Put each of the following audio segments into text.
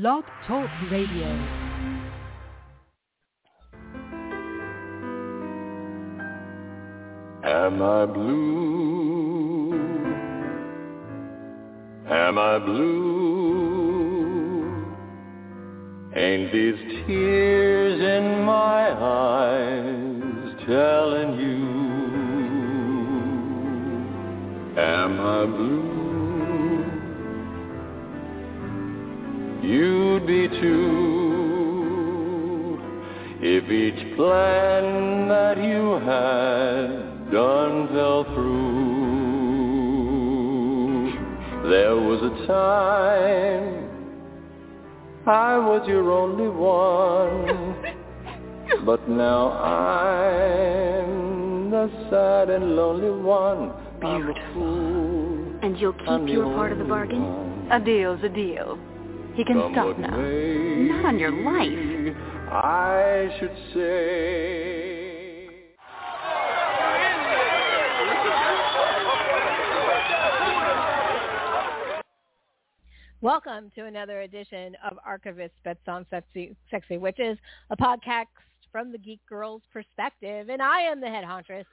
Blog Talk Radio. Am I blue? Am I blue? Ain't these tears in my eyes telling you? Am I blue? You'd be too if each plan that you had done fell through. There was a time I was your only one, but now I'm the sad and lonely one. Beautiful. And you'll keep your part of the bargain? A deal's a deal. He can stop now. Not on your life. I should say. Welcome to another edition of Archivist Bets on Sexy, Sexy Witches, a podcast from the Geek Girls perspective. And I am the head hauntress.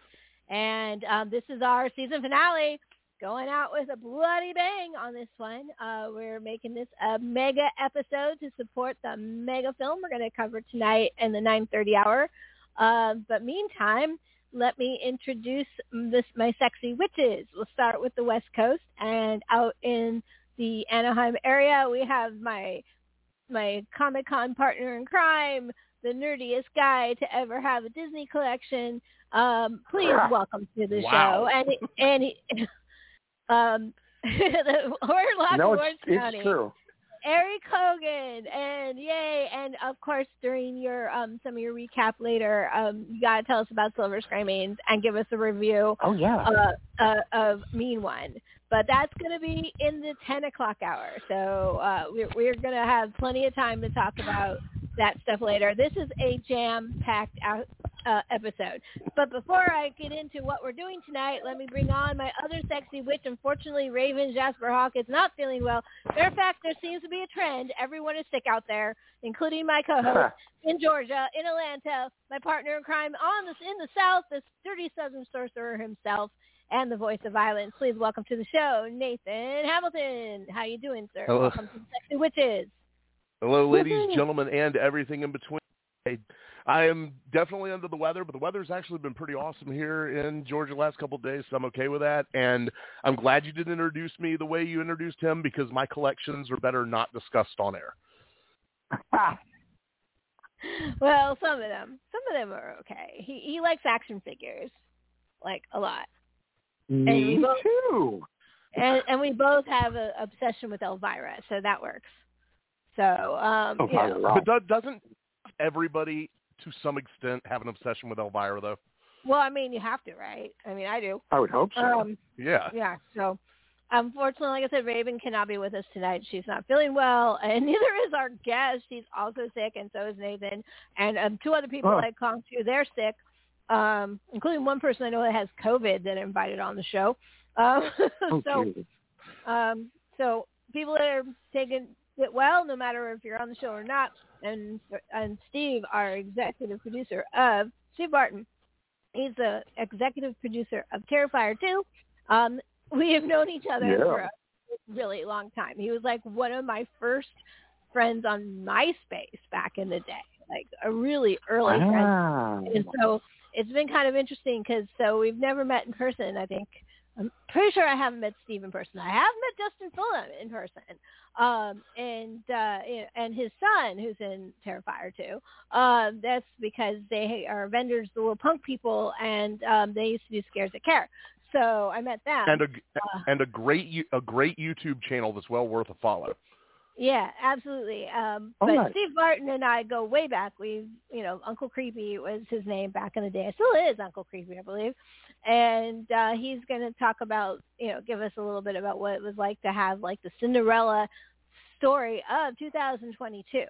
And um, this is our season finale, going out with a bloody bang on this one. Uh, we're making this a mega episode to support the mega film we're going to cover tonight in the 9.30 hour. Uh, but meantime, let me introduce this my sexy witches. We'll start with the West Coast and out in the Anaheim area, we have my my Comic Con partner in crime, the nerdiest guy to ever have a Disney collection. Um, please welcome to the Wow. show. And and um, Lost no, Orange it's, County. it's true. Eric Hogan, and yay! And of course, during your um some of your recap later, um, you gotta tell us about Silver Screamings and give us a review Oh yeah. uh, uh, of Mean One. But that's going to be in the 10 o'clock hour. So uh, we're, we're going to have plenty of time to talk about that stuff later. This is a jam-packed out, uh, episode. But before I get into what we're doing tonight, let me bring on my other sexy witch. Unfortunately, Raven Jasper Hawk is not feeling well. Matter of fact, there seems to be a trend. Everyone is sick out there, including my co-host in Georgia, in Atlanta, my partner in crime on this in the South, this dirty Southern sorcerer himself, and the voice of violence. Please welcome to the show, Nathan Hamilton. How you doing, sir? Hello. Welcome to Sexy Witches. Hello, ladies, gentlemen, and everything in between. I, I am definitely under the weather, but the weather's actually been pretty awesome here in Georgia the last couple of days, so I'm okay with that. And I'm glad you didn't introduce me the way you introduced him because my collections are better not discussed on air. Well, some of them, some of them are okay. He he likes action figures, like a lot, Me we both- too. and and we both have an obsession with Elvira, so that works. So, um, Oh, you know, But do- doesn't everybody, to some extent, have an obsession with Elvira, though? well, I mean, you have to, right? I mean, I do. I would hope so. Um, Yeah. yeah. So, unfortunately, like I said, Raven cannot be with us tonight. She's not feeling well, and neither is our guest. She's also sick, and so is Nathan. And um, two other people Oh. I talked to, they're sick, um, including one person I know that has COVID that I invited on the show. Um, oh, so, geez. um, so people that are taking well, no matter if you're on the show or not, and and Steve, our executive producer of Steve Barton, he's the executive producer of Terrifier 2. Um, we have known each other Yeah. for a really long time. He was like one of my first friends on MySpace back in the day, like a really early friend. And so it's been kind of interesting because so we've never met in person. I think I'm pretty sure I haven't met Steve in person. I have met Justin Fulham in person, um, and uh, and his son who's in Terrifier 2. Um, that's because they are vendors, the little punk people, and um, they used to do Scares That Care. So I met them. And a Uh, and a great a great YouTube channel that's well worth a follow. Yeah, absolutely. Um, but nice. Steve Barton and I go way back. We, you know, Uncle Creepy was his name back in the day. It still is Uncle Creepy, I believe. And uh, he's going to talk about, you know, give us a little bit about what it was like to have like the Cinderella story of 2022.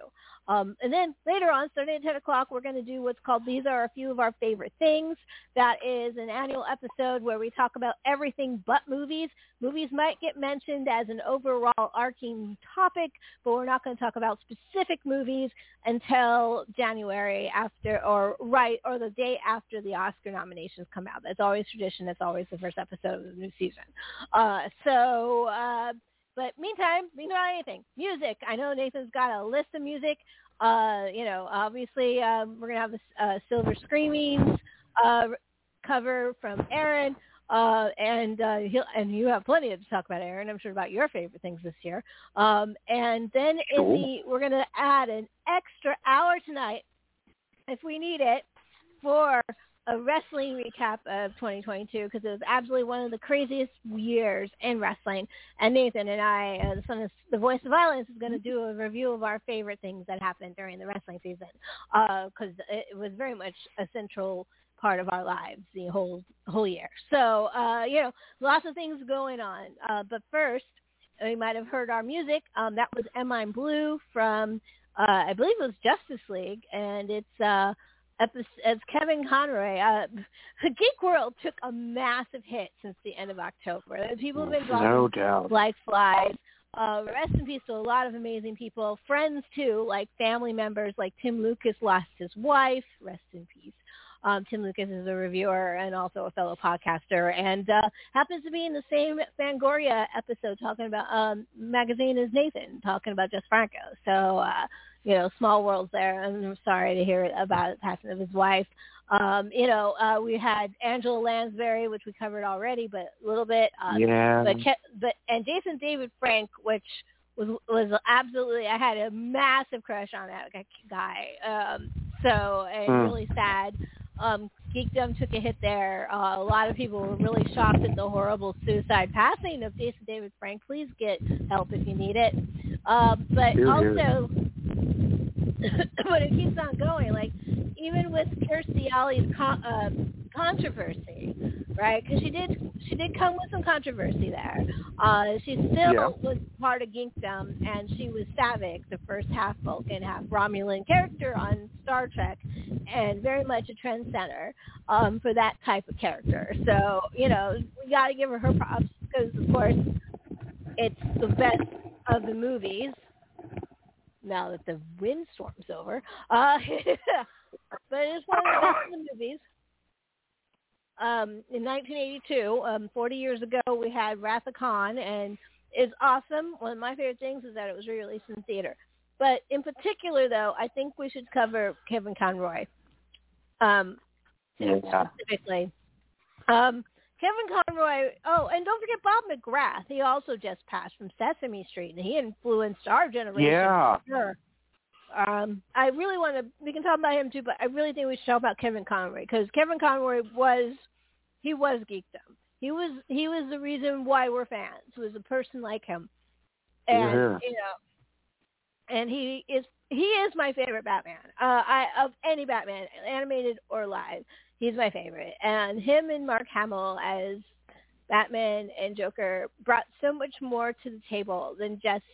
Um, and then later on, starting at 10 o'clock, we're going to do what's called These Are a Few of Our Favorite Things. That is an annual episode where we talk about everything but movies. Movies might get mentioned as an overall arcing topic, but we're not going to talk about specific movies until January after or right or the day after the Oscar nominations come out. That's always tradition. That's always the first episode of the new season. Uh, so, uh, but meantime, we know anything. Music. I know Nathan's got a list of music. Uh, you know, obviously um, we're gonna have the uh, Silver Screamings uh, cover from Aaron. Uh, and uh, he'll, and you have plenty to talk about, Aaron. I'm sure about your favorite things this year. Um, and then in the, we're going to add an extra hour tonight, if we need it, for a wrestling recap of 2022 because it was absolutely one of the craziest years in wrestling. And Nathan and I, uh, the son of the voice of violence, is going to do a review of our favorite things that happened during the wrestling season because uh, it was very much a central part of our lives the whole whole year. So uh, you know, lots of things going on. Uh, but first, you might have heard our music. Um, that was "Am I Blue" from uh, I believe it was Justice League, and it's uh, as Kevin Conroy. Uh, Geek World took a massive hit since the end of October. People have been no doubt. like flies. Uh, rest in peace to a lot of amazing people, friends too, like family members, like Tim Lucas lost his wife. Rest in peace. Um, Tim Lucas is a reviewer and also a fellow podcaster, and uh, happens to be in the same Fangoria episode talking about um, magazine as Nathan, talking about Jess Franco. So, uh, you know, small worlds there. I'm sorry to hear about the passing of his wife. Um, you know, uh, we had Angela Lansbury, which we covered already, but a little bit. Um, yeah. But, but and Jason David Frank, which was was absolutely I had a massive crush on that guy. Um, so and mm. really sad um, geekdom took a hit there. Uh, a lot of people were really shocked at the horrible suicide passing of Jason David Frank. Please get help if you need it. Um, but also, but it keeps on going. Like even with Kirstie Alley's con- uh, controversy, right? Because she did she did come with some controversy there. Uh, she still yeah. was part of Geekdom, and she was Saavik, the first half Vulcan, half Romulan character on Star Trek, and very much a trendsetter um, for that type of character. So you know we got to give her her props because of course it's the best of the movies now that the windstorm's over. Uh, but it's one of the best of the movies. Um, in 1982, um, 40 years ago, we had Wrath of Khan, and it's awesome. One of my favorite things is that it was re-released in theater. But in particular, though, I think we should cover Kevin Conroy um, yeah. specifically. Um, Kevin Conroy. Oh, and don't forget Bob McGrath. He also just passed from Sesame Street, and he influenced our generation. Yeah. sure. Um, I really want to. We can talk about him too, but I really think we should talk about Kevin Conroy because Kevin Conroy was he was geekdom. He was he was the reason why we're fans. Was a person like him, and yeah. you know, and he is he is my favorite Batman. Uh, I of any Batman, animated or live. He's my favorite, and him and Mark Hamill as Batman and Joker brought so much more to the table than just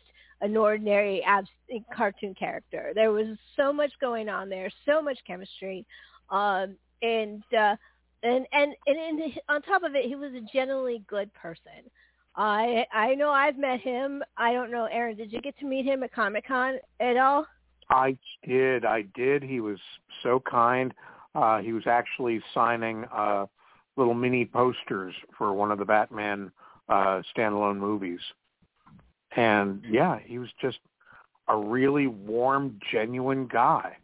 an ordinary abs- cartoon character. There was so much going on there, so much chemistry, um, and uh, and and and in, on top of it, he was a genuinely good person. I I know I've met him. I don't know, Aaron. Did you get to meet him at Comic Con at all? I did. I did. He was so kind. Uh, he was actually signing uh, little mini posters for one of the Batman uh, standalone movies. And yeah, he was just a really warm, genuine guy.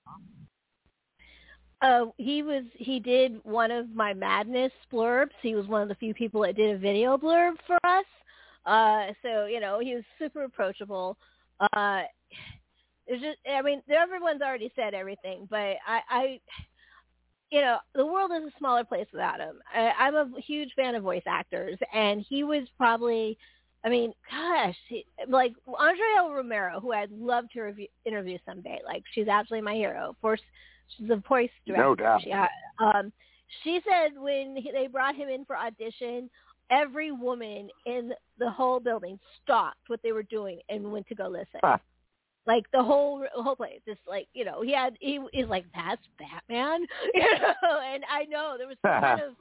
Uh, he was he did one of my madness blurbs. He was one of the few people that did a video blurb for us. Uh, so you know he was super approachable. Uh, it's just I mean everyone's already said everything, but I, I you know, the world is a smaller place without him. I, I'm a huge fan of voice actors, and he was probably, I mean, gosh, he, like Andrea Romano, who I'd love to review, interview someday. Like, she's absolutely my hero. Of course, she's a voice director. No doubt. She, um, she said when he, they brought him in for audition, every woman in the whole building stopped what they were doing and went to go listen. Like the whole whole place, just like you know, he had he is like that's Batman, you know. And I know there was some kind of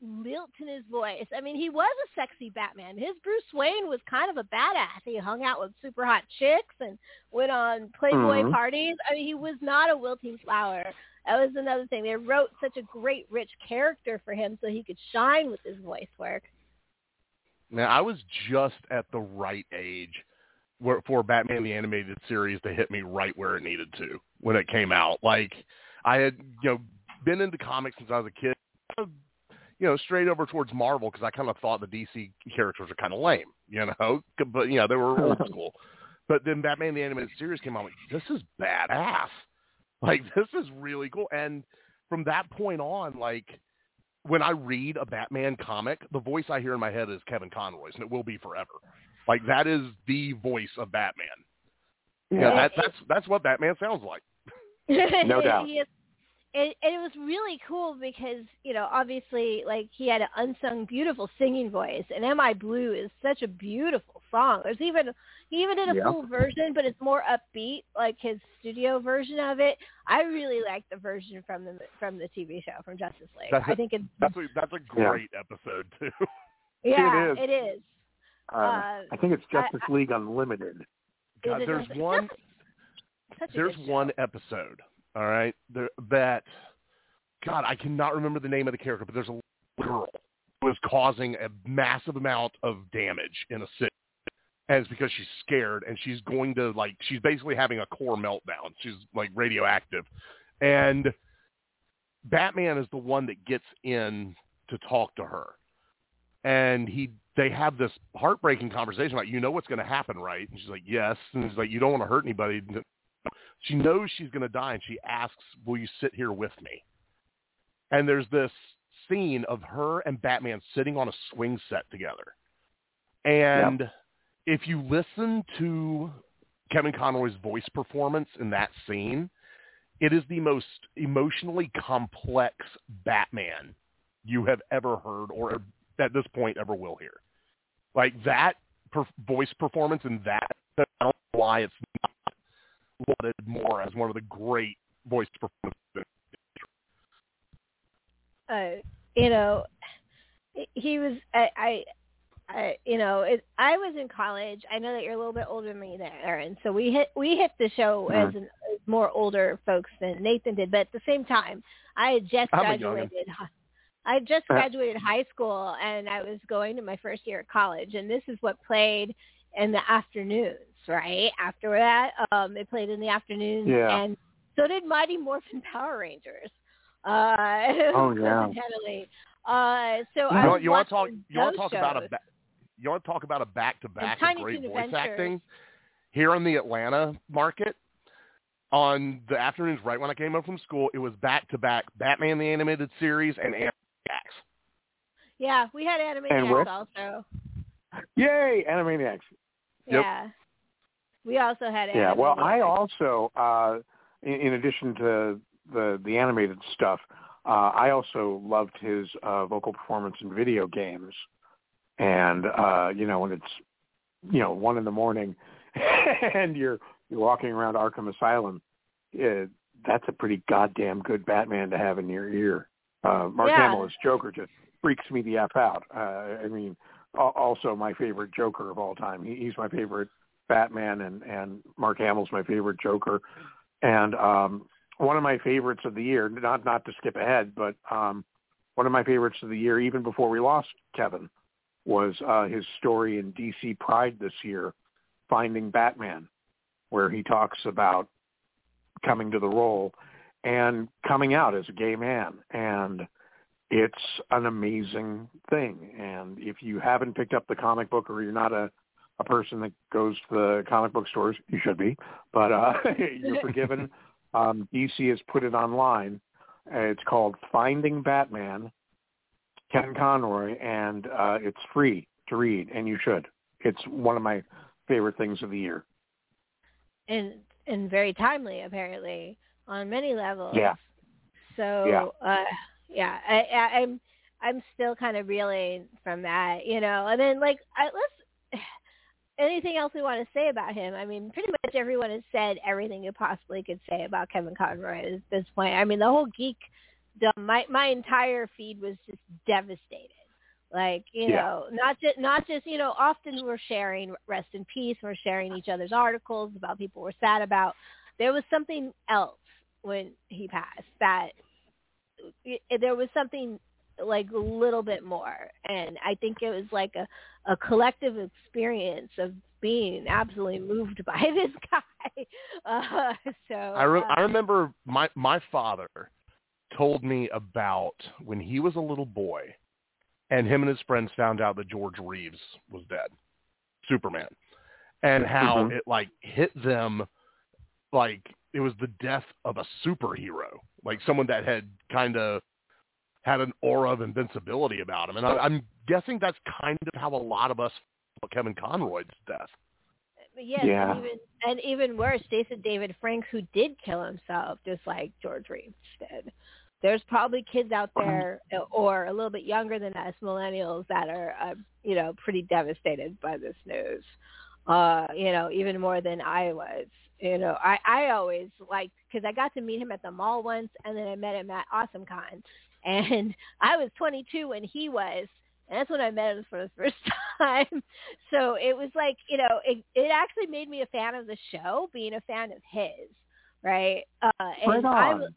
lilt in his voice. I mean, he was a sexy Batman. His Bruce Wayne was kind of a badass. He hung out with super hot chicks and went on Playboy Mhm. parties. I mean, he was not a wilting flower. That was another thing. They wrote such a great, rich character for him so he could shine with his voice work. Now, I was just at the right age for Batman the Animated Series to hit me right where it needed to when it came out. Like, I had, you know, been into comics since I was a kid, uh, you know, straight over towards Marvel because I kind of thought the DC characters were kind of lame, you know, but, you know, they were old school. But then Batman the Animated Series came out, like, this is badass. Like, this is really cool. And from that point on, like, when I read a Batman comic, the voice I hear in my head is Kevin Conroy's, and it will be forever. Like that is the voice of Batman. Yeah, that, that's that's what Batman sounds like. No doubt. he is, and, and it was really cool because you know obviously like he had an unsung beautiful singing voice and am i blue is such a beautiful song there's even he even did a Yeah. full version but it's more upbeat like his studio version of it i really like the version from the from the tv show from justice league That's i a- think it's That's a that's a Yeah. great episode too. yeah is. it is Uh, Uh, I think it's I- Justice League Unlimited. God, there's Justice- one Such there's one episode, all right, there, that God, I cannot remember the name of the character, but there's a girl who is causing a massive amount of damage in a city. And it's because she's scared and she's going to like she's basically having a core meltdown. She's like radioactive. And Batman is the one that gets in to talk to her. And he they have this heartbreaking conversation like, you know what's going to happen, right? And she's like, yes. And he's like, you don't want to hurt anybody. She knows she's going to die, and she asks, will you sit here with me? And there's this scene of her and Batman sitting on a swing set together. And if you listen to Kevin Conroy's voice performance in that scene, it is the most emotionally complex Batman you have ever heard or at this point ever will hear. Like that per- voice performance and that, I don't know why it's not lauded more as one of the great voice performances. uh, you know, he was. I, I, I you know, it, I was in college. I know that you're a little bit older than me there, and so we hit we hit the show Mhm. as, an, as more older folks than Nathan did. But at the same time, I had just I'm graduated. I just Uh. graduated high school, and I was going to my first year of college, and this is what played in the afternoons. Right after that, um, it played in the afternoons, Yeah. and so did Mighty Morphin Power Rangers. Uh, Oh, yeah. Uh, so You I You was want, you want to talk? You want to talk about a? Ba- you want to talk about a back to back great voice Adventures. acting here in the Atlanta market. On the afternoons, right when I came home from school, it was back to back Batman the Animated Series and Animaniacs. Yeah, we had Animaniacs also. Yay, Animaniacs. Yep. Yeah. We also had Yeah, well, I also, uh, in, in addition to the the animated stuff, uh, I also loved his uh, vocal performance in video games. And uh, you know, when it's you know one in the morning, and you're you're walking around Arkham Asylum, uh, that's a pretty goddamn good Batman to have in your ear. Uh, Mark Yeah. Hamill as Joker just freaks me the f out. Uh, I mean, also my favorite Joker of all time. He, he's my favorite Batman, and and Mark Hamill's my favorite Joker, and um, one of my favorites of the year. Not not to skip ahead, but um, one of my favorites of the year, even before we lost Kevin, was uh, his story in DC Pride this year, Finding Batman, where he talks about coming to the role and coming out as a gay man. And it's an amazing thing. And if you haven't picked up the comic book or you're not a a person that goes to the comic book stores you should be but uh you're forgiven. Um dc has put it online. Uh, it's called finding batman Kevin Conroy and uh it's free to read and you should. It's one of my favorite things of the year. And and very timely apparently on many levels. Yeah. So Yeah. uh yeah, I, I I'm I'm still kind of reeling from that, you know. And then like I, let's anything else we want to say about him? I mean, pretty much everyone has said everything you possibly could say about Kevin Conroy at this point. I mean, the whole geek, my my entire feed was just devastated. Like you Yeah. know, not just not just you know. Often we're sharing rest in peace. We're sharing each other's articles about people we're sad about. There was something else when he passed that it, there was something like a little bit more and i think it was like a a collective experience of being absolutely moved by this guy uh so I re- uh, I remember my my father told me about when he was a little boy, and him and his friends found out that George Reeves was dead, Superman, and how Mhm. it like hit them like it was the death of a superhero, like someone that had kind of had an aura of invincibility about him, and I, I'm guessing that's kind of how a lot of us felt about Kevin Conroy's death. Yes, Yeah. and even and even worse, Jason David Frank, who did kill himself, just like George Reeves did. There's probably kids out there, uh, or a little bit younger than us, millennials, that are, uh, you know, pretty devastated by this news. Uh, you know, even more than I was. You know, I I always liked because I got to meet him at the mall once, and then I met him at AwesomeCon, and I was 22 when he was, and that's when I met him for the first time. So it was like, you know, it it actually made me a fan of the show, being a fan of his, right? Uh, and Right I on. was,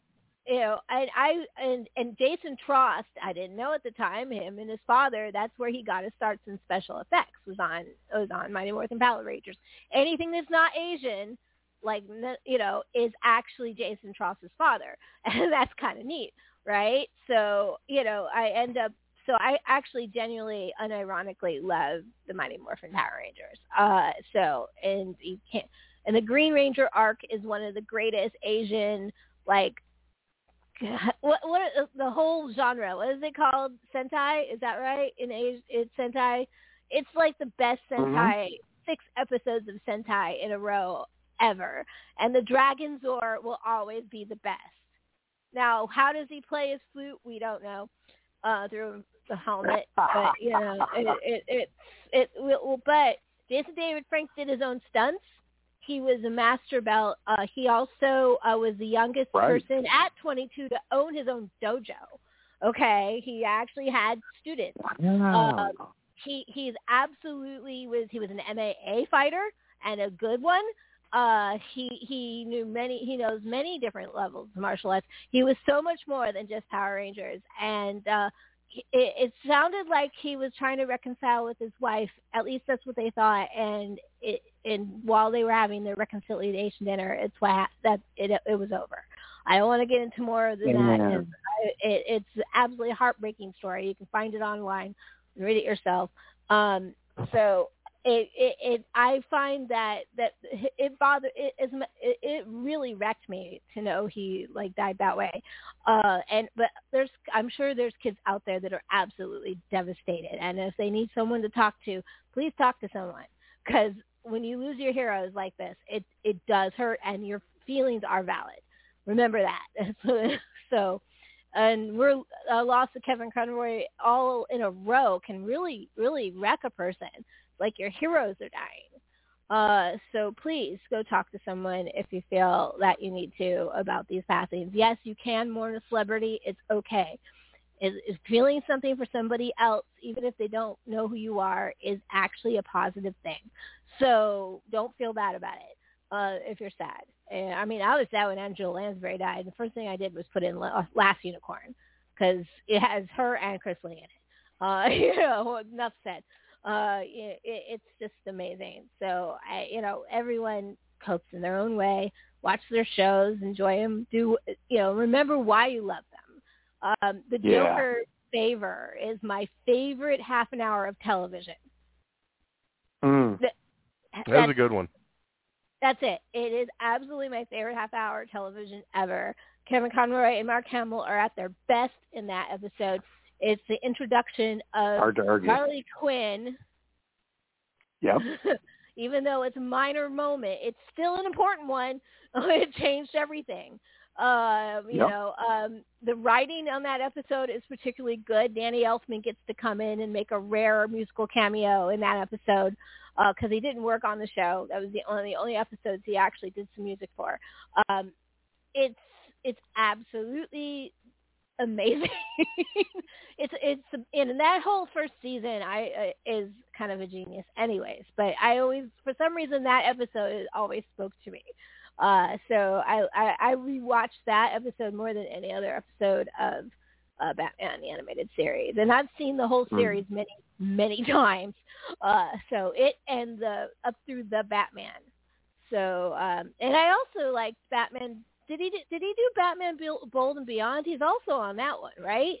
you know, and I and and Jason Trost, I didn't know at the time him and his father. That's where he got his starts in special effects. Was on was on Mighty Morphin Power Rangers. Anything that's not Asian, like you know, is actually Jason Trost's father, and that's kind of neat, right? So you know, I end up so I actually genuinely, unironically love the Mighty Morphin Power Rangers. Uh, so and you can't, and the Green Ranger arc is one of the greatest Asian like. What what the whole genre? What is it called? Sentai? Is that right? In Asia, it's Sentai. It's like the best Sentai. Six episodes of Sentai in a row ever, and the Dragonzord will always be the best. Now, how does he play his flute? We don't know uh, through the helmet, but you know, it it it, it will. But Jason David Frank did his own stunts. He was a master belt. Uh, he also uh, was the youngest Right. person at 22 to own his own dojo. Okay, he actually had students. Wow. He he's absolutely was he was an MMA fighter and a good one. Uh, he he knew many he knows many different levels of martial arts. He was so much more than just Power Rangers, and uh, it, it sounded like he was trying to reconcile with his wife. At least that's what they thought. And it and while they were having their reconciliation dinner, it's what that it it was over. I don't want to get into more than that. Yeah. 'cause I- It, it's an absolutely heartbreaking story. You can find it online read it yourself. Um, so it, it, it, I find that that it bothered it, it, it really wrecked me to know he like died that way. Uh, and but there's I'm sure there's kids out there that are absolutely devastated, and if they need someone to talk to, please talk to someone because when you lose your heroes like this, it it does hurt, and your feelings are valid. Remember that. so and we're a loss of Kevin Conroy all in a row can really, really wreck a person. Like your heroes are dying. Uh, so please go talk to someone if you feel that you need to about these passings. Yes, you can mourn a celebrity. It's okay. Is, is feeling something for somebody else, even if they don't know who you are, is actually a positive thing. So don't feel bad about it uh, if you're sad. And, I mean, I was sad when Angela Lansbury died. The first thing I did was put in Last Unicorn because it has her and Chris Lee in it. Uh, you know, enough said. Uh, it, it, it's just amazing. So, I, you know, everyone copes in their own way. Watch their shows, enjoy them. Do you know? Remember why you love them. Um, the Yeah. Joker Favor is my favorite half an hour of television. Mm. That was That's a good one. that's it. It is absolutely my favorite half hour television ever. Kevin Conroy and Mark Hamill are at their best in that episode. It's the introduction of Hard to argue. Harley Quinn. Yep. even though it's a minor moment, it's still an important one. it changed everything. Uh, you Yep. know, um, the writing on that episode is particularly good. Danny Elfman gets to come in and make a rare musical cameo in that episode because he didn't work on the show. That was the only the only episodes he actually did some music for. Um, it's it's absolutely amazing. it's it's and that whole first season I uh, is kind of a genius, anyways. But I always, for some reason, that episode always spoke to me. Uh, so I, I I rewatched that episode more than any other episode of uh, Batman the animated series, and I've seen the whole Hmm. series many many times. Uh, so it and the up through the Batman. So um, and I also liked Batman. Did he do, did he do Batman Bold and Beyond? He's also on that one, right?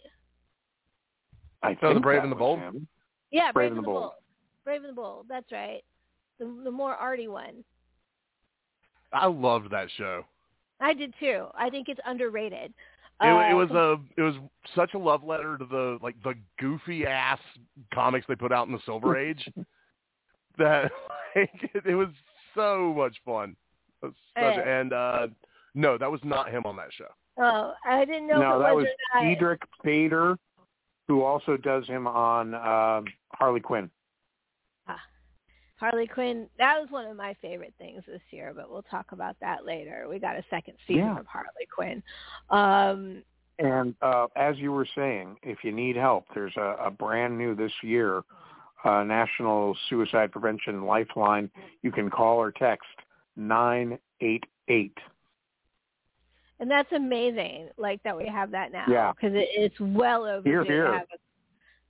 I Oh, the Brave that and the Bold? him. Yeah, Brave Brave, and the Bold. Brave and the Bold. That's right. The the more arty one. I loved that show. I did too. I think it's underrated. It, it Uh, was a it was such a love letter to the like the goofy ass comics they put out in the Silver Age that like, it, it was so much fun. Such, Eh. and uh no, that was not him on that show. Oh, I didn't know no, that was, or not. Who also does him on um Harley Quinn. Harley Quinn. That was one of my favorite things this year, but we'll talk about that later. We got a second season Yeah. of Harley Quinn. Um, And uh, as you were saying, if you need help, there's a, a brand new this year uh, National Suicide Prevention Lifeline. You can call or text nine eight eight. And that's amazing, like that we have that now. Yeah. because it, it's well overdue. Here, here.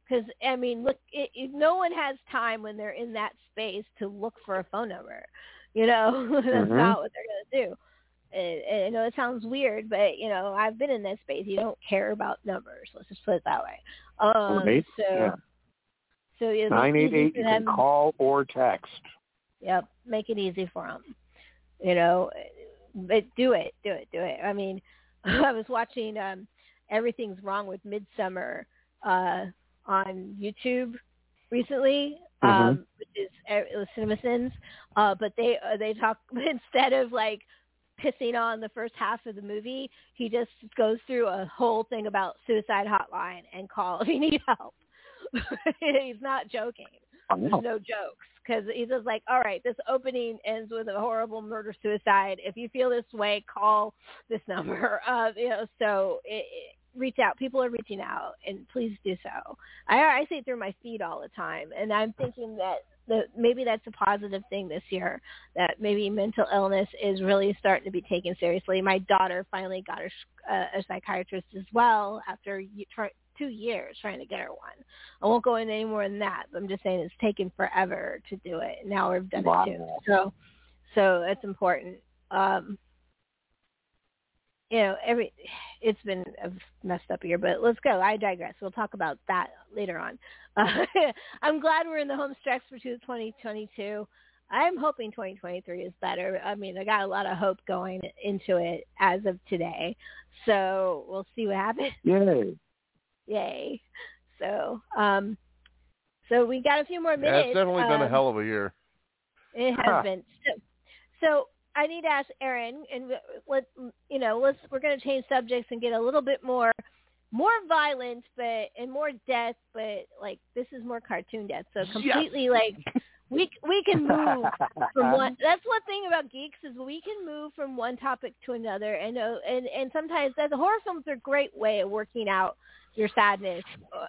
Because I mean, look, it, it, no one has time when they're in that space to look for a phone number. You know, that's Mhm. not what they're gonna do. I know it sounds weird, but you know, I've been in that space. You don't care about numbers. Let's just put it that way. Um, so, Yeah. so yeah, Nine eight eight. You can call or text. Yep, make it easy for them. You know, but do it, do it, do it. I mean, I was watching um Everything's Wrong with Midsummer uh on YouTube recently, um, which is uh, CinemaSins. Uh, but they uh, they talk instead of like pissing on the first half of the movie, he just goes through a whole thing about suicide hotline and call if you need help. He's not joking I there's know. No jokes because he's just like, all right, this opening ends with a horrible murder suicide. If you feel this way, call this number. Uh, you know, so it, it, reach out. People are reaching out, and please do so. I I see it through my feed all the time, and I'm thinking that the, maybe that's a positive thing this year. That maybe mental illness is really starting to be taken seriously. My daughter finally got a, uh, a psychiatrist as well after you try, two years trying to get her one. I won't go into any more than that. But I'm just saying it's taken forever to do it. Now we've done Wow. it too. So, so it's important. Um, you know, every it's been a messed up year, but let's go. I digress. We'll talk about that later on. Uh, I'm glad we're in the home stretch for 2022. I'm hoping 2023 is better. I mean, I got a lot of hope going into it as of today. So we'll see what happens. Yay! Yay. So, um, so we got a few more Yeah, minutes. it's definitely been a Um, hell of a year. It Huh. has been. So, so I need to ask Aaron, and let you know, let's we're going to change subjects and get a little bit more, more violent, but and more death, but like this is more cartoon death. So completely like we we can move from one. That's one thing about geeks is we can move from one topic to another, and uh, and and sometimes that horror films are a great way of working out your sadness.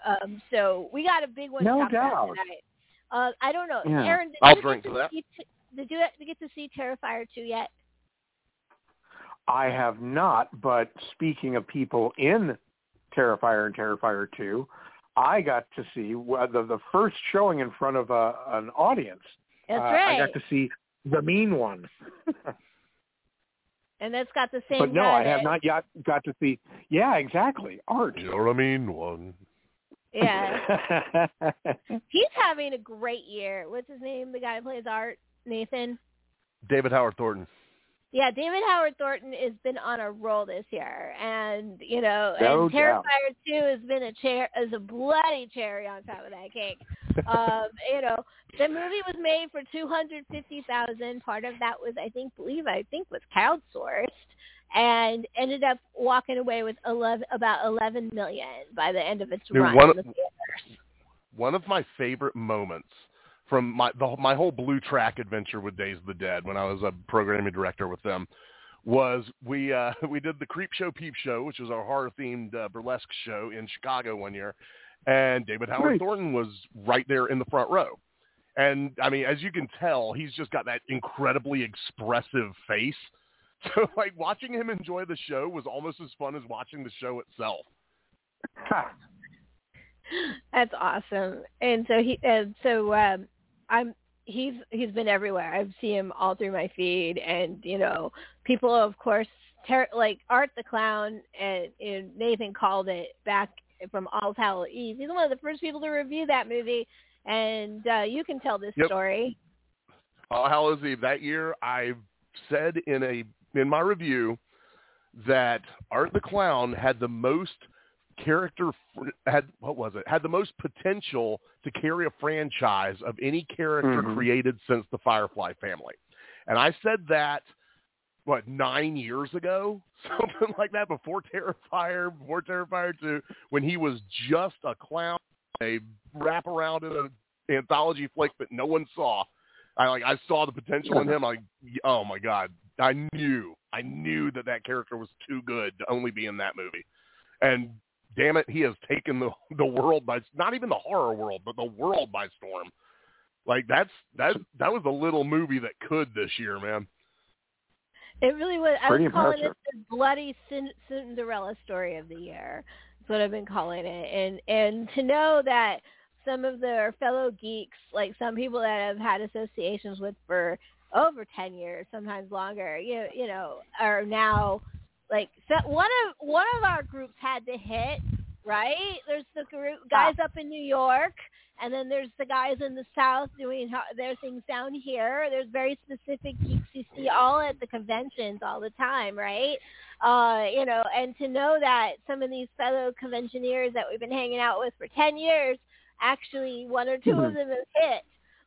Um, so we got a big one No to talk about doubt. tonight. Uh, I don't know, Yeah. Aaron. Did I'll you drink to that. See, did you get to see Terrifier two yet? I have not, but speaking of people in Terrifier and Terrifier 2, I got to see the the first showing in front of a, an audience. That's Uh, right. I got to see the mean one. and that's got the same. but no, guy I have that- not yet got to see. Yeah, exactly. Art. You're a mean one. Yeah, he's having a great year. What's his name? The guy who plays Art, Nathan. David Howard Thornton. Yeah, David Howard Thornton has been on a roll this year, and you know, No and doubt. Terrifier Two has been a chair as a bloody cherry on top of that cake. um, you know, the movie was made for two hundred fifty thousand. Part of that was, I think, believe I think was crowdsourced, and ended up walking away with eleven about eleven million by the end of its Dude, run one- in the theaters. One of my favorite moments from my the, my whole Blue Track adventure with Days of the Dead when I was a programming director with them was we uh, we did the Creep Show Peep Show, which was our horror themed uh, burlesque show in Chicago one year, and David Howard Nice. Thornton was right there in the front row. And I mean, as you can tell, he's just got that incredibly expressive face. So like watching him enjoy the show was almost as fun as watching the show itself. That's awesome. And so he, and so um, I'm. He's he's been everywhere. I've seen him all through my feed, and you know, people of course, ter- like Art the Clown, and, and Nathan called it back from All Hallow Eve. He's one of the first people to review that movie, and uh, you can tell this Yep. story. All Hallows Eve that year, I said in a in my review that Art the Clown had the most character had what was it had the most potential to carry a franchise of any character Mhm. created since the Firefly family, and I said that what nine years ago, something like that, before Terrifier, before Terrifier two, when he was just a clown, a wrap around in an anthology flick that no one saw. I like I saw the potential in him. Like, oh my god, I knew, I knew that that character was too good to only be in that movie. And damn it, he has taken the the world by not even the horror world, but the world by storm. Like that's that that was a little movie that could this year, man. It really was. I Pretty was calling impressive. it the bloody Cin- Cinderella story of the year. That's what I've been calling it. And and to know that some of their fellow geeks, like some people that have had associations with for over ten years, sometimes longer, you you know, are now like so one of one of our groups had to hit right. There's the group guys up in New York, and then there's the guys in the South doing their things down here. There's very specific geeks you see all at the conventions all the time, right? Uh, you know, and to know that some of these fellow conventioneers that we've been hanging out with for 10 years, actually one or 2 of Mhm. them have hit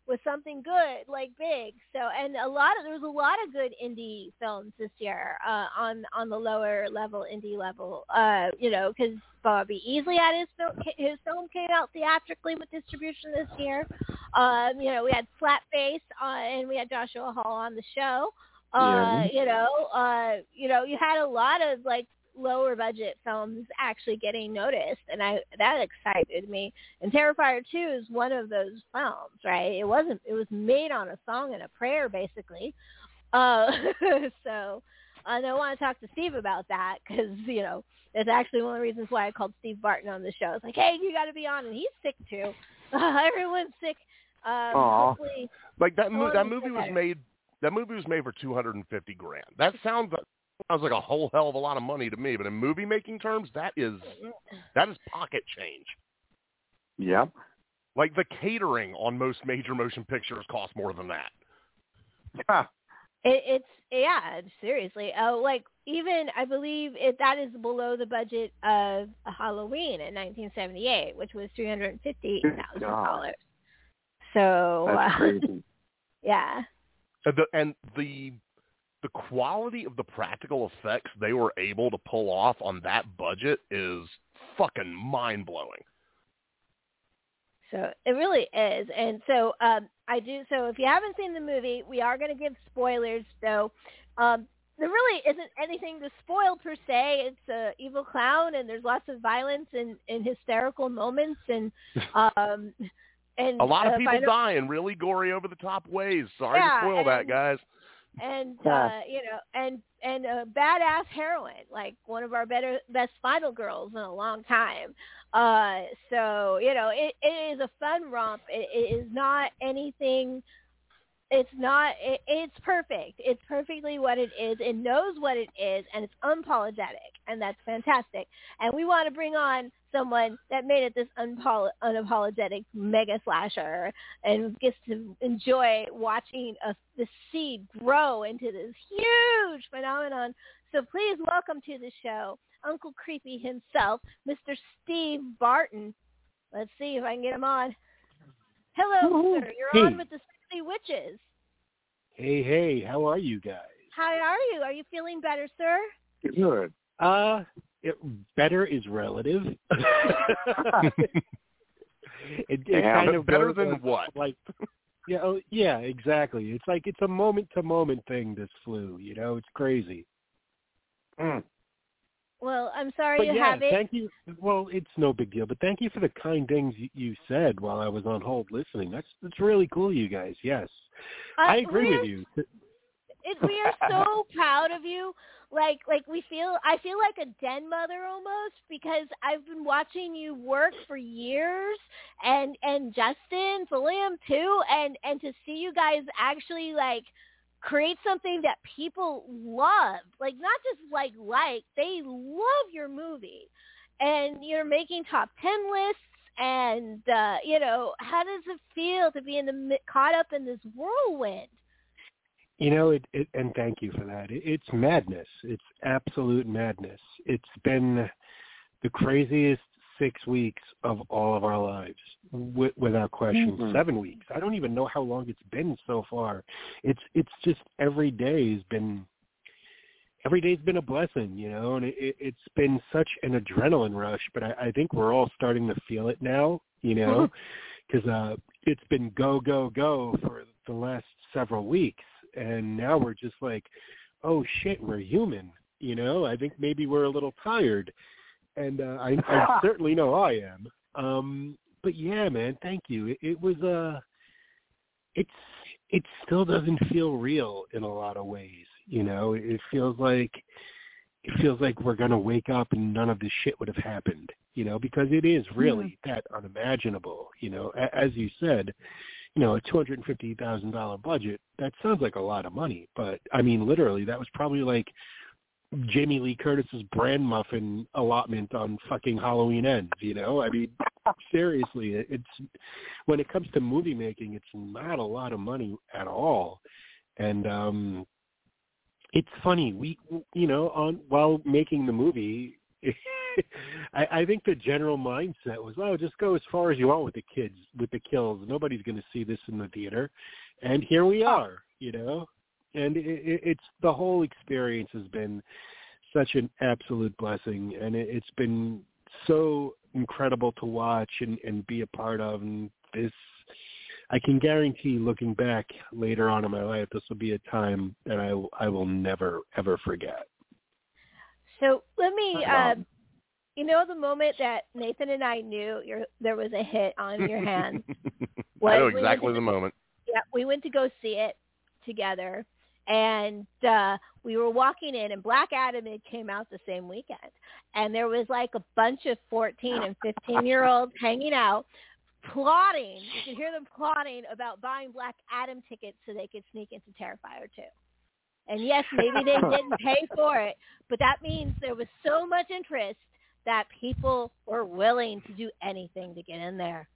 with something good like big. So and a lot of there was a lot of good indie films this year uh on on the lower level indie level uh you know because bobby easley had his film his film came out theatrically with distribution this year. Um you know we had Flatface on and we had joshua hall on the show. Uh Yeah. you know uh you know you had a lot of like lower budget films actually getting noticed and i that excited me and Terrifier 2 is one of those films, right? It wasn't. It was made on a song and a prayer, basically. Uh, so, and I want to talk to Steve about that because you know that's actually one of the reasons why I called Steve Barton on the show. It's like, hey, you got to be on, and he's sick too. everyone's sick. Um, Like that mo- that movie was better. made that movie was made for 250 grand. That sounds sounds like a whole hell of a lot of money to me, but in movie making terms, that is that is pocket change. Yep. Like the catering on most major motion pictures costs more than that. Ha. It, it's yeah, seriously. Uh, like even I believe it that is below the budget of Halloween in 1978, which was three hundred fifty thousand dollars. So That's uh, crazy. yeah, And the, and the the quality of the practical effects they were able to pull off on that budget is fucking mind blowing. so it really is. And so um, I do. So if you haven't seen the movie, we are going to give spoilers. Though um, there really isn't anything to spoil per se. It's a evil clown, and there's lots of violence and, and hysterical moments, and um, and A lot uh, of people final- die in really gory over the top ways. Sorry Yeah, to spoil that, guys. And uh you know and and a badass heroine like one of our better best final girls in a long time. Uh so you know it, it is a fun romp. It, it is not anything it's not it, it's perfect. It's perfectly what it is. It knows what it is and it's unapologetic and that's fantastic. And we want to bring on someone that made it this unapologetic mega slasher and gets to enjoy watching a, the seed grow into this huge phenomenon. So please welcome to the show uncle creepy himself mr steve barton. Let's see if i can get him on. Hello sir. You're hey. on with the Sexy Witches. Hey, hey, how are you guys? How are you? Are you feeling better, sir? Good. Uh, it, better is relative. it, it yeah, kind of better than like, what? Like, yeah, oh, yeah, exactly. It's like it's a moment to moment thing. This flu, you know, it's crazy. Mm. Well, I'm sorry But you yeah, have it. thank you. Well, it's no big deal, but thank you for the kind things you, you said while I was on hold listening. That's that's really cool, you guys. Yes, Uh, I agree with you. It, we are so proud of you. Like, like we feel. I feel like a den mother almost because I've been watching you work for years, and and Justin, William too, and and to see you guys actually like create something that people love like not just like like they love your movie and you're making top 10 lists and uh you know how does it feel to be in the caught up in this whirlwind You know, it, it and thank you for that. It, it's madness. It's absolute madness. It's been the craziest six weeks of all of our lives, w- without question. Mhm. Seven weeks. I don't even know how long it's been so far. It's it's just every day has been every day's been a blessing, you know, and it, it, it's been such an adrenaline rush. But I, I think we're all starting to feel it now, you know, because uh, it's been go go go for the last several weeks, and now we're just like, oh shit, we're human, you know. I think maybe we're a little tired, and uh, I, I certainly know I am. Um, but yeah, man, thank you. It, it was uh, it's it still doesn't feel real in a lot of ways, you know. It feels like it feels like we're gonna wake up and none of this shit would have happened, you know, because it is really that unimaginable, you know. A- As you said, you know, a two hundred and fifty thousand dollar budget. That sounds like a lot of money, but I mean, literally, that was probably like Jamie Lee Curtis's brand muffin allotment on fucking Halloween ends. You know, I mean, seriously, it- it's when it comes to movie making, it's not a lot of money at all, and um it's funny. We, you know, on while making the movie. I, I think the general mindset was, oh, just go as far as you want with the kids, with the kills. Nobody's going to see this in the theater, and here we are, you know. And it, it, it's the whole experience has been such an absolute blessing, and it, it's been so incredible to watch and, and be a part of. And this, I can guarantee, looking back later on in my life, this will be a time that I I will never ever forget. so let me uh you know the moment that nathan and i knew your there was a hit on your hands was I know we exactly to the moment. yeah, we went to go see it together and uh we were walking in and Black Adam it came out the same weekend. And there was like a bunch of 14 and 15 year olds hanging out plotting. You could hear them plotting about buying Black Adam tickets so they could sneak into Terrifier 2. And yes, maybe they didn't pay for it, but that means there was so much interest that people were willing to do anything to get in there.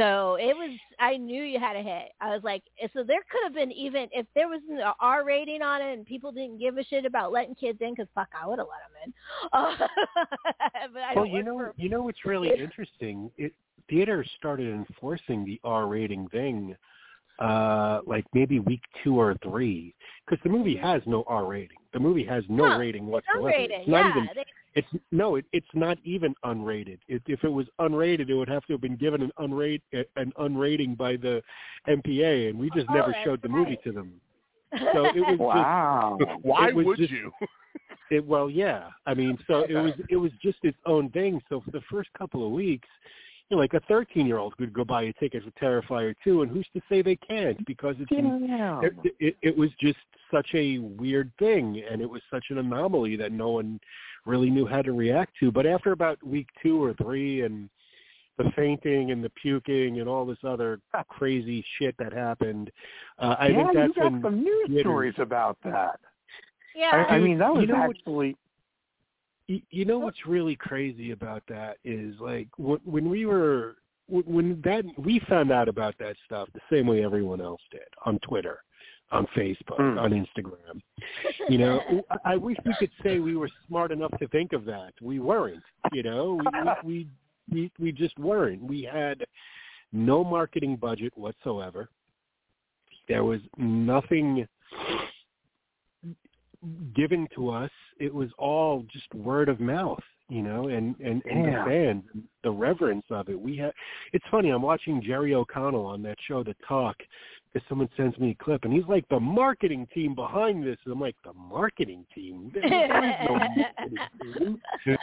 So it was, I knew you had a hit. I was like, eh, so there could have been even, if there was an R rating on it and people didn't give a shit about letting kids in, because fuck, I would have let them in. But I well, you know, for, you know what's really interesting? It theaters started enforcing the R rating thing, uh, like maybe week two or three, because the movie has no R rating. The movie has no No, rating it's whatsoever. unrated. It's not yeah, even. they, It's no. It, it's not even unrated. It, if it was unrated, it would have to have been given an unrate an unrating by the MPA, and we just Oh, never showed the movie to them. So it was Wow. Why It was would just- you? It, well, yeah. I mean, so it was it was just its own thing. So for the first couple of weeks, you know, like a 13 year old could go buy a ticket for Terrifier 2, and who's to say they can't? Because it's Yeah. it, it, it was just such a weird thing, and it was such an anomaly that no one really knew how to react to. But after about week two or three, and the fainting and the puking and all this other crazy shit that happened. Uh, I yeah, think that's you got some news theaters- stories about that. Yeah. I, I mean, that was You know what- actually You, know what's really crazy about that is like when, we were when- that we found out about that stuff the same way everyone else did on Twitter, on Facebook, Hmm. on Instagram. You know, I, I wish we could say we were smart enough to think of that. We weren't. You know, we we we, we just weren't. We had no marketing budget whatsoever. There was nothing given to us. It was all just word of mouth, you know, and and, and Yeah. the fans, the reverence of it. We had. It's funny. I'm watching Jerry O'Connell on that show, The Talk, because someone sends me a clip, and he's like, "The marketing team behind this." And I'm like, "The marketing team? There- there is no marketing team. It's,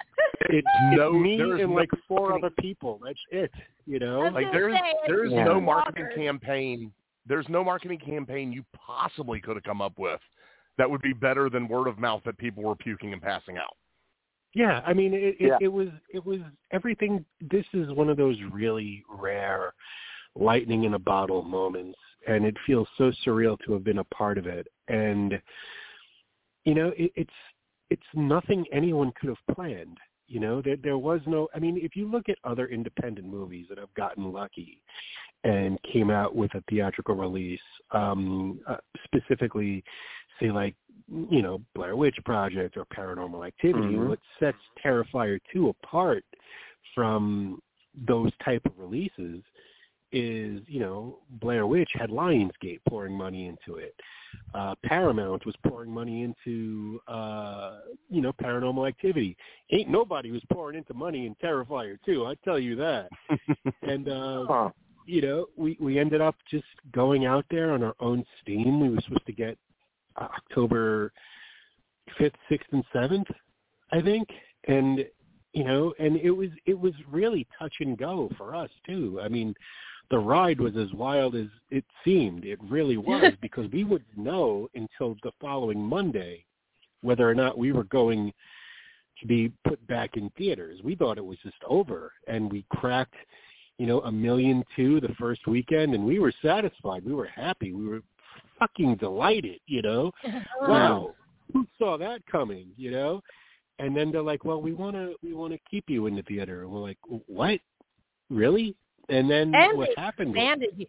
it's No- me there is and no like four marketing- other people. That's it. You know, Like there's say, there's Yeah. no marketing campaign. There's no marketing campaign you possibly could have come up with that would be better than word of mouth that people were puking and passing out. Yeah, I mean, it, it, Yeah. it was it was everything. This is one of those really rare lightning in a bottle moments, and it feels so surreal to have been a part of it. And you know, it, it's it's nothing anyone could have planned. You know, there there was no. I mean, if you look at other independent movies that have gotten lucky and came out with a theatrical release, um, uh, specifically, say like you know Blair Witch Project or Paranormal Activity, Mhm. what sets Terrifier two apart from those type of releases is you know Blair Witch had Lionsgate pouring money into it. Uh, Paramount was pouring money into uh, you know Paranormal Activity. Ain't nobody was pouring into money in Terrifier two. I tell you that. and uh, huh. you know, we we ended up just going out there on our own steam. We were supposed to get October fifth, sixth, and seventh, I think, and you know, and it was it was really touch and go for us too. I mean, the ride was as wild as it seemed. It really was because we wouldn't know until the following Monday whether or not we were going to be put back in theaters. We thought it was just over, and we cracked you know, a million two the first weekend, and we were satisfied. We were happy. We were fucking delighted. You know, wow, who saw that coming? You know, and then they're like, well, we want to we want to keep you in the theater, and we're like, what? Really? And then And what happened? was- Banded you.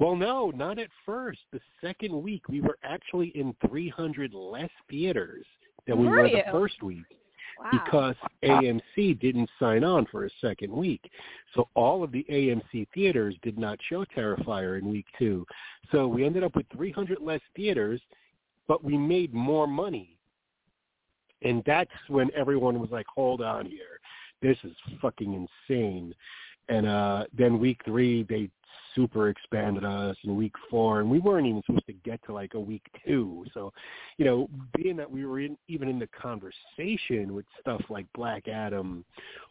well, no, not at first. The second week, we were actually in 300 less theaters than we Were were the first week Wow. because AMC didn't sign on for a second week. So all of the AMC theaters did not show Terrifier in week two. So we ended up with 300 less theaters, but we made more money. And that's when everyone was like, hold on here. This is fucking insane. And uh then week three, they super expanded us in week four, and we weren't even supposed to get to like a week two. So, you know, being that we were in, even in the conversation with stuff like Black Adam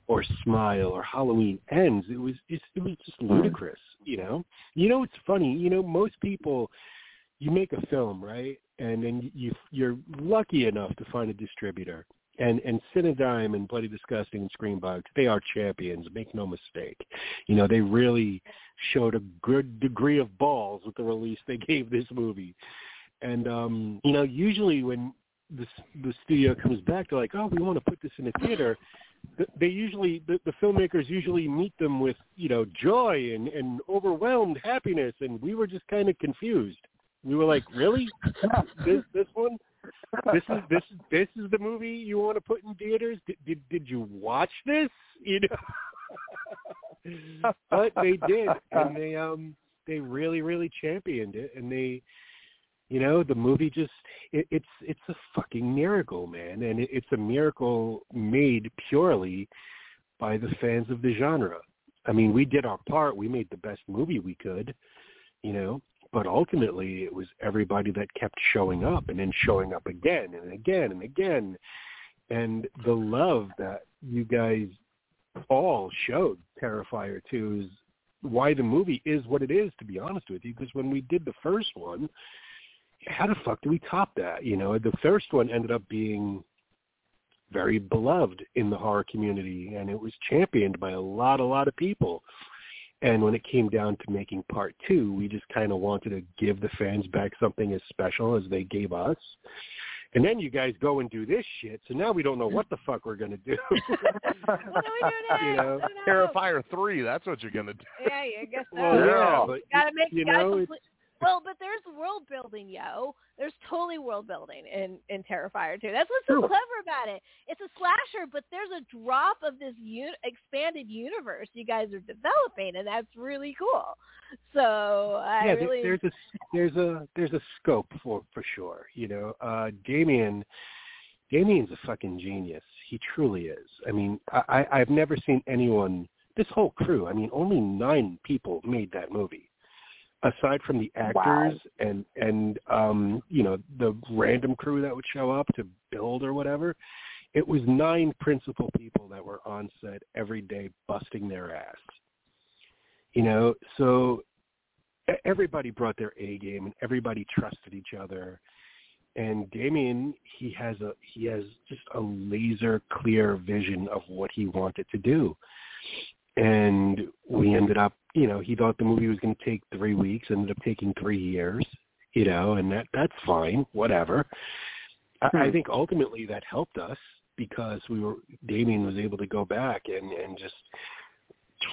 or Smile or Halloween Ends, it was it was just ludicrous. You know, you know, it's funny. You know, most people, you make a film, right, and then you you're lucky enough to find a distributor. And and Cinedigm and Bloody Disgusting and Screambox, they are champions. Make no mistake. You know, they really showed a good degree of balls with the release they gave this movie. And um, you know, usually when the the studio comes back, they're like, "Oh, we want to put this in the theater." Th- They usually the, the filmmakers usually meet them with you know joy and and overwhelmed happiness, and we were just kind of confused. We were like, "Really? this this one? This is this is this is the movie you want to put in theaters? Did did, did you watch this? You know." but they did, and they um they really really championed it, and they, you know, the movie just it, it's it's a fucking miracle, man, and it, it's a miracle made purely by the fans of the genre. I mean, we did our part. We made the best movie we could, you know, but ultimately it was everybody that kept showing up and then showing up again and again and again, and the love that you guys all showed Terrifier 2 is why the movie is what it is, to be honest with you, because when we did the first one, how the fuck do we top that? You know, the first one ended up being very beloved in the horror community, and it was championed by a lot, a lot of people. And when it came down to making part two, we just kind of wanted to give the fans back something as special as they gave us. And then you guys go and do this shit, so now we don't know what the fuck we're gonna do. what are we doing next? You know, Terrifier three. That's what you're gonna do. Yeah, I guess so. Well, yeah, but gotta make you gotta know, complete- well, but there's world building, yo. There's totally world building in in Terrifier 2. That's what's so Sure. clever about it. It's a slasher, but there's a drop of this un- expanded universe you guys are developing, and that's really cool. So I yeah, really there's a there's a there's a scope for for sure. You know, uh, Damien, Damien's a fucking genius. He truly is. I mean, I, I I've never seen anyone. This whole crew. I mean, only nine people made that movie, aside from the actors and and um you know the random crew that would show up to build or whatever. It was nine principal people that were on set every day busting their ass. You know, so everybody brought their A game and everybody trusted each other. And Damien, he has a he has just a laser clear vision of what he wanted to do. And we ended up, you know, he thought the movie was going to take three weeks, ended up taking three years, you know, and that that's fine, whatever. I, I Hmm. think ultimately that helped us because we were Damien was able to go back and and just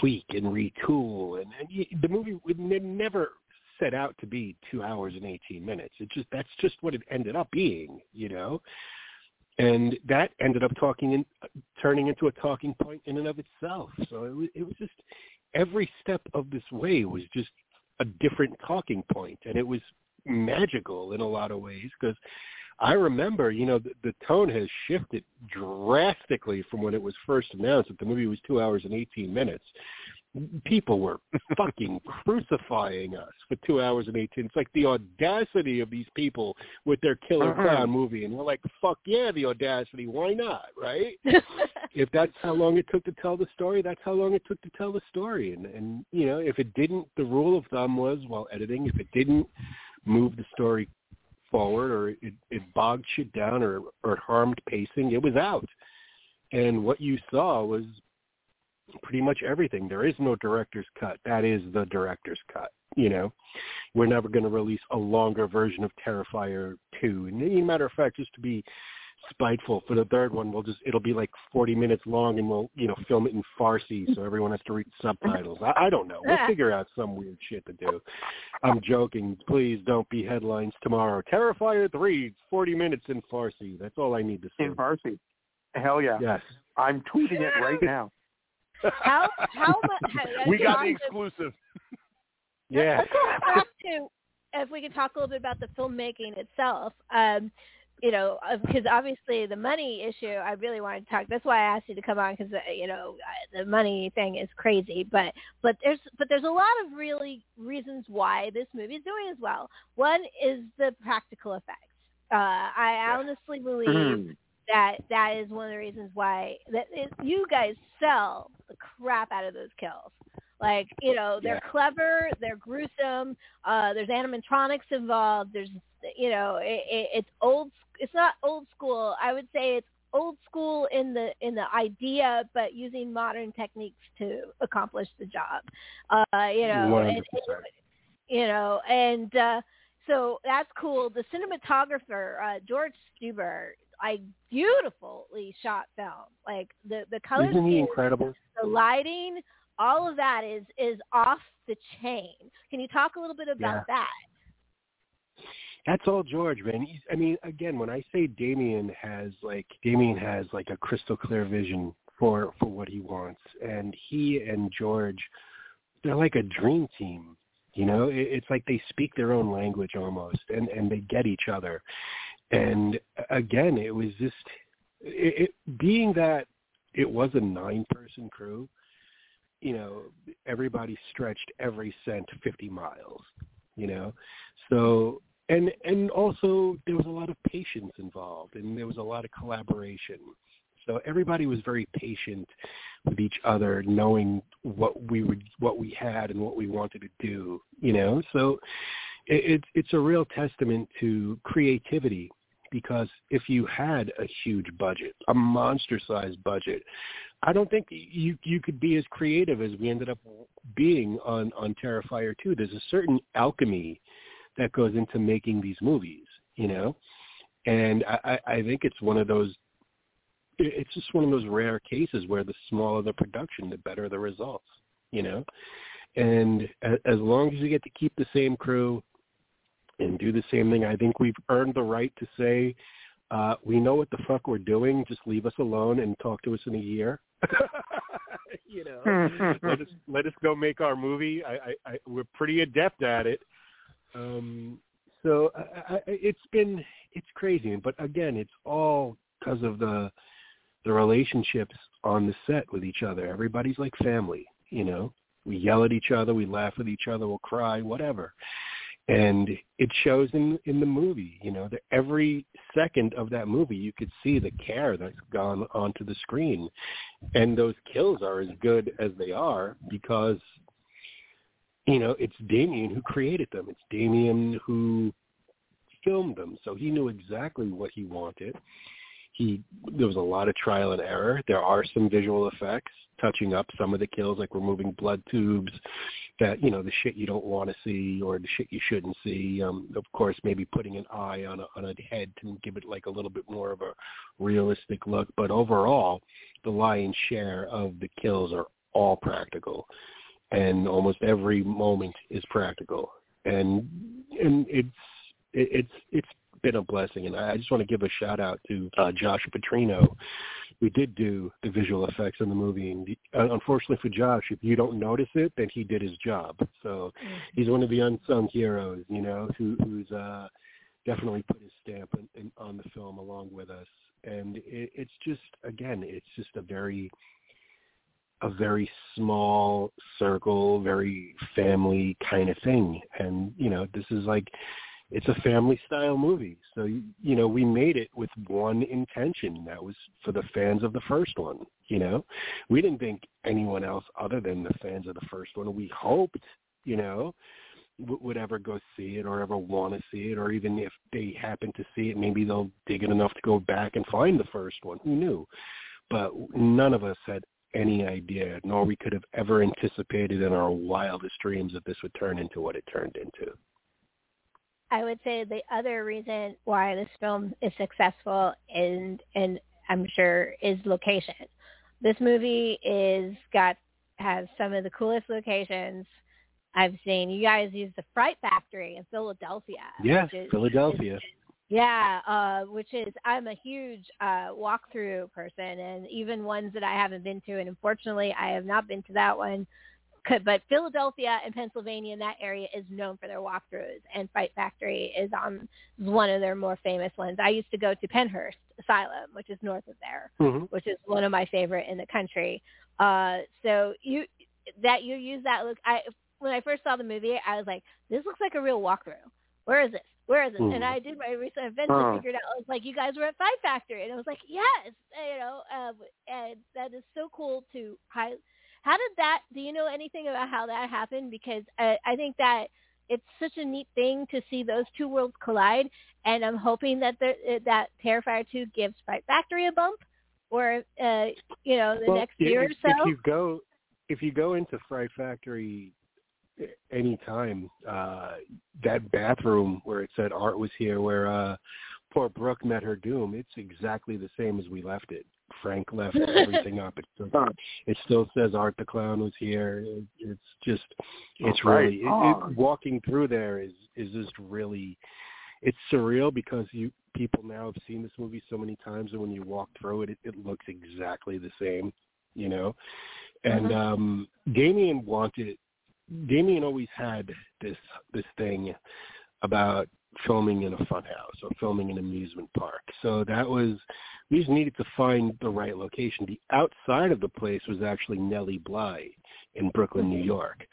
tweak and retool and, and y- the movie would ne- never set out to be two hours and 18 minutes it just that's just what it ended up being you know and that ended up talking in turning into a talking point in and of itself so it was it was just every step of this way was just a different talking point and it was magical in a lot of ways because I remember, you know, the, the tone has shifted drastically from when it was first announced that the movie was two hours and 18 minutes. People were fucking crucifying us for two hours and 18. It's like the audacity of these people with their killer Uh-uh. clown movie. And we're like, fuck yeah, the audacity. Why not, right? if that's how long it took to tell the story, that's how long it took to tell the story. And, and you know, if it didn't, the rule of thumb was while editing, if it didn't move the story forward or it, it bogged shit down or, or harmed pacing, it was out. And what you saw was pretty much everything. There is no director's cut. That is the director's cut. You know, we're never going to release a longer version of Terrifier 2. And as a matter of fact, just to be spiteful for the third one, we'll just it'll be like 40 minutes long, and we'll you know film it in Farsi, so everyone has to read subtitles. I, I don't know. We'll figure out some weird shit to do. I'm joking. Please don't be headlines tomorrow. Terrifier 3, 40 minutes in Farsi. That's all I need to say. in Farsi. Hell yeah. Yes. I'm tweeting it right now. How how much We got the exclusive. Yeah. Let's go back to if we can talk a little bit about the filmmaking itself. Um, you know, because obviously the money issue, I really wanted to talk. That's why I asked you to come on because you know the money thing is crazy. But but there's but there's a lot of really reasons why this movie is doing as well. One is the practical effects. Uh, I honestly believe Mhm. That that is one of the reasons why that it, you guys sell the crap out of those kills. Like you know, they're Yeah. clever, they're gruesome. Uh, there's animatronics involved. There's you know, it, it, it's old. It's not old school. I would say it's old school in the in the idea, but using modern techniques to accomplish the job. Uh, you know, and- you know, and uh, so that's cool. The cinematographer uh, George Steuber, like beautifully shot film. Like the the color Isn't scheme, incredible? the lighting, all of that is is off the chain. Can you talk a little bit about Yeah. that? That's all George, man. He's, I mean, again, when I say Damien has like Damien has like a crystal clear vision for for what he wants, and he and George, they're like a dream team. You know, it, it's like they speak their own language almost, and and they get each other. And again, it was just it, it being that it was a nine person crew. You know, everybody stretched every cent fifty miles. You know, so and and also there was a lot of patience involved and there was a lot of collaboration so everybody was very patient with each other knowing what we would what we had and what we wanted to do you know so it, it's it's a real testament to creativity because if you had a huge budget, a monster-sized budget, I don't think you you could be as creative as we ended up being on on Terrifier 2. There's a certain alchemy that goes into making these movies, you know, and I, I think it's one of those. It's just one of those rare cases where the smaller the production, the better the results, you know. And as long as you get to keep the same crew and do the same thing, I think we've earned the right to say, uh, we know what the fuck we're doing. Just leave us alone and talk to us in a year. you know, let us let us go make our movie. I, I, I we're pretty adept at it. Um, so I, I, it's been it's crazy, but again, it's all because of the the relationships on the set with each other. Everybody's like family, you know. We yell at each other, we laugh with each other, we'll cry, whatever. And it shows in in the movie you know that every second of that movie you could see the care that's gone onto the screen. And those kills are as good as they are because you know it's Damien who created them. It's Damien who filmed them. So he knew exactly what he wanted he there was a lot of trial and error there are some visual effects touching up some of the kills like removing blood tubes that you know the shit you don't want to see or the shit you shouldn't see. Um, of course, maybe putting an eye on a on a head to give it like a little bit more of a realistic look. But overall, the lion's share of the kills are all practical, and almost every moment is practical. And and it's it's it's been a blessing. And I just want to give a shout out to uh, Josh Petrino we did do the visual effects in the movie. And uh, unfortunately for Josh, if you don't notice it, then he did his job. So mm-hmm. he's one of the unsung heroes, you know, who, who's uh, definitely put his stamp in, in, on the film along with us. And it, it's just, again, it's just a very a very small circle, very family kind of thing. And, you know, this is like it's a family style movie. So you know, we made it with one intention. That was for the fans of the first one. You know, we didn't think anyone else other than the fans of the first one. We hoped, you know, would ever go see it or ever want to see it, or even if they happen to see it, maybe they'll dig it enough to go back and find the first one. Who knew? But none of us had any idea, nor we could have ever anticipated in our wildest dreams that this would turn into what it turned into. I would say the other reason why this film is successful and and I'm sure is location. This movie is got has some of the coolest locations I've seen. You guys use the Fright Factory in Philadelphia. Yeah, is, Philadelphia. Is, yeah, uh, which is I'm a huge uh, walkthrough person, and even ones that I haven't been to, and unfortunately I have not been to that one but Philadelphia and Pennsylvania in that area is known for their walkthroughs, and Fright Factory is on one of their more famous ones. I used to go to Pennhurst Asylum, which is north of there, mm-hmm. which is one of my favorite in the country. Uh, so you that you use that look. I when I first saw the movie, I was like, this looks like a real walkthrough. Where is this? Where is this? Mm. And I did my research and eventually figured out. I was like, you guys were at Fright Factory, and I was like, yes, you know, uh, and that is so cool to highlight how did that? Do you know anything about how that happened? Because I, I think that it's such a neat thing to see those two worlds collide, and I'm hoping that the, that Terrifier 2 gives Fright Factory a bump, or uh, you know, the well, next year if, or so. If you go, if you go into Fright Factory anytime, uh, that bathroom where it said Art was here, where uh, poor Brooke met her doom, it's exactly the same as we left it. Frank left everything up. It still, it still says Art the Clown was here. It, it's just, it's oh, really it, it, walking through there is is just really, it's surreal because you people now have seen this movie so many times, and when you walk through it, it, it looks exactly the same, you know. And mm-hmm. um Damien wanted, Damien always had this this thing about filming in a funhouse or filming an amusement park. So that was we just needed to find the right location. The outside of the place was actually Nellie Bly in Brooklyn, New mm-hmm. York.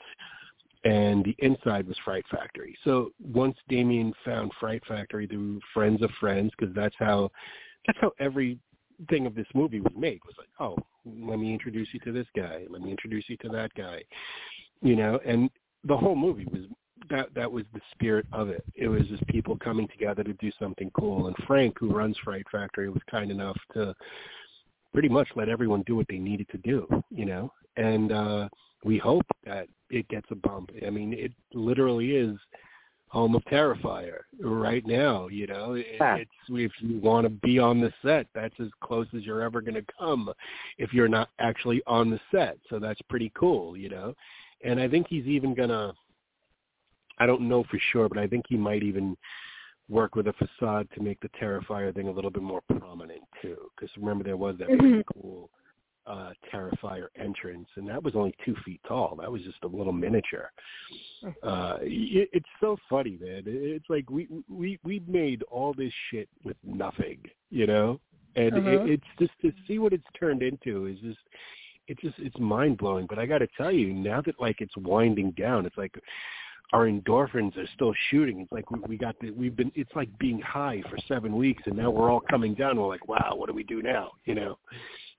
And the inside was Fright Factory. So once Damien found Fright Factory through friends of friends, because that's how that's how every thing of this movie was made. Was like, oh, let me introduce you to this guy. Let me introduce you to that guy. You know, and the whole movie was that that was the spirit of it. It was just people coming together to do something cool. And Frank, who runs Fright Factory, was kind enough to pretty much let everyone do what they needed to do, you know. And uh we hope that it gets a bump. I mean, it literally is home of Terrifier right now. You know, it, it's if you want to be on the set, that's as close as you're ever going to come if you're not actually on the set. So that's pretty cool. You know, and I think he's even gonna. I don't know for sure, but I think he might even work with a facade to make the Terrifier thing a little bit more prominent too. Because remember, there was that mm-hmm. cool uh Terrifier entrance, and that was only two feet tall. That was just a little miniature. Uh, it, it's so funny, man. It's like we we we made all this shit with nothing, you know, and uh-huh. it, it's just to see what it's turned into is just it's just it's mind blowing. But I got to tell you, now that like it's winding down, it's like our endorphins are still shooting. It's like we, we got the we've been it's like being high for seven weeks, and now we're all coming down. We're like, wow, what do we do now? You know.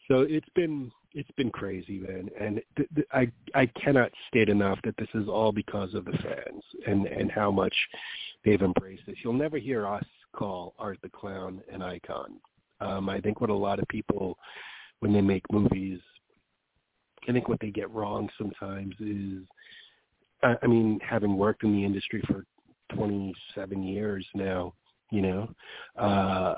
So it's been it's been crazy, man, and th- th- I I cannot state enough that this is all because of the fans and and how much they've embraced this. You'll never hear us call Art the Clown an icon. Um, I think what a lot of people when they make movies, I think what they get wrong sometimes is, I, I mean, having worked in the industry for 27 years now, you know, uh,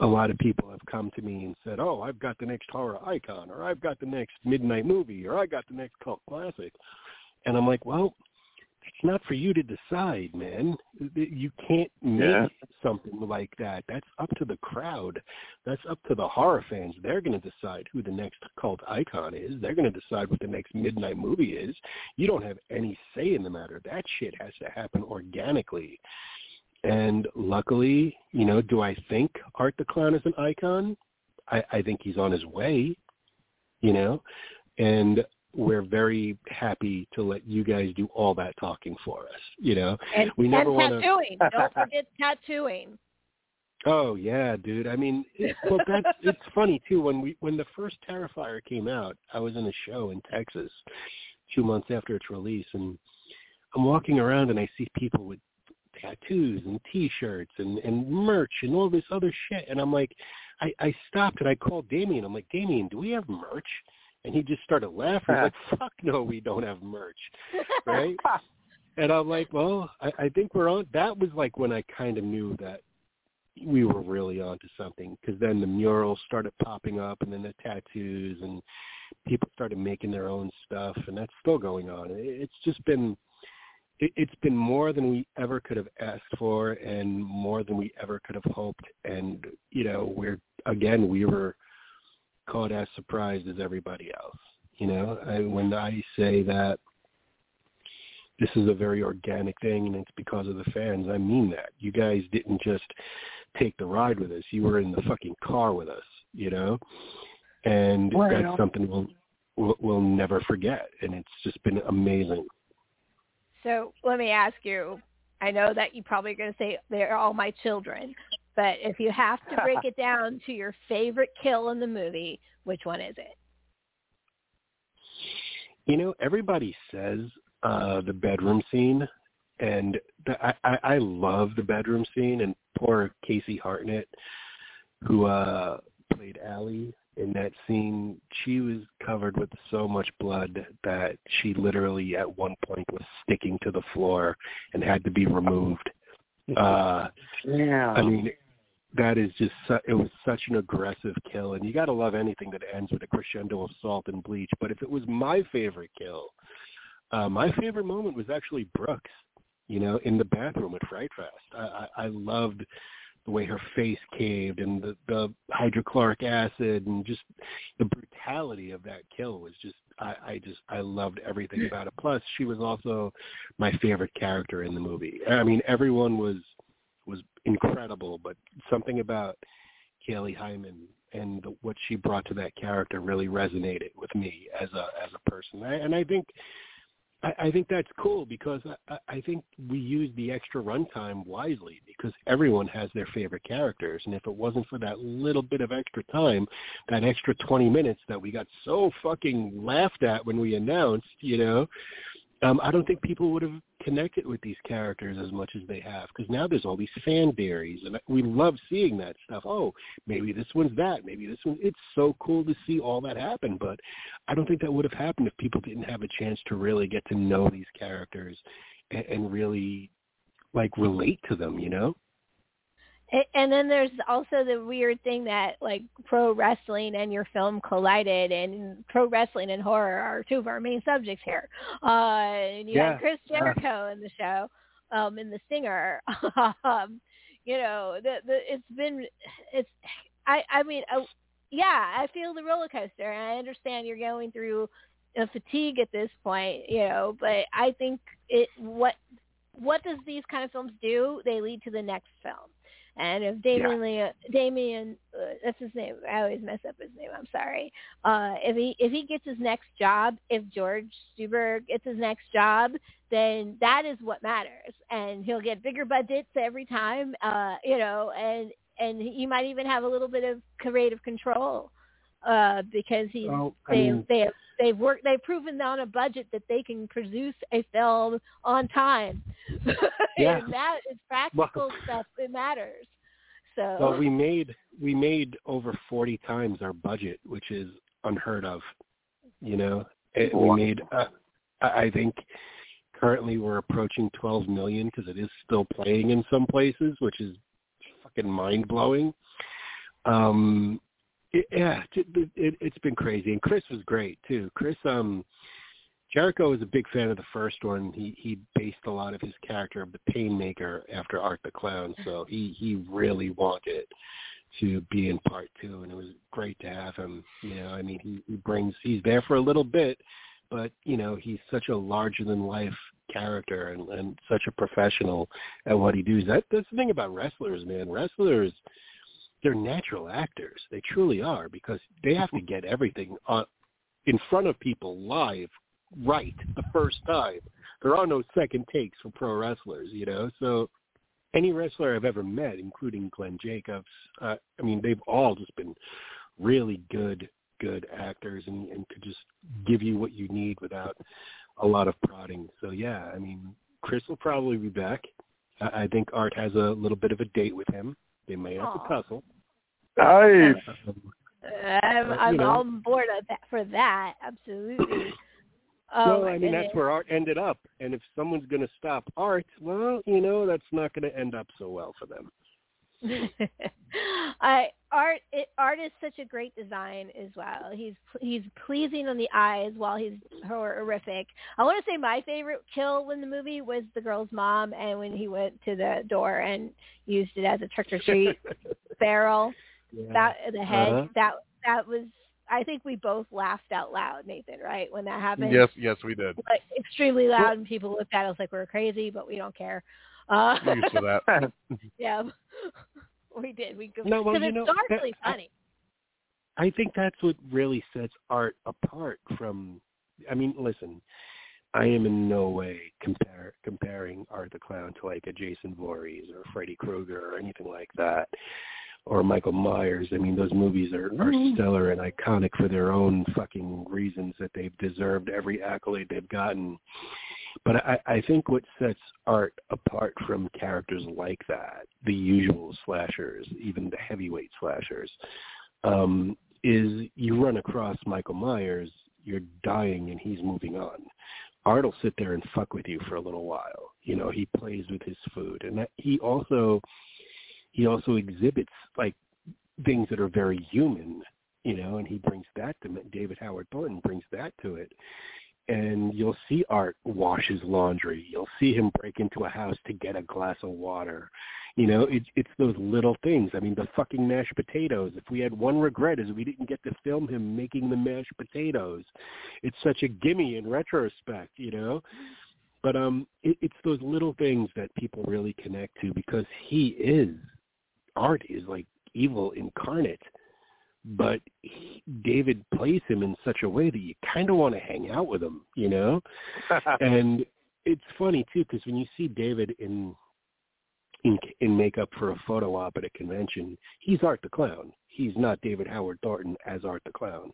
a lot of people have come to me and said, "Oh, I've got the next horror icon, or I've got the next midnight movie, or I got the next cult classic," and I'm like, "Well, it's not for you to decide, man. You can't make yeah. something like that. That's up to the crowd. That's up to the horror fans. They're going to decide who the next cult icon is. They're going to decide what the next midnight movie is. You don't have any say in the matter. That shit has to happen organically. And luckily, you know, do I think Art the Clown is an icon? I, I think he's on his way, you know, and we're very happy to let you guys do all that talking for us, you know. And, we never and tattooing. Wanna... Don't forget tattooing. Oh yeah, dude. I mean, it, well, that's it's funny too. When we when the first Terrifier came out, I was in a show in Texas, two months after its release, and I'm walking around and I see people with tattoos and T-shirts and and merch and all this other shit. And I'm like, I I stopped and I called Damien. I'm like, Damien, do we have merch? And he just started laughing. He's like, fuck no, we don't have merch, right? and I'm like, well, I, I think we're on. That was like when I kind of knew that we were really onto something because then the murals started popping up and then the tattoos and people started making their own stuff and that's still going on. It's just been it, it's been more than we ever could have asked for and more than we ever could have hoped. And, you know, we're, again, we were caught as surprised as everybody else. You know, I, when I say that this is a very organic thing and it's because of the fans, I mean that. You guys didn't just take the ride with us. You were in the fucking car with us, you know? And well, that's something we'll, we'll, we'll never forget. And it's just been amazing. So let me ask you. I know that you're probably going to say they're all my children, but if you have to break it down to your favorite kill in the movie, which one is it? You know, everybody says uh the bedroom scene, and the, I, I I love the bedroom scene. And poor Casey Hartnett, who uh played Allie, in that scene, she was covered with so much blood that she literally at one point was sticking to the floor and had to be removed. Uh, yeah. I mean, that is just su- it was such an aggressive kill, and you got to love anything that ends with a crescendo of salt and bleach. But if it was my favorite kill, uh, my favorite moment was actually Brooks. You know, in the bathroom at Fright Fest. I, I, I loved the way her face caved and the, the hydrochloric acid and just the brutality of that kill was just I, I just I loved everything about it. Plus she was also my favorite character in the movie. I mean everyone was was incredible, but something about Kailey Hyman and the, what she brought to that character really resonated with me as a as a person. I, and I think I, I think that's cool because I, I think we use the extra runtime wisely because everyone has their favorite characters, and if it wasn't for that little bit of extra time, that extra twenty minutes that we got so fucking laughed at when we announced, you know, um, I don't think people would have connected with these characters as much as they have because now there's all these fan theories, and we love seeing that stuff. Oh, maybe this one's that, maybe this one. It's so cool to see all that happen, but I don't think that would have happened if people didn't have a chance to really get to know these characters and, and really like relate to them. You know? And then there's also the weird thing that like pro wrestling and your film collided, and pro wrestling and horror are two of our main subjects here. Uh, and you yeah. had Chris Jericho in the show, um, in the singer. um, you know, the the it's been it's I I mean uh, yeah, I feel the roller coaster, and I understand you're going through a fatigue at this point, you know, but I think it what what does these kind of films do? They lead to the next film and if Damien, yeah. Damien, uh, that's his name. I always mess up his name. I'm sorry. Uh, if he if he gets his next job, if George Steuber gets his next job, then that is what matters, and he'll get bigger budgets every time. Uh, you know, and and he might even have a little bit of creative control uh, because he's well, they mean, they have they've worked they've proven on a budget that they can produce a film on time. Yeah. and that is practical well, stuff It matters. So Well we made we made over forty times our budget, which is unheard of. You know? It, we made uh, I think currently we're approaching 12 million because it is still playing in some places, which is fucking mind blowing. Um, it, yeah, it, it, it's been crazy, and Chris was great too. Chris, um, Jericho was a big fan of the first one. He he based a lot of his character of the Painmaker after Art the Clown, so he he really wanted to be in part two, and it was great to have him. You know, I mean, he, he brings he's there for a little bit, but you know, he's such a larger than life character and, and such a professional at what he does. That that's the thing about wrestlers, man. Wrestlers they're natural actors. They truly are because they have to get everything on, in front of people live right the first time. There are no second takes for pro wrestlers, you know. So any wrestler I've ever met, including Glenn Jacobs, uh, I mean, they've all just been really good, good actors and, and could just give you what you need without a lot of prodding. So yeah, I mean, Chris will probably be back. I, I think Art has a little bit of a date with him. They may have to tussle. Nice. I'm, I'm you know. on board that, for that. Absolutely. Um, oh, well, I mean, goodness. that's where art ended up. And if someone's going to stop art, well, you know, that's not going to end up so well for them. I art it, art is such a great design as well. He's he's pleasing on the eyes while he's horrific. I want to say my favorite kill in the movie was the girl's mom, and when he went to the door and used it as a trick or treat barrel. Yeah. That the head Uh-huh. that that was. I think we both laughed out loud, Nathan. Right when that happened. Yes, yes, we did. Like extremely loud, and people looked at us like we were crazy, but we don't care. Uh, We're used to that. yeah, we did. We No, well, because you it's know, darkly that- I- funny. I think that's what really sets art apart from. I mean, listen, I am in no way compare, comparing Art the Clown to like a Jason Voorhees or Freddy Krueger or anything like that, or Michael Myers. I mean, those movies are, are stellar and iconic for their own fucking reasons that they've deserved every accolade they've gotten. But I, I think what sets art apart from characters like that, the usual slashers, even the heavyweight slashers, um, is you run across Michael Myers, you're dying and he's moving on. Art will sit there and fuck with you for a little while. You know, he plays with his food, and that, he also he also exhibits like things that are very human. You know, and he brings that to David Howard Thornton brings that to it. And you'll see Art wash his laundry. You'll see him break into a house to get a glass of water. You know, it, it's those little things. I mean, the fucking mashed potatoes. If we had one regret is we didn't get to film him making the mashed potatoes. It's such a gimme in retrospect, you know. But um, it, it's those little things that people really connect to because he is art is like evil incarnate. But he, David plays him in such a way that you kind of want to hang out with him, you know. and it's funny too because when you see David in in in makeup for a photo op at a convention, he's Art the Clown. He's not David Howard Thornton as Art the Clown.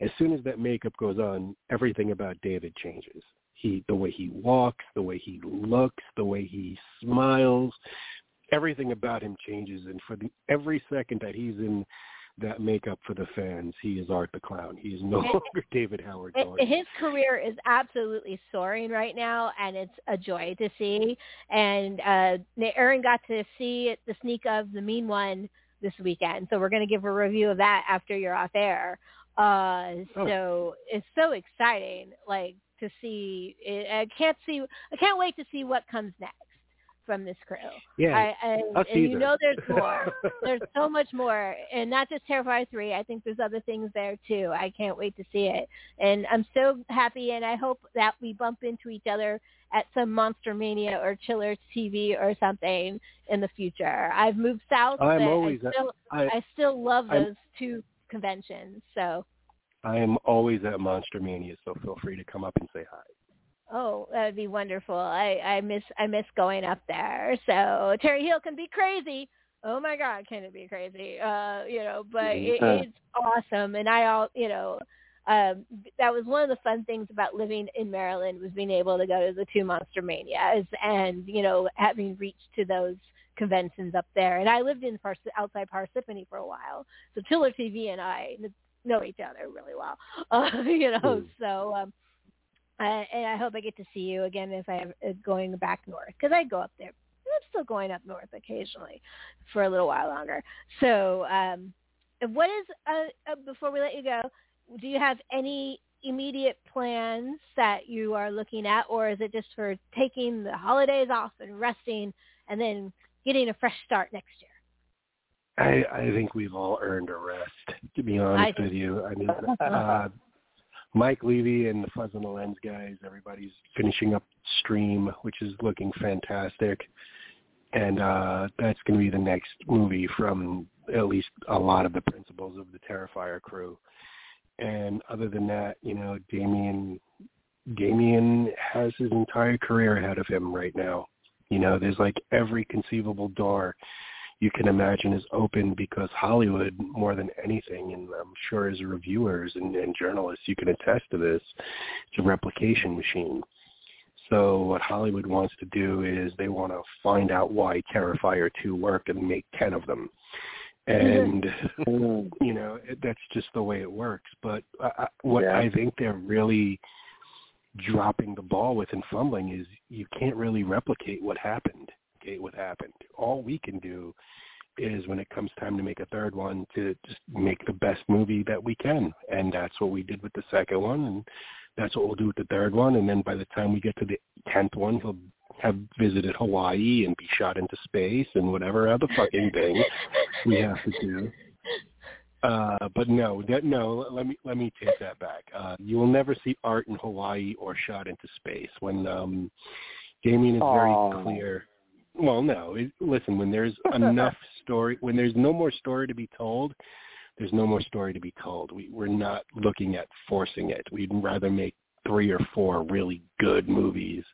As soon as that makeup goes on, everything about David changes. he the way he walks, the way he looks, the way he smiles, everything about him changes. And for the every second that he's in that makeup for the fans, he is Art the Clown. He is no longer David Howard. Thornton. His career is absolutely soaring right now, and it's a joy to see. And uh Aaron got to see the sneak of the Mean One this weekend, so we're going to give a review of that after you're off air. Uh, oh. so it's so exciting, like to see. It, I can't see. I can't wait to see what comes next from this crew. Yeah, I, I, and you know there's more. there's so much more, and not just Terrifier three. I think there's other things there too. I can't wait to see it, and I'm so happy, and I hope that we bump into each other at some Monster Mania or Chiller TV or something in the future. I've moved south, I'm but always, I still, I, I still love those I'm, two conventions. So I am always at Monster Mania, so feel free to come up and say hi. Oh, that would be wonderful. I I miss I miss going up there. So Cherry Hill can be crazy. Oh my God, can it be crazy? Uh, you know, but it, it's awesome, and I all you know. Um, that was one of the fun things about living in Maryland was being able to go to the two Monster Manias and you know having reached to those conventions up there. And I lived in Pars- outside Parsippany for a while, so Chiller TV and I know each other really well. Uh, you know, mm. so um, uh, and I hope I get to see you again if I am uh, going back north because I go up there. I'm still going up north occasionally for a little while longer. So, um, what is uh, uh, before we let you go? Do you have any immediate plans that you are looking at, or is it just for taking the holidays off and resting, and then getting a fresh start next year? I, I think we've all earned a rest, to be honest with you. I mean, uh, Mike Leavy and the Fuzz on the Lens guys, everybody's finishing up Stream, which is looking fantastic. And uh that's going to be the next movie from at least a lot of the principals of the Terrifier crew. And other than that, you know, Damien Damien has his entire career ahead of him right now. You know, there's like every conceivable door you can imagine is open because Hollywood, more than anything, and I'm sure as reviewers and, and journalists, you can attest to this, it's a replication machine. So what Hollywood wants to do is they want to find out why Terrifier 2 worked and make 10 of them. And, you know, that's just the way it works. But uh, what yeah. I think they're really dropping the ball with and fumbling is you can't really replicate what happened replicate what happened. All we can do is when it comes time to make a third one to just make the best movie that we can. And that's what we did with the second one and that's what we'll do with the third one and then by the time we get to the tenth one he'll have visited Hawaii and be shot into space and whatever other fucking thing we have to do. Uh, but no, that, no. Let me let me take that back. Uh, you will never see art in Hawaii or shot into space. When um, Damien is very clear well, no. It, listen, when there's enough story, when there's no more story to be told, there's no more story to be told. We, we're not looking at forcing it. We'd rather make three or four really good movies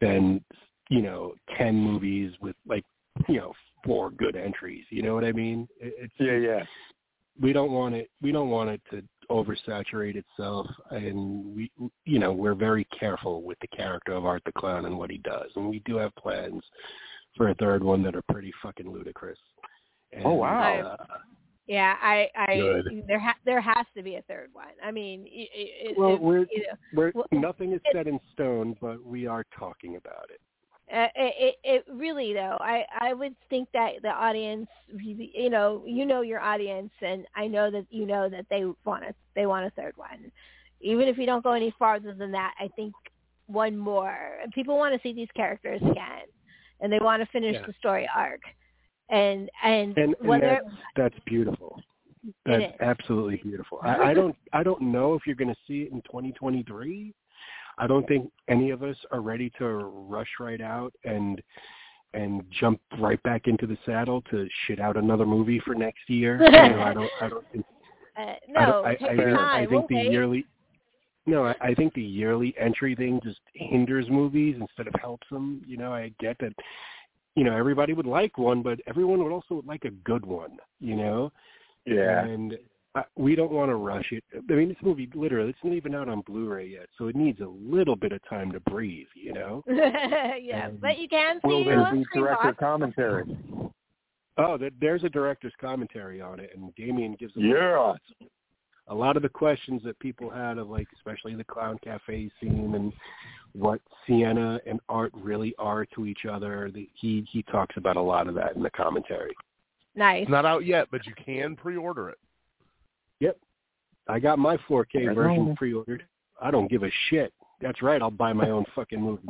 than, you know, ten movies with like, you know, four good entries. You know what I mean? It's, yeah, yeah. We don't want it. We don't want it to oversaturate itself and we you know we're very careful with the character of art the clown and what he does and we do have plans for a third one that are pretty fucking ludicrous. And, oh wow! Uh, yeah, I, I good. there ha- there has to be a third one. I mean, it, it, well, it, we're, you know, we're well, nothing is set in stone, but we are talking about it. Uh, it, it really though, I I would think that the audience, you know, you know your audience, and I know that you know that they want a they want a third one. Even if you don't go any farther than that, I think one more. People want to see these characters again and they want to finish yeah. the story arc. And and, and, and whether that's, that's beautiful. That's absolutely beautiful. I, I don't I don't know if you're going to see it in 2023. I don't think any of us are ready to rush right out and and jump right back into the saddle to shit out another movie for next year. you know, I don't I don't think uh, no, I, I, take I. I think we'll the wait. yearly no, I, I think the yearly entry thing just hinders movies instead of helps them. You know, I get that. You know, everybody would like one, but everyone would also like a good one. You know. Yeah. And uh, we don't want to rush it. I mean, this movie literally it's not even out on Blu-ray yet, so it needs a little bit of time to breathe. You know. yeah, Um, but you can see Will it there be director Screambox. commentary? Oh, there's a director's commentary on it, and Damien gives a Yeah. A lot of the questions that people had of like, especially the clown cafe scene and what Sienna and Art really are to each other. The, he he talks about a lot of that in the commentary. Nice. It's not out yet, but you can pre-order it. Yep, I got my 4K Right version on. pre-ordered. I don't give a shit. That's right. I'll buy my own fucking movie.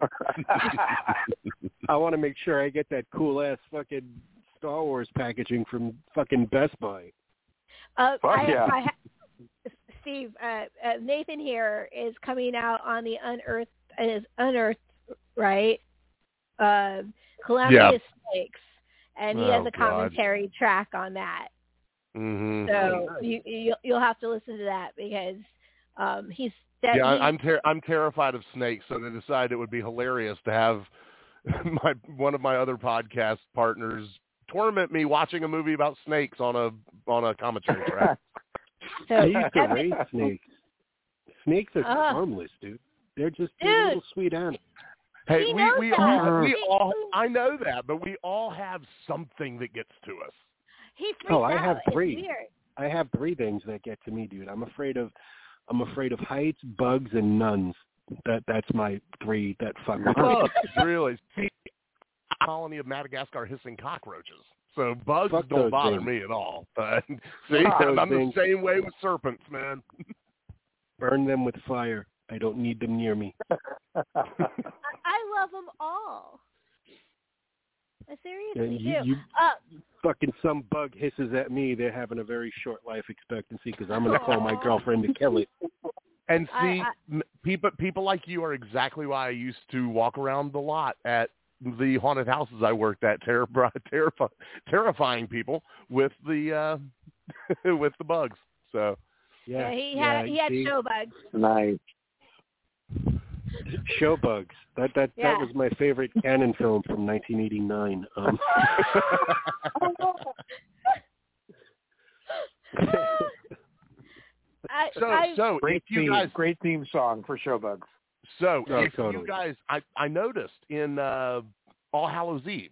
I want to make sure I get that cool ass fucking Star Wars packaging from fucking Best Buy. Uh, Fuck I, yeah. I ha- Steve, uh, uh, Nathan here is coming out on the Unearthed, is Unearthed, right? Uh, Calamity Yeah. Snakes, and he has Oh, a God. commentary track on that. hmm So you, you you'll have to listen to that because um, he's that Yeah, I, I'm ter- I'm terrified of snakes, so they decided it would be hilarious to have my one of my other podcast partners torment me watching a movie about snakes on a on a commentary track. so I used to Evan- raise snakes. Snakes are Ah. harmless, dude. They're just Dude. little sweet animals. Hey, He we we that. all we all I know that, but we all have something that gets to us. he freaks Oh, I out. have It's three. weird. I have three things that get to me, dude. I'm afraid of I'm afraid of heights, bugs, and nuns. That that's my three that fuck with me. Bugs, really. See, colony of Madagascar hissing cockroaches. So bugs Fuck don't bother things. me at all. But see, Fuck those I'm the same way with serpents, man. Burn them with fire. I don't need them near me. I, I love them all. I Yeah, seriously you, do. you Uh, fucking some bug hisses at me, they're having a very short life expectancy because I'm gonna call my girlfriend to kill it. And I- see, people people like you are exactly why I used to walk around the lot at the haunted houses I worked at, terror, terrifi- terrifying people with the uh with the bugs. So Yeah, yeah, he yeah, had he had see? show bugs. nice. show bugs. That that Yeah. that was my favorite Cannon film from 1989. Um, I, so I, so Great if you theme, guys great theme song for Showbugs. So Oh, if totally. you guys, I, I noticed in uh, All Hallows Eve,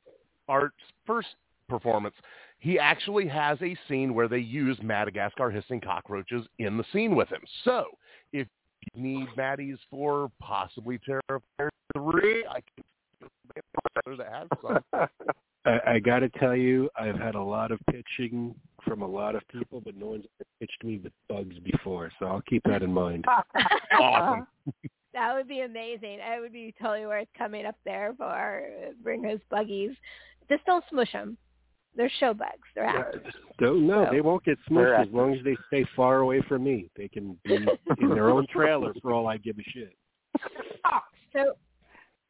Art's first performance, he actually has a scene where they use Madagascar hissing cockroaches in the scene with him. So if you need Maddie's for possibly Terrifier 3, I can that has some. I, I got to tell you, I've had a lot of pitching from a lot of people, but no one's pitched me with bugs before, so I'll keep that in mind. Awesome. That would be amazing. It would be totally worth coming up there for bring those buggies. Just don't smush them. They're show bugs. They're actors. Don't no, So- they won't get They're smushed as long as they stay far away from me. They can be in their own trailer for all I give a shit. So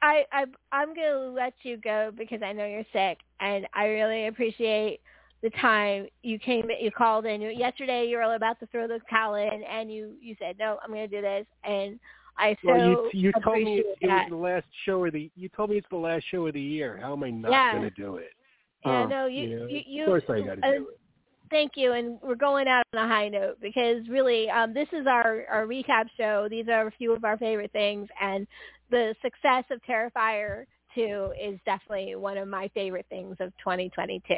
I, I I'm gonna let you go because I know you're sick, and I really appreciate the time you came. You called in yesterday. You were about to throw the towel in, and you you said no, I'm gonna do this, and I so Well, you you told me it was the last show of the. You told me it's the last show of the year. How am I not Yeah. going to do it? Yeah, no, you You know, you, you of course I got to uh, do it. Thank you, and we're going out on a high note because really, um, this is our our recap show. These are a few of our favorite things, and the success of Terrifier 2 is definitely one of my favorite things of 2022.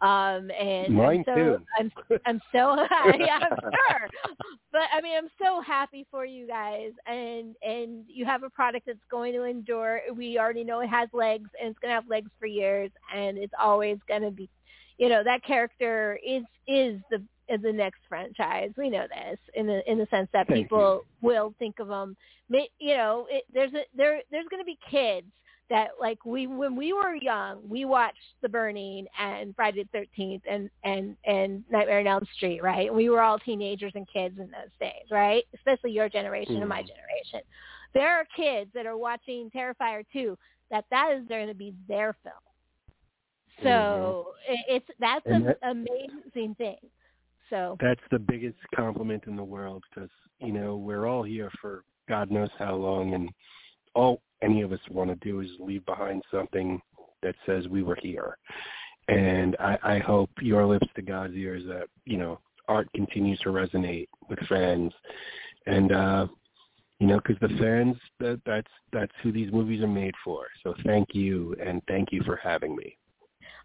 Um, and Mine I'm so, too. I'm I'm so yeah, I'm sure. But I mean, I'm so happy for you guys, and and you have a product that's going to endure. We already know it has legs, and it's going to have legs for years, and it's always going to be, you know, that character is is the is the next franchise. We know this in the in the sense that Thank people will think of them. You know, it, there's a there there's going to be kids that like we when we were young, we watched The Burning and Friday the Thirteenth and and and Nightmare on Elm Street, right? We were all teenagers and kids in those days, right? Especially your generation and my Mhm. generation. There are kids that are watching Terrifier two that that is going to be their film. So it, it's that's And an that- amazing thing. So That's the biggest compliment in the world because you know we're all here for God knows how long, and all any of us want to do is leave behind something that says we were here. And I, I hope your lips to God's ears that you know art continues to resonate with fans, and uh, you know, because the fans that that's that's who these movies are made for. So thank you, and thank you for having me.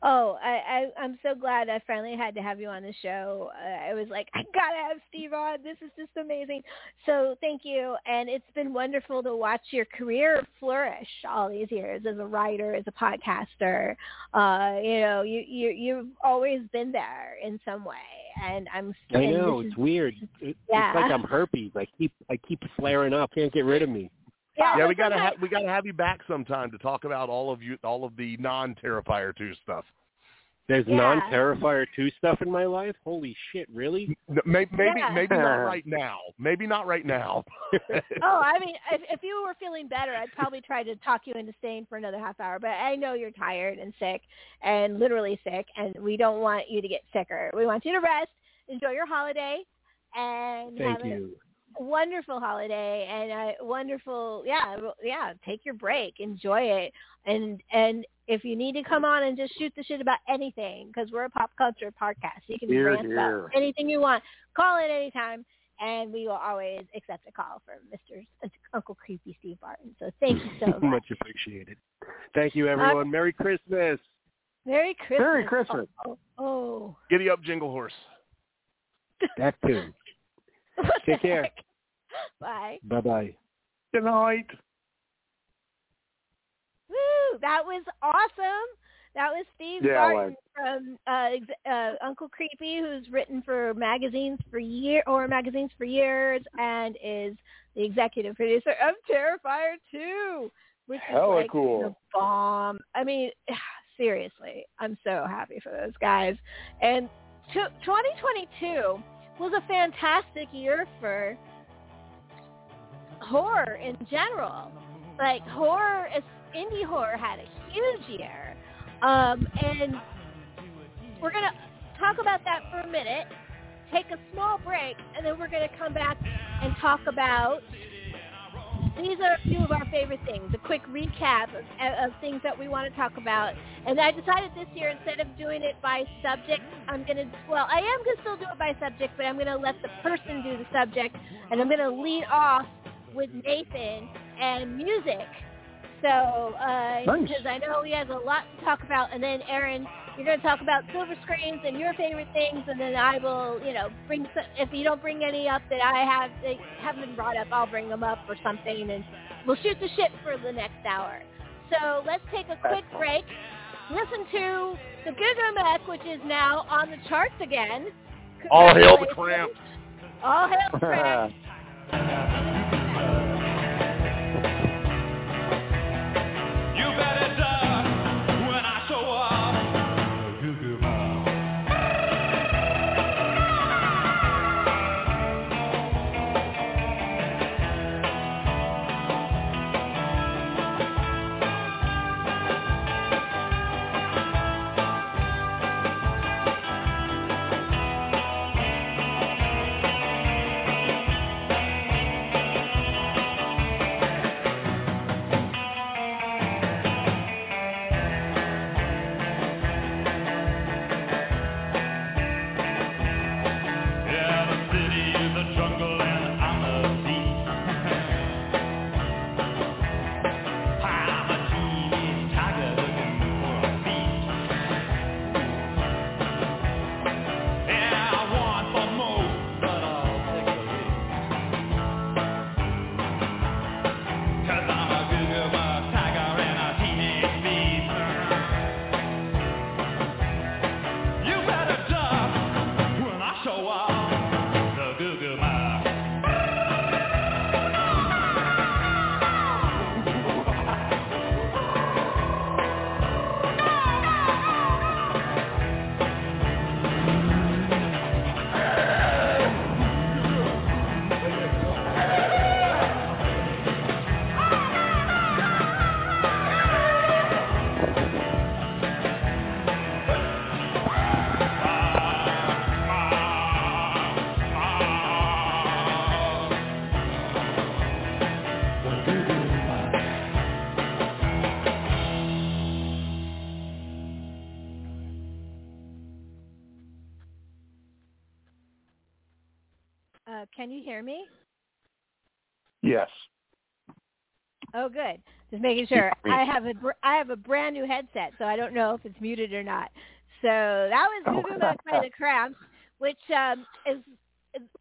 Oh, I, I I'm so glad I finally had to have you on the show. Uh, I was like, I gotta have Steve on. This is just amazing. So thank you, and it's been wonderful to watch your career flourish all these years as a writer, as a podcaster. Uh, you know, you you you've always been there in some way, and I'm. I know it's is, weird. It, yeah. It's like I'm herpes. I keep I keep flaring up. Can't get rid of me. Yeah, yeah we gotta have we gotta have you back sometime to talk about all of you all of the non Terrifier two stuff. There's yeah. non Terrifier two stuff in my life. Holy shit! Really? Maybe maybe, yeah. maybe not right now. Maybe not right now. oh, I mean, if, if you were feeling better, I'd probably try to talk you into staying for another half hour. But I know you're tired and sick, and literally sick, and we don't want you to get sicker. We want you to rest, enjoy your holiday, and Thank have you. A, wonderful holiday and a wonderful yeah yeah take your break enjoy it and and if you need to come on and just shoot the shit about anything because we're a pop culture podcast you can rant about anything you want call in anytime and we will always accept a call from Mr. Uncle Creepy Steve Barton. So thank you so much. much appreciated. Thank you, everyone. Uh, Merry Christmas. Merry Christmas. Merry Christmas. Oh, oh. Giddy up, Jingle Horse. That too. Take care. Bye bye. Good night. Woo! That was awesome. That was Steve yeah, Barton from uh, uh, Uncle Creepy, who's written for magazines for year or magazines for years, and is the executive producer of Terrifier 2, which Hella is like cool. the bomb. I mean, seriously, I'm so happy for those guys. And 2022 was a fantastic year for horror in general. Like horror, is indie horror had a huge year, um, and we're gonna talk about that for a minute. Take a small break, and then we're gonna come back and talk about these are a few of our favorite things. A quick recap of, of things that we want to talk about. And I decided this year, instead of doing it by subject, I'm going to, well, I am going to still do it by subject, but I'm going to let the person do the subject. And I'm going to lead off with Nathan and music. So, uh, nice. because I know he has a lot to talk about. And then Aaron, you're going to talk about silver screens and your favorite things, and then I will, you know, bring some, if you don't bring any up that I have that haven't been brought up, I'll bring them up or something, and we'll shoot the shit for the next hour. So let's take a quick break. Listen to the Gigamech, which is now on the charts again. All hail the cramps. All hail the cramps. Just making sure. I have a I have a brand new headset, so I don't know if it's muted or not. So that was Oh. Muck by the Cramps, which um, is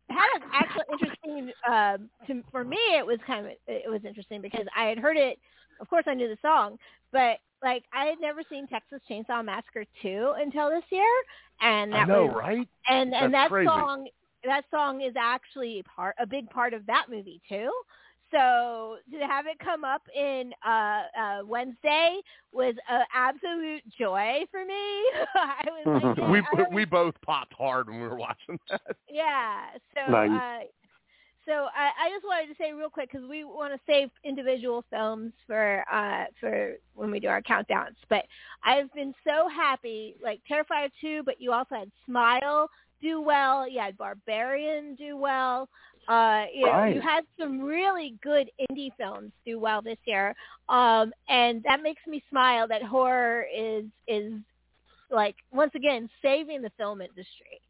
had an actual interesting. Um, to, for me, it was kind of it was interesting because I had heard it. Of course, I knew the song, but like I had never seen Texas Chainsaw Massacre two until this year, and that I know, was right? and and that crazy. song that song is actually a part a big part of that movie too. So to have it come up in uh, uh, Wednesday was an absolute joy for me. I was like, we I we both popped hard when we were watching that. yeah. So Nice. uh, so I, I just wanted to say real quick because we want to save individual films for uh, for when we do our countdowns. But I've been so happy, like Terrifier two, but you also had Smile do well. You had Barbarian do well. Uh, you know, you had some really good indie films do well this year, um, and that makes me smile. That horror is is like once again saving the film industry.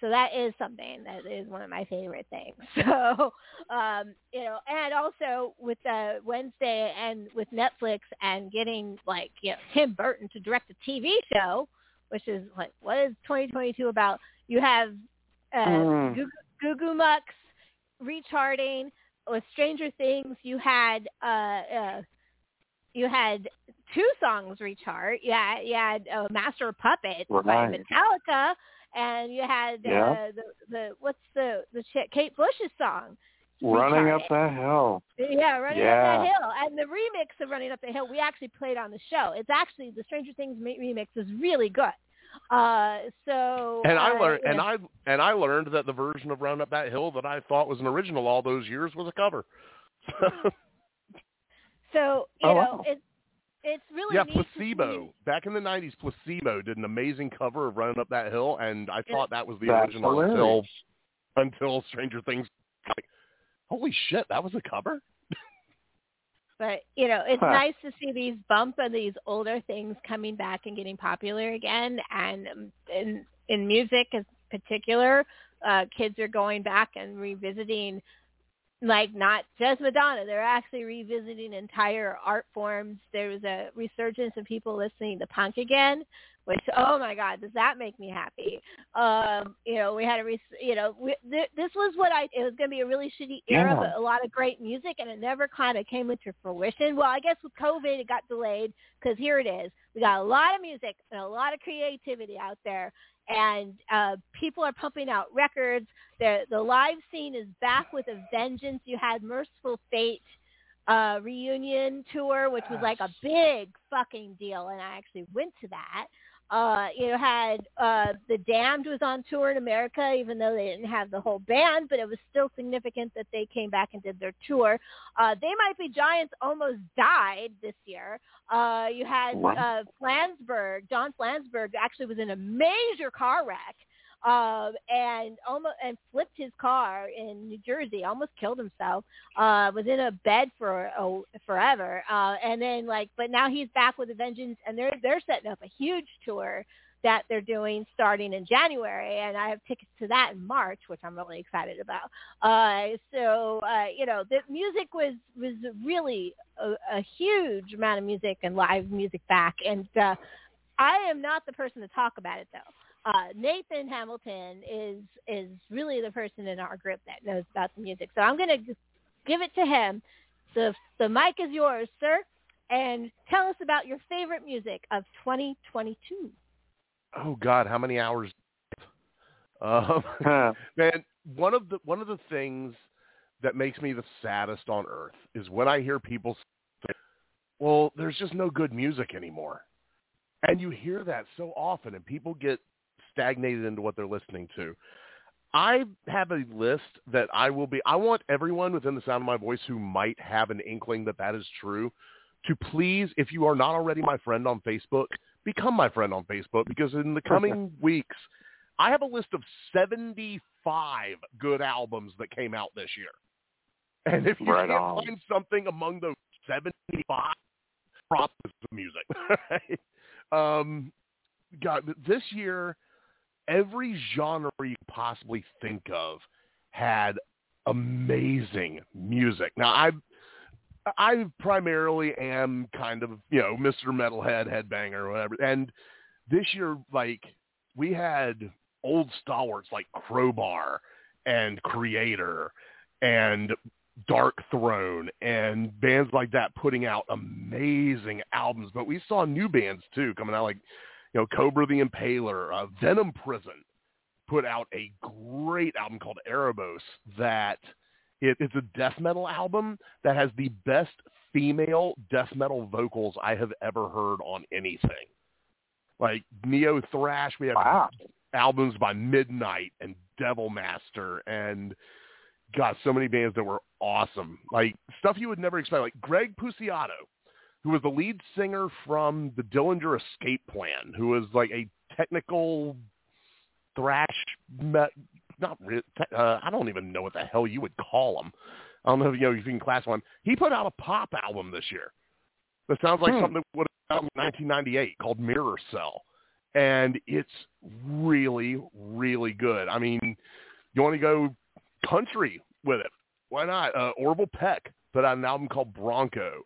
So that is something that is one of my favorite things. So, um, you know, and also with uh, Wednesday and with Netflix and getting like you know Tim Burton to direct a TV show, which is like what is 2022 about? You have uh, Mm. Goo Goo Goo Mucks recharting with Stranger Things. You had uh, uh, you had two songs rechart. You had, you had uh, Master of Puppets by Metallica, and you had uh, the the what's the the Kate Bush's song. Running up that hill. Yeah, running up that hill, and the remix of Running Up the Hill we actually played on the show. It's actually the Stranger Things remix is really good. Uh, so And I uh, learned, and. I and I learned that the version of Round Up That Hill that I thought was an original all those years was a cover. so you Oh, know wow. it's it's really yeah, neat to Placebo. see- Back in the '90s, Placebo did an amazing cover of Running Up That Hill, and I thought that was the That's original until hilarious. until Stranger Things. Like, holy shit, that was a cover. But you know, it's Huh. nice to see these bump and these older things coming back and getting popular again. And um, in in music, in particular, uh, kids are going back and revisiting, like not just Madonna. They're actually revisiting entire art forms. There was a resurgence of people listening to punk again, which oh my god, does that make me happy? Um, you know, we had a, res- you know, we, th- this was what I. It was going to be a really shitty era, Yeah. but a lot of great music, and it never kind of came into fruition. Well, I guess with COVID, it got delayed because here it is. We got a lot of music and a lot of creativity out there, and uh, people are pumping out records. The the live scene is back with a vengeance. You had Mercyful Fate uh reunion tour which was like a big fucking deal and I actually went to that uh you know had uh the damned was on tour in america even though they didn't have the whole band but it was still significant that they came back and did their tour uh they might be giants almost died this year uh you had Wow. uh flansburgh john flansburgh actually was in a major car wreck um and almost and flipped his car in new jersey almost killed himself uh was in a bed for oh, forever uh and then like but now he's back with a vengeance and they're they're setting up a huge tour that they're doing starting in January and I have tickets to that in March which I'm really excited about. Uh so uh you know the music was was really a, a huge amount of music and live music back and uh I am not the person to talk about it though. Uh, Nathan Hamilton is is really the person in our group that knows about the music. So I'm going to give it to him. The the mic is yours, sir, and tell us about your favorite music of 2022. Oh God, how many hours? Um, Huh. man, one of the one of the things that makes me the saddest on earth is when I hear people say, "Well, there's just no good music anymore," and you hear that so often, and people get stagnated into what they're listening to. I have a list that I will be. I want everyone within the sound of my voice who might have an inkling that that is true to please, if you are not already my friend on Facebook, become my friend on Facebook because in the coming weeks, I have a list of 75 good albums that came out this year. And if you Right can't on. find something among those 75, props to music. right? um, God, this year, every genre you possibly think of had amazing music. Now I I primarily am kind of, you know, Mr. Metalhead headbanger or whatever. And this year like we had old stalwarts like Crowbar and Kreator and Darkthrone and bands like that putting out amazing albums. But we saw new bands too coming out like, you know, Cobra the Impaler, uh, Venom Prison put out a great album called Erebos that it, it's a death metal album that has the best female death metal vocals I have ever heard on anything. Like neo thrash, we have wow. albums by Midnight and Devil Master and got so many bands that were awesome. Like stuff you would never expect. Like Greg Puciato, who was the lead singer from the Dillinger Escape Plan, who was like a technical thrash, met, not uh, I don't even know what the hell you would call him. I don't know if you know if you can classify him. He put out a pop album this year that sounds like hmm. something that would have come in 1998 called Mirror Cell, and it's really really good. I mean, you want to go country with it? Why not? Uh, Orville Peck put out an album called Bronco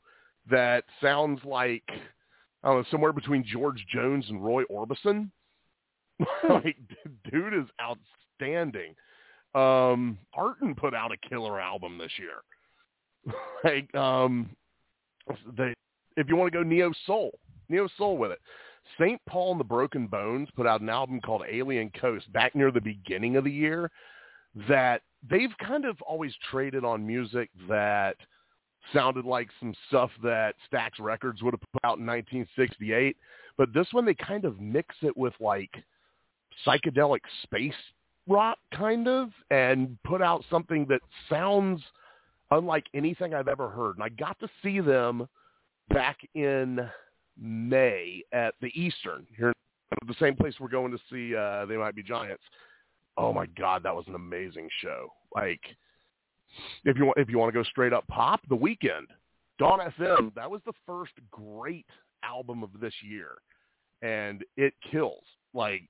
that sounds like I don't know somewhere between George Jones and Roy Orbison. like, dude is outstanding. Um, Arton put out a killer album this year. like, um, they, if you want to go neo soul, neo soul with it. St. Paul and the Broken Bones put out an album called Alien Coast back near the beginning of the year that they've kind of always traded on music that sounded like some stuff that Stax Records would have put out in 1968. But this one, they kind of mix it with like psychedelic space rock kind of and put out something that sounds unlike anything I've ever heard. And I got to see them back in May at the Eastern here, the same place we're going to see uh, They Might Be Giants. Oh my God, that was an amazing show. Like, if you want, if you want to go straight up pop, The Weeknd, Dawn FM, that was the first great album of this year, and it kills. Like,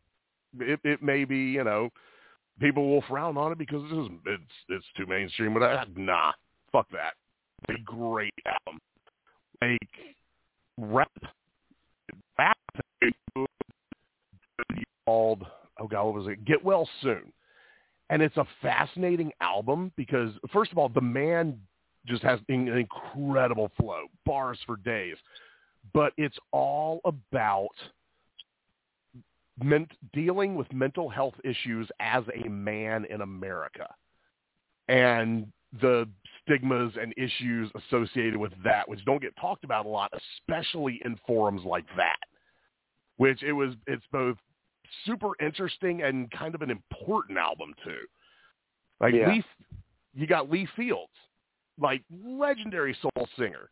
it, it may be, you know, people will frown on it because it's it's it's too mainstream. But I, nah, fuck that. It's a great album. Like rap, rap called oh god, what was it? Get well soon. And it's a fascinating album because first of all, the man just has an incredible flow, bars for days. But it's all about ment- dealing with mental health issues as a man in America and the stigmas and issues associated with that, which don't get talked about a lot, especially in forums like that. Which it was, it's both super interesting and kind of an important album too. Like yeah. Lee, you got Lee Fields, like legendary soul singer,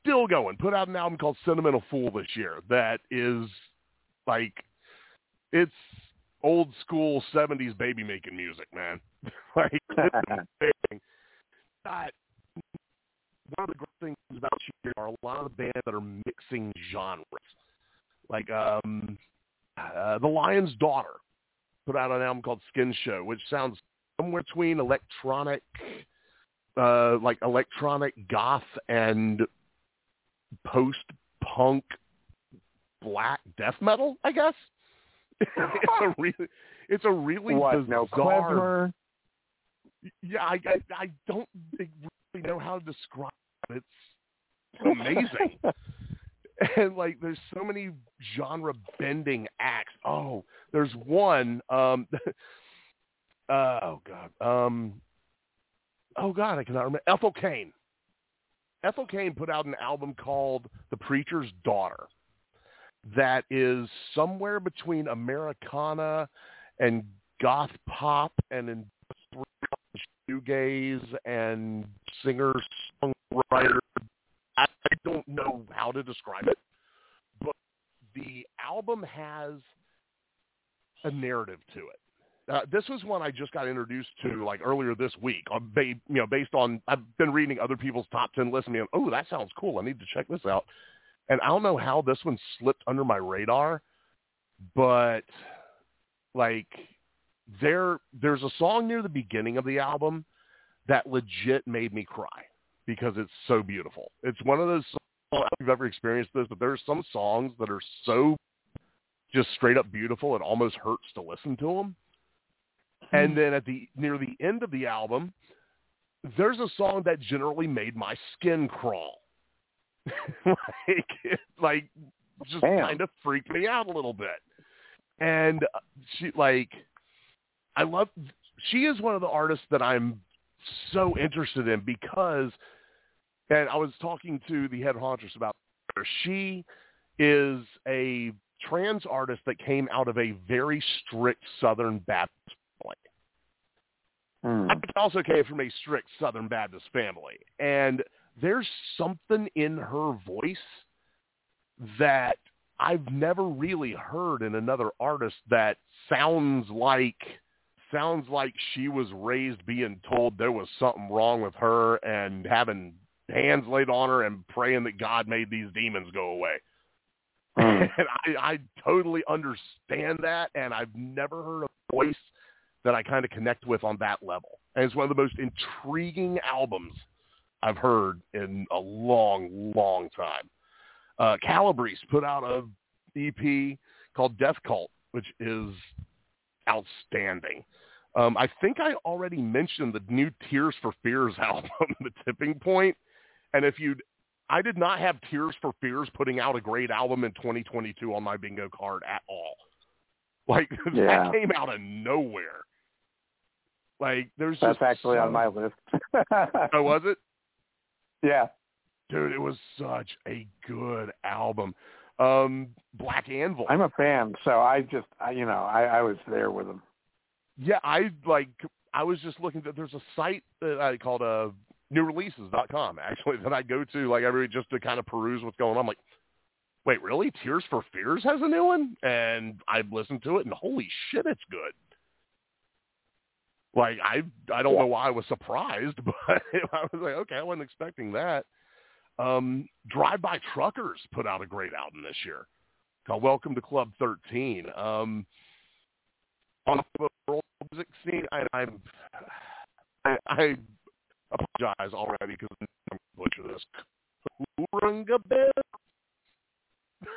still going. Put out an album called Sentimental Fool this year that is like it's old school '70s baby making music, man. like that. One of the great things about you are a lot of bands that are mixing genres. Like um, uh, the Lion's Daughter put out an album called Skin Show, which sounds somewhere between electronic, uh, like electronic goth and post-punk black death metal, I guess. it's a really, it's a really what, bizarre. No yeah, I, I I don't really know how to describe it. It's amazing. and like there's so many genre bending acts. Oh, there's one um uh, oh god. Um oh god, I cannot remember Ethel Cain. Ethel Cain put out an album called The Preacher's Daughter that is somewhere between Americana and goth pop and in shoegaze and singer songwriter. I don't know how to describe it, the album has a narrative to it. Uh, this was one I just got introduced to like earlier this week. On uh, ba- you know, based on I've been reading other people's top ten lists and oh, that sounds cool. I need to check this out. And I don't know how this one slipped under my radar, but like there there's a song near the beginning of the album that legit made me cry because it's so beautiful. It's one of those know if you've ever experienced this, but there are some songs that are so just straight up beautiful it almost hurts to listen to them. And then at the near the end of the album, there's a song that generally made my skin crawl. like it, like just Damn. kind of freaked me out a little bit. And uh, she like I love she is one of the artists that I'm so interested in because and I was talking to the head honchos about her. She is a trans artist that came out of a very strict Southern Baptist family. Hmm. I also came from a strict Southern Baptist family, and there's something in her voice that I've never really heard in another artist that sounds like sounds like she was raised being told there was something wrong with her and having hands laid on her and praying that God made these demons go away. Hmm. and I, I totally understand that, and I've never heard a voice that I kind of connect with on that level. And it's one of the most intriguing albums I've heard in a long, long time. Uh, Calabrese put out a EP called Death Cult, which is outstanding. Um, I think I already mentioned the new Tears for Fears album, The Tipping Point. And if you'd I did not have Tears for Fears putting out a great album in 2022 on my bingo card at all. Like Yeah. that came out of nowhere. Like there's That's actually so- on my list. Oh, was it? yeah. Dude, it was such a good album. Um, Black Anvil. I'm a fan, so I just, I, you know, I, I was there with them. Yeah, I like. I was just looking. That there's a site that I called uh, newreleases.com actually that I go to like every just to kind of peruse what's going on. I'm like, wait, really? Tears for Fears has a new one, and I've listened to it, and holy shit, it's good. Like I, I don't know why I was surprised, but I was like, okay, I wasn't expecting that. Um, Drive By Truckers put out a great album this year called Welcome to Club 13. Um, on the world music scene, I, I'm, I, I apologize already because I'm going to butcher this.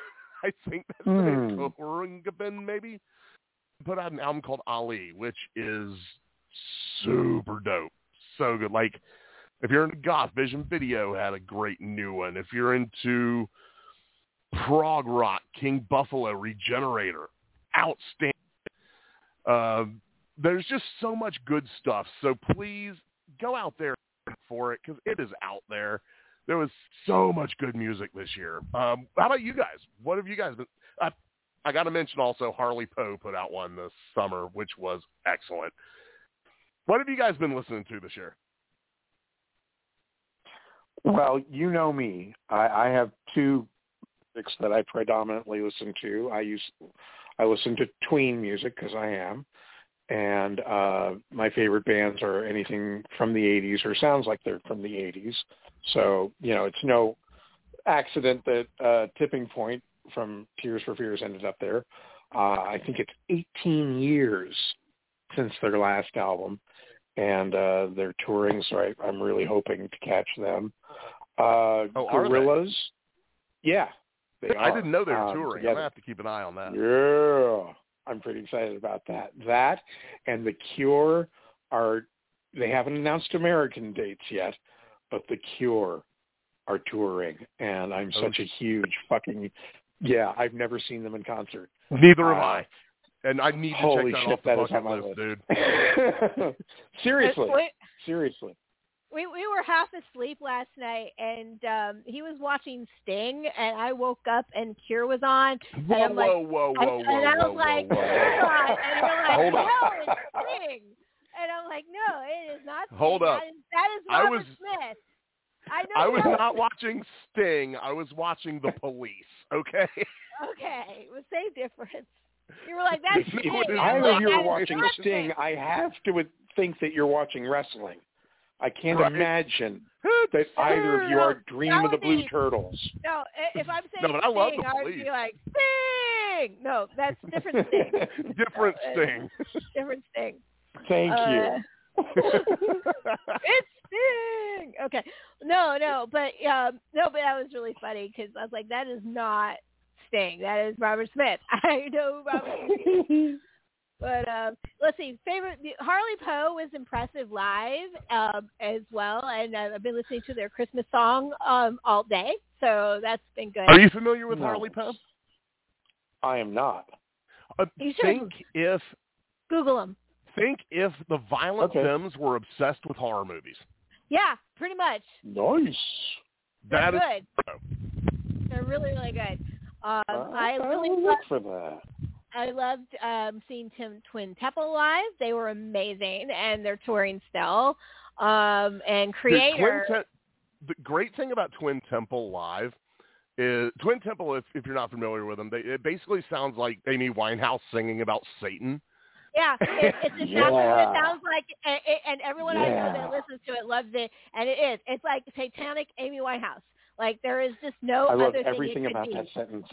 I think that's name. Hmm. Khruangbin, maybe? Put out an album called Ali, which is super dope. So good. Like, if you're into goth, Vision Video had a great new one. If you're into prog rock, King Buffalo, Regenerator, outstanding. Uh, there's just so much good stuff. So please go out there for it because it is out there. There was so much good music this year. Um, how about you guys? What have you guys been? I, I got to mention also Harley Poe put out one this summer, which was excellent. What have you guys been listening to this year? Well, you know me. I, I have two that I predominantly listen to. I use, I listen to tween music because I am, and uh, my favorite bands are anything from the '80s or sounds like they're from the '80s. So you know, it's no accident that uh, Tipping Point from Tears for Fears ended up there. Uh, I think it's 18 years since their last album, and uh, they're touring. So I, I'm really hoping to catch them. Uh, Oh, are they? Gorillas, yeah, they I are. didn't know they were Um, touring. I'm gonna have to keep an eye on that. Yeah, I'm pretty excited about that. That and the Cure are they haven't announced American dates yet, but the Cure are touring, and I'm Oh, such a huge fucking yeah. I've never seen them in concert. Neither have Uh, I. And I need to holy check that shit, off the that is bucket on my list, list. dude. seriously, seriously. We we were half asleep last night, and um he was watching Sting, and I woke up and Cure was on, Whoa, I'm like- whoa, whoa, and, whoa, whoa, and I whoa, was like, whoa, whoa, whoa. "Hold on," and you're like, Hold "No, up. it's Sting," and I'm like, "No, it is not." Sting. Hold up. That is, that is I Robert was- Smith. I know. I was that- not watching Sting. I was watching The Police. Okay. Okay, well, same difference. You were like, "That's You Sting." I'm Either like, you "That are watching not Sting. I have to think that you're watching wrestling. I can't Right. imagine that either of you are Dream of the Blue Turtles. No, if I'm saying No, but I love Sting, the I would be like, Sting! Sting. No, that's different Sting. different Uh, Sting. different Sting. Thank Uh, you. it's Sting. Okay. No, no, but um, no, but that was really funny because I was like, that is not Sting. That is Robert Smith. I know Robert. Smith is. But um, let's see. Favorite Harley Poe was impressive live um, as well, and uh, I've been listening to their Christmas song um, all day, so that's been good. Are you familiar with No. Harley Poe? I am not. Uh, You should. think if Google them. think if the Violent Okay. Femmes were obsessed with horror movies. Yeah, pretty much. Nice. They're That is good. They're really, really good. Um, Uh, I really will love, look for that. I loved um, seeing Tim Twin Temple live. They were amazing, and they're touring still. Um, and The Creator, Twin Te- the great thing about Twin Temple Live is Twin Temple. If, if you're not familiar with them, they, it basically sounds like Amy Winehouse singing about Satan. yeah, it, it's exactly what it sounds like, and, and everyone I know that listens to it loves it, and it is. It's like satanic Amy Winehouse. Like there is just no I love other thing everything it about be. that sentence.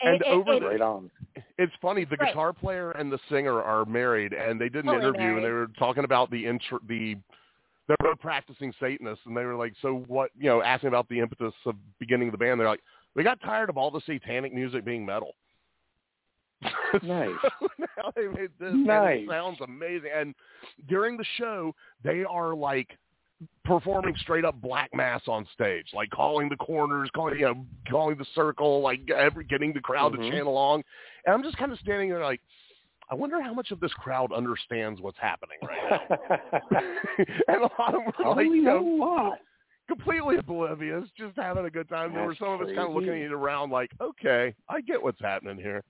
And It- it- over it- the- Right on. It's funny. The Right. guitar player and the singer are married, and they did an Fully interview, and they were talking about the intro, the they're both practicing Satanists, and they were like, "So what?" You know, asking about the impetus of beginning the band. They're like, "We got tired of all the satanic music being metal." Nice. So now they made this, and Nice. it sounds amazing. And during the show, they are like performing straight up black mass on stage, like calling the corners, calling you know, calling the circle, like every getting the crowd Mhm. to chant along. And I'm just kind of standing there like, I wonder how much of this crowd understands what's happening right now. and a lot of them were like, you a know, lot. completely oblivious, just having a good time. there were That's some of us kind of looking at around like, okay, I get what's happening here.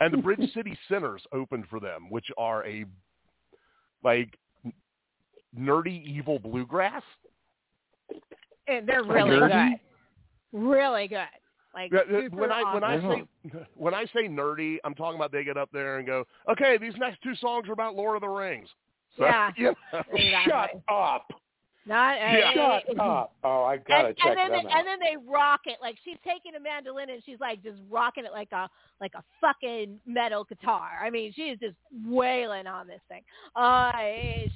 And the Bridge City Sinners opened for them, which are a like nerdy evil bluegrass. and they're really Nerdy? good. Really good. Like Yeah, when I when I say when I say nerdy, I'm talking about they get up there and go, okay, these next two songs are about Lord of the Rings. So, Yeah. you know. Exactly. Shut up. Not Yeah. uh, Shut uh, up. Oh, I've got to and, check and then them they, out. and then they rock it like she's taking a mandolin and she's like just rocking it like a like a fucking metal guitar. I mean, she's just wailing on this thing. Uh,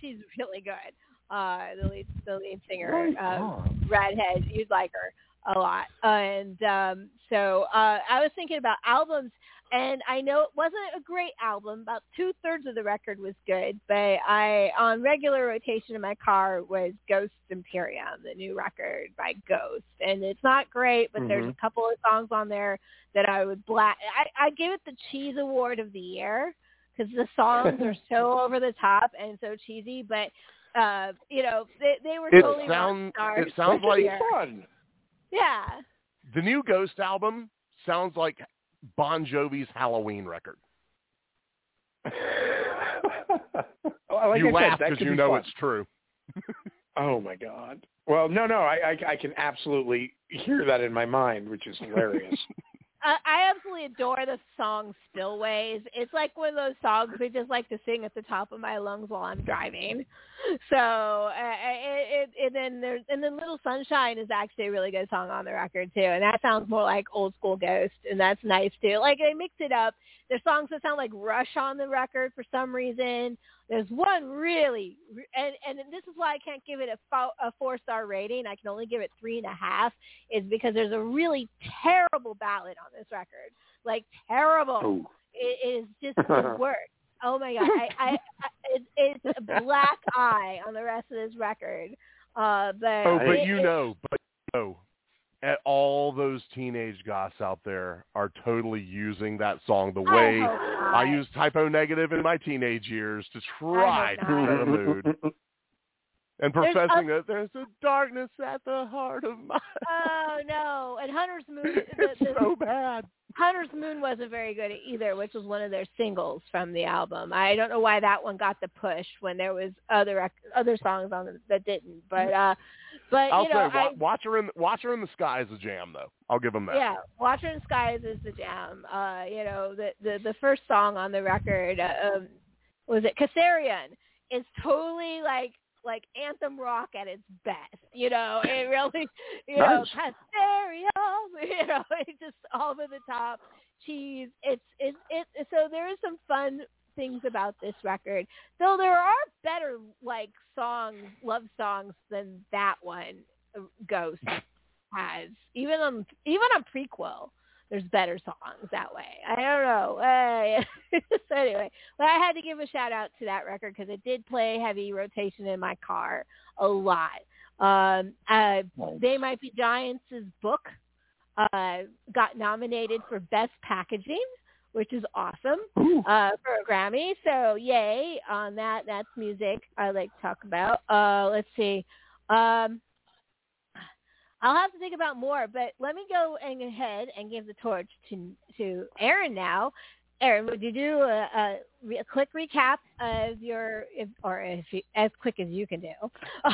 she's really good. Uh, the lead the lead singer, uh, on. Redhead, you'd like her a lot. And um, so uh, I was thinking about albums, and I know it wasn't a great album. About two thirds of the record was good, but I on regular rotation in my car was Ghost Impera, the new record by Ghost, and it's not great, but there's a couple of songs on there that I would black. I, I give it the cheese award of the year because the songs are so over the top and so cheesy, but. Uh, you know, they they were It totally sound- stars. it sounds like- fun. Yeah. The new Ghost album sounds like Bon Jovi's Halloween record. Well, like you I laugh because you be know fun. it's true. Oh my god. Well, no, no, I, I, I can absolutely hear that in my mind, which is hilarious. I, I absolutely adore the song Spillways. It's like one of those songs I just like to sing at the top of my lungs while I'm driving. So, uh, it, it, and then there's and then Little Sunshine is actually a really good song on the record too, and that sounds more like old school Ghost, and that's nice too. Like they mix it up. There's songs that sound like Rush on the record for some reason. There's one really, and and this is why I can't give it a, fo- a four star rating. I can only give it three and a half. Is because there's a really terrible ballad on this record, like terrible. oh. It is just the worst. Oh my god! I, I, I it, it's a black eye on the rest of this record. Uh, but Oh, but it- you it- know, but you know, at all those teenage goths out there are totally using that song the way hope not. I used Type O Negative in my teenage years to try to not. set a mood. And There's professing that there's a darkness at the heart of my Oh no! And Hunter's Moon. The, it's the, so bad. Hunter's Moon wasn't very good either, which was one of their singles from the album. I don't know why that one got the push when there was other other songs on it that didn't. But uh, but I'll you know, say I, Wa- Watch her in Watch her in the Sky is a jam though. I'll give them that. Yeah, Watcher in the Skies is the jam. Uh, you know, the the the first song on the record uh, um, was it Kaisarion is totally like like anthem rock at its best. You know, it really, you know, Nice. You know, it's just over the top cheese. It's it's it. So there is some fun things about this record, though there are better like songs, love songs than that one. uh, Ghost has even on even on Prequelle. There's better songs that way. I don't know. Uh, so anyway, but I had to give a shout out to that record because it did play heavy rotation in my car a lot. Um, uh, Nice. they Might Be Giants' book uh, got nominated for Best Packaging, which is awesome uh, for a Grammy. So yay on that. That's music I like to talk about. Uh, let's see. Um, I'll have to think about more, but let me go and ahead and give the torch to to Aaron now. Aaron, would you do a, a, a quick recap of your, if, or if you, as quick as you can do?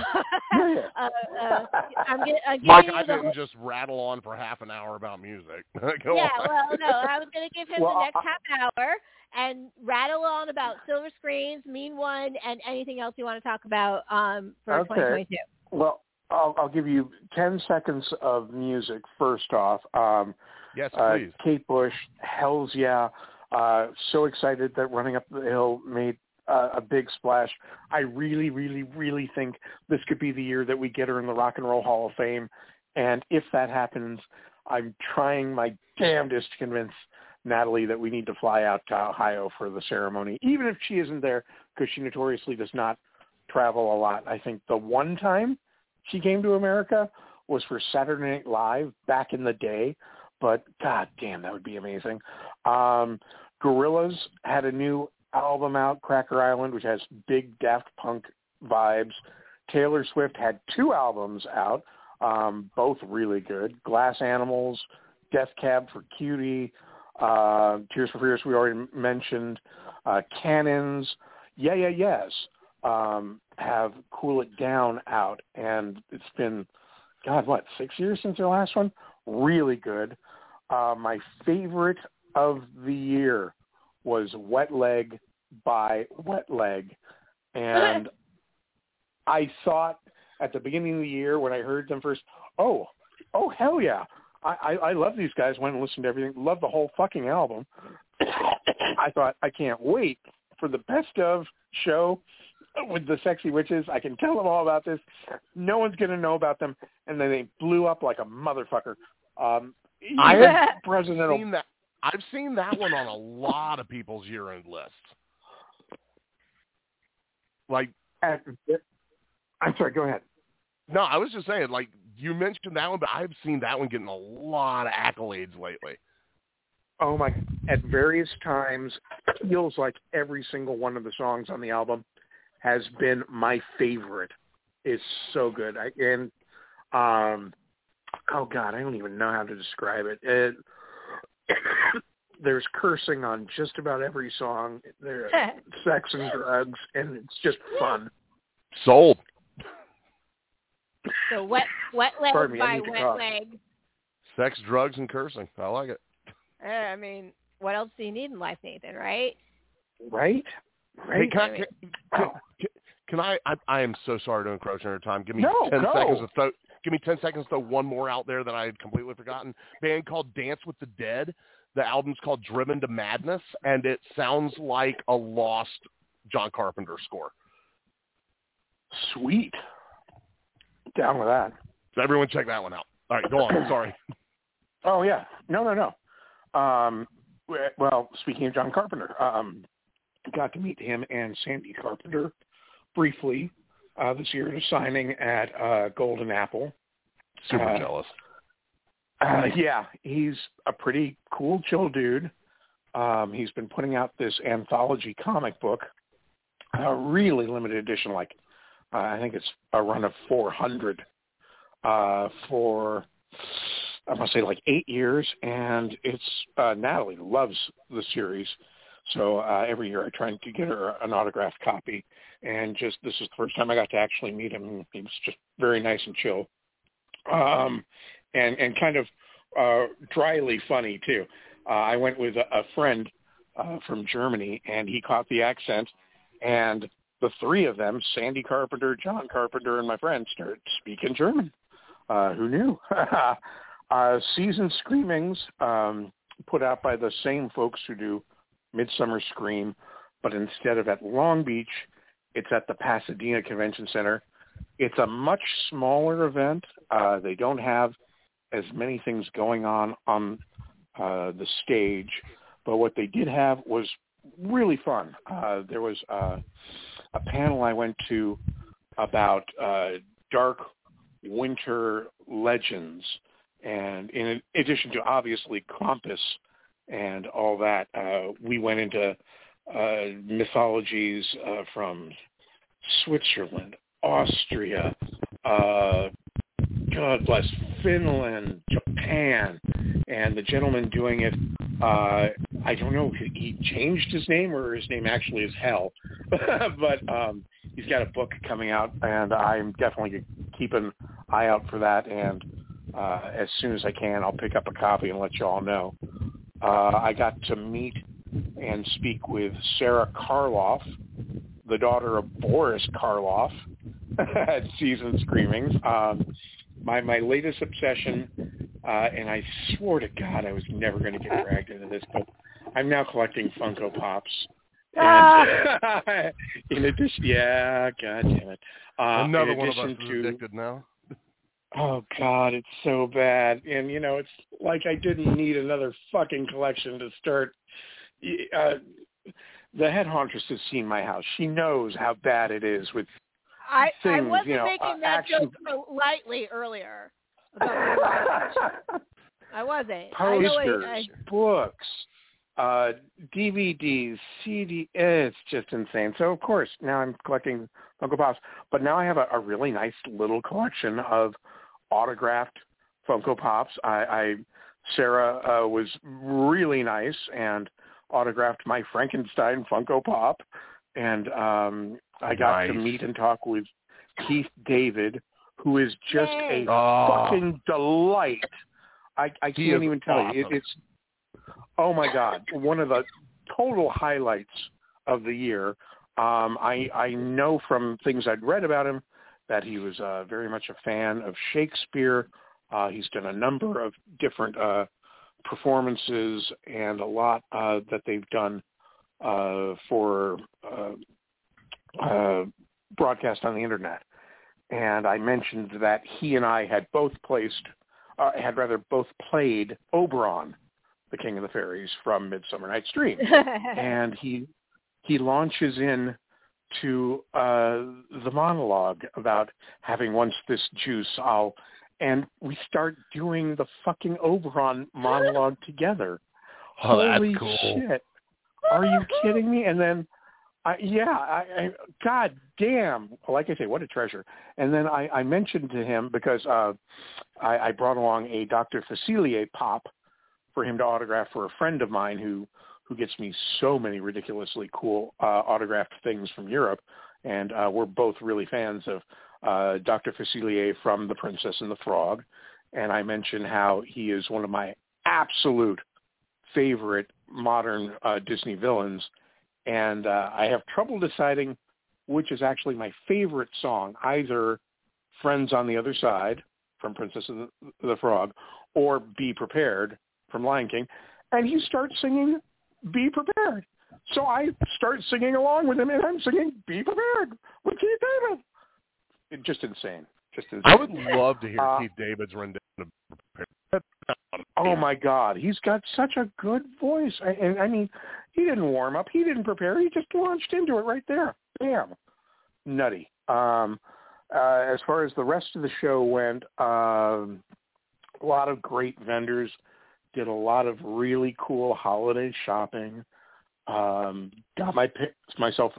Uh, uh, I'm, gonna, I'm Mike, you I didn't whole- just rattle on for half an hour about music. Go yeah, on. well, no, I was going to give him Well, the next I- half hour and rattle on about Silver Screens, Mean One, and anything else you want to talk about um, for Okay. 2022. Well, I'll, I'll give you 10 seconds of music first off. Um, yes, uh, please. Kate Bush, Hell's Yeah. Uh, so excited that Running Up the Hill made uh, a big splash. I really, really, really think this could be the year that we get her in the Rock and Roll Hall of Fame. And if that happens, I'm trying my damnedest to convince Natalie that we need to fly out to Ohio for the ceremony, even if she isn't there, because she notoriously does not travel a lot. I think the one time she came to America was for Saturday Night Live back in the day, but god damn, that would be amazing. Um, Gorillaz had a new album out, Cracker Island, which has big Daft Punk vibes. Taylor Swift had two albums out, um, both really good. Glass Animals, Death Cab for Cutie, uh, Tears for Fears we already mentioned, uh, Cannons, Yeah Yeah Yeahs um, have Cool It Down out, and it's been, God, what, six years since their last one? Really good. Uh, my favorite of the year was Wet Leg by Wet Leg, and I thought at the beginning of the year when I heard them first, oh, oh hell yeah, I, I, I love these guys. Went and listened to everything. Love the whole fucking album. I thought I can't wait for the best of show with the sexy witches. I can tell them all about this. No one's gonna know about them, and then they blew up like a motherfucker. Um, I've President seen that. I've seen that one on a lot of people's year-end lists. Like, I'm sorry. Go ahead. no, I was just saying, like, you mentioned that one, but I've seen that one getting a lot of accolades lately. Oh my! At various times, feels like every single one of the songs on the album has been my favorite. It's so good. I and um, oh god, I don't even know how to describe it. it there's cursing on just about every song. There's sex and drugs, and it's just fun. Sold. So wet wet leg Pardon me, by need wet cough. leg. Sex, drugs, and cursing. I like it. Uh, I mean, what else do you need in life, Nathan? Right? Right? Hey, can I, can, can, Wow. can I, I? I am so sorry to encroach on your time. Give me No, ten go. seconds to throw. Give me ten seconds to throw one more out there that I had completely forgotten. Band called Dance with the Dead. The album's called Driven to Madness, and it sounds like a lost John Carpenter score. Sweet. Down with that. So everyone check that one out. All right, go on. Sorry. Oh yeah, no, no, no. Um, well, speaking of John Carpenter, um, got to meet him and Sandy Carpenter briefly uh, this year at a signing at uh, Golden Apple. Super Uh, jealous. Uh, yeah, he's a pretty cool, chill dude. Um, he's been putting out this anthology comic book, a really limited edition, like uh, I think it's a run of 400 uh, for I must say like eight years, and it's uh, Natalie loves the series. So uh, every year I try to get her an autographed copy, and just this is the first time I got to actually meet him. He was just very nice and chill, um, and and kind of uh, dryly funny too. Uh, I went with a, a friend uh, from Germany, and he caught the accent, and the three of them, Sandy Carpenter, John Carpenter, and my friend, start speaking German. Uh, who knew? uh, Season Screamings, um, put out by the same folks who do Midsummer Scream, but instead of at Long Beach, it's at the Pasadena Convention Center. It's a much smaller event. Uh, they don't have as many things going on on uh, the stage, but what they did have was really fun. Uh, there was uh, a panel I went to about uh, dark winter legends, and in addition to obviously Krampus and all that, uh, we went into uh, mythologies uh, from Switzerland, Austria, uh, God bless Finland, Japan, and the gentleman doing it. Uh, I don't know if he changed his name or his name actually is Hell, but um, he's got a book coming out, and I'm definitely keeping an eye out for that. And uh, as soon as I can, I'll pick up a copy and let you all know. Uh, I got to meet and speak with Sarah Karloff, the daughter of Boris Karloff, at Season Screamings. Um, my my latest obsession, uh, and I swore to God I was never going to get dragged into this, but I'm now collecting Funko Pops. And, in addition, yeah, God damn it. Uh, Another one of us is to, addicted now. Oh God, it's so bad, and you know, it's like I didn't need another fucking collection to start. Uh, the head hauntress has seen my house. She knows how bad it is with I things, I wasn't you know, making uh, that action- joke so lightly earlier. I wasn't. Posters, I, I, books, uh, DVDs, CD. It's just insane. So of course now I'm collecting Funko Pops, but now I have a, a really nice little collection of autographed Funko Pops. I, I Sarah uh, was really nice and autographed my Frankenstein Funko Pop, and um, I got to meet and talk with Keith David, who is just Yay. a Oh. fucking delight. I, I He can't is even tell you. It, it's oh my god, one of the total highlights of the year. Um, I I know from things I'd read about him that he was uh, very much a fan of Shakespeare. Uh, he's done a number of different uh, performances and a lot uh, that they've done uh, for uh, uh, broadcast on the internet. And I mentioned that he and I had both placed, uh, had rather both played Oberon, the King of the Fairies from Midsummer Night's Dream and he he launches in to uh the monologue about having once this juice I'll and we start doing the fucking Oberon monologue together. Oh, that's Holy cool. shit. Are you kidding me? And then I yeah, I, I god damn, like I say, what a treasure. And then I, I mentioned to him because uh I, I brought along a Dr. Facilier pop for him to autograph for a friend of mine who who gets me so many ridiculously cool uh, autographed things from Europe, and uh, we're both really fans of uh, Dr. Facilier from The Princess and the Frog. And I mentioned how he is one of my absolute favorite modern uh, Disney villains, and uh, I have trouble deciding which is actually my favorite song, either Friends on the Other Side from Princess and the, the Frog or Be Prepared from Lion King. And he starts singing Be Prepared. So I start singing along with him, and I'm singing Be Prepared with Keith David. It, just insane. Just insane. I would love to hear Uh, Keith David's rendition of prepared. Oh my God, he's got such a good voice. I, and I mean, he didn't warm up, he didn't prepare, he just launched into it right there. Bam, nutty. Um, uh, as far as the rest of the show went, um, a lot of great vendors did a lot of really cool holiday shopping. Um, got my myself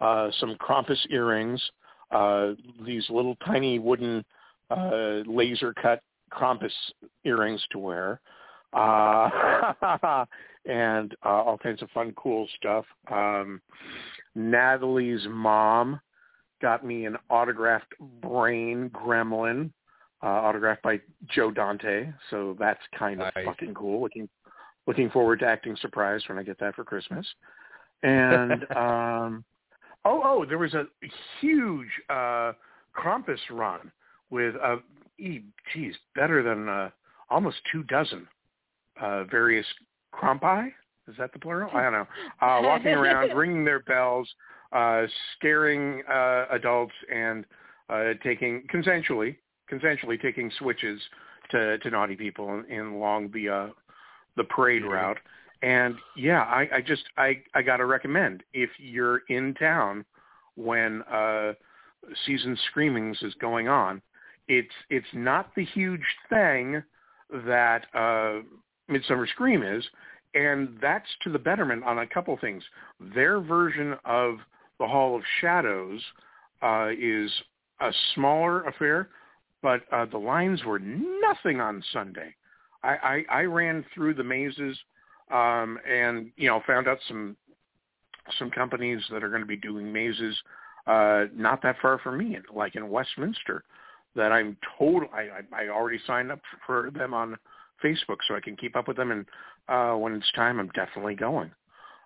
uh, some Krampus earrings, uh, these little tiny wooden uh, laser cut Krampus earrings to wear, uh, and uh, all kinds of fun, cool stuff. Um, Natalie's mom got me an autographed brain gremlin, uh, autographed by Joe Dante. So that's kind of Nice. fucking cool. Looking looking forward to acting surprised when I get that for Christmas. And um, Oh, oh, there was a huge uh, Krampus run with, uh, geez, better than uh, almost two dozen uh, various Krampi. Is that the plural? I don't know. Uh, walking around, ringing their bells, uh, scaring uh, adults, and uh, taking consensually, consensually taking switches to, to naughty people in, in along the uh, the parade route. And yeah, I, I just I I gotta recommend if you're in town when uh, season screamings is going on, it's it's not the huge thing that uh, Midsummer Scream is, and that's to the betterment on a couple things. Their version of the Hall of Shadows uh, is a smaller affair, but uh, the lines were nothing on Sunday. I, I, I ran through the mazes um, and you know found out some some companies that are going to be doing mazes uh, not that far from me, like in Westminster, that I'm total. I, I, I already signed up for them on Facebook so I can keep up with them, and uh, when it's time, I'm definitely going.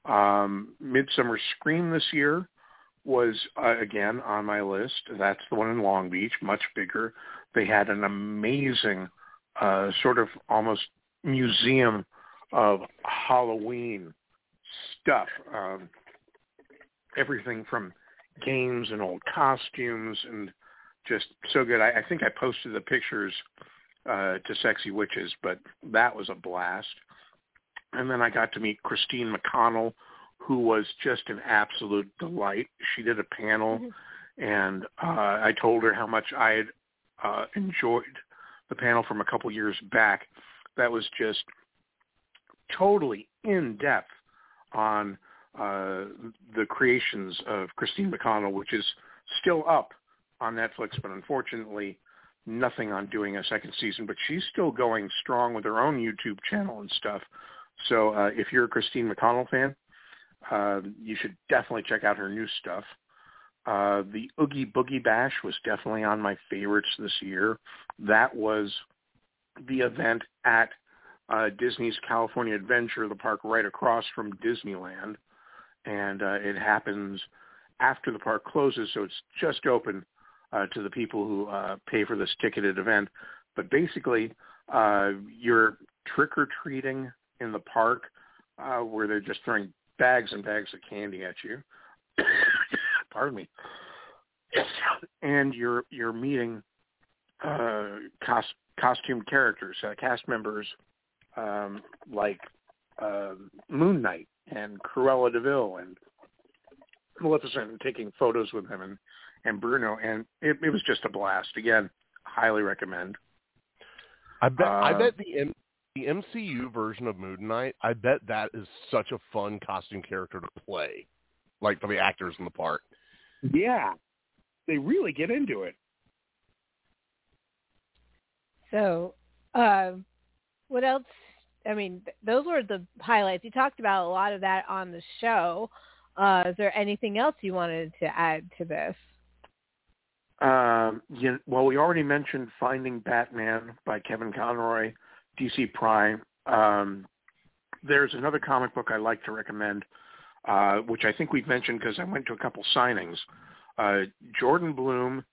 Um, Midsummer Scream this year was uh, again on my list. That's the one in Long Beach, much bigger. They had an amazing uh, sort of almost museum of Halloween stuff. Um, everything from games and old costumes and just so good. I, I think I posted the pictures uh, to Sexy Witches, but that was a blast. And then I got to meet Christine McConnell, who was just an absolute delight. She did a panel, mm-hmm. and uh, I told her how much I had uh, enjoyed the panel from a couple years back. That was just totally in depth on uh, the creations of Christine McConnell, which is still up on Netflix, but unfortunately nothing on doing a second season. But she's still going strong with her own YouTube channel and stuff. So uh, if you're a Christine McConnell fan, uh, you should definitely check out her new stuff. Uh, the Oogie Boogie Bash was definitely on my favorites this year. That was the event at uh, Disney's California Adventure, the park right across from Disneyland, and uh, it happens after the park closes, so it's just open uh, to the people who uh, pay for this ticketed event. But basically, uh, you're trick or treating in the park, uh, where they're just throwing bags and bags of candy at you. Pardon me. And you're you're meeting uh, cos- costume characters, uh, cast members um, like uh, Moon Knight and Cruella de Vil and Maleficent, and taking photos with him and and Bruno, and it, it was just a blast. Again, highly recommend. I bet. Uh, I bet the M- the MCU version of Moon Knight. I bet that is such a fun costume character to play, like for the actors in the part. Yeah, they really get into it. So, uh, what else? I mean, those were the highlights. You talked about a lot of that on the show. Uh, is there anything else you wanted to add to this? Um, you, well, we already mentioned Finding Batman by Kevin Conroy, DC Prime. Um, there's another comic book I like to recommend, uh, which I think we've mentioned because I went to a couple signings. Uh, Jordan Blum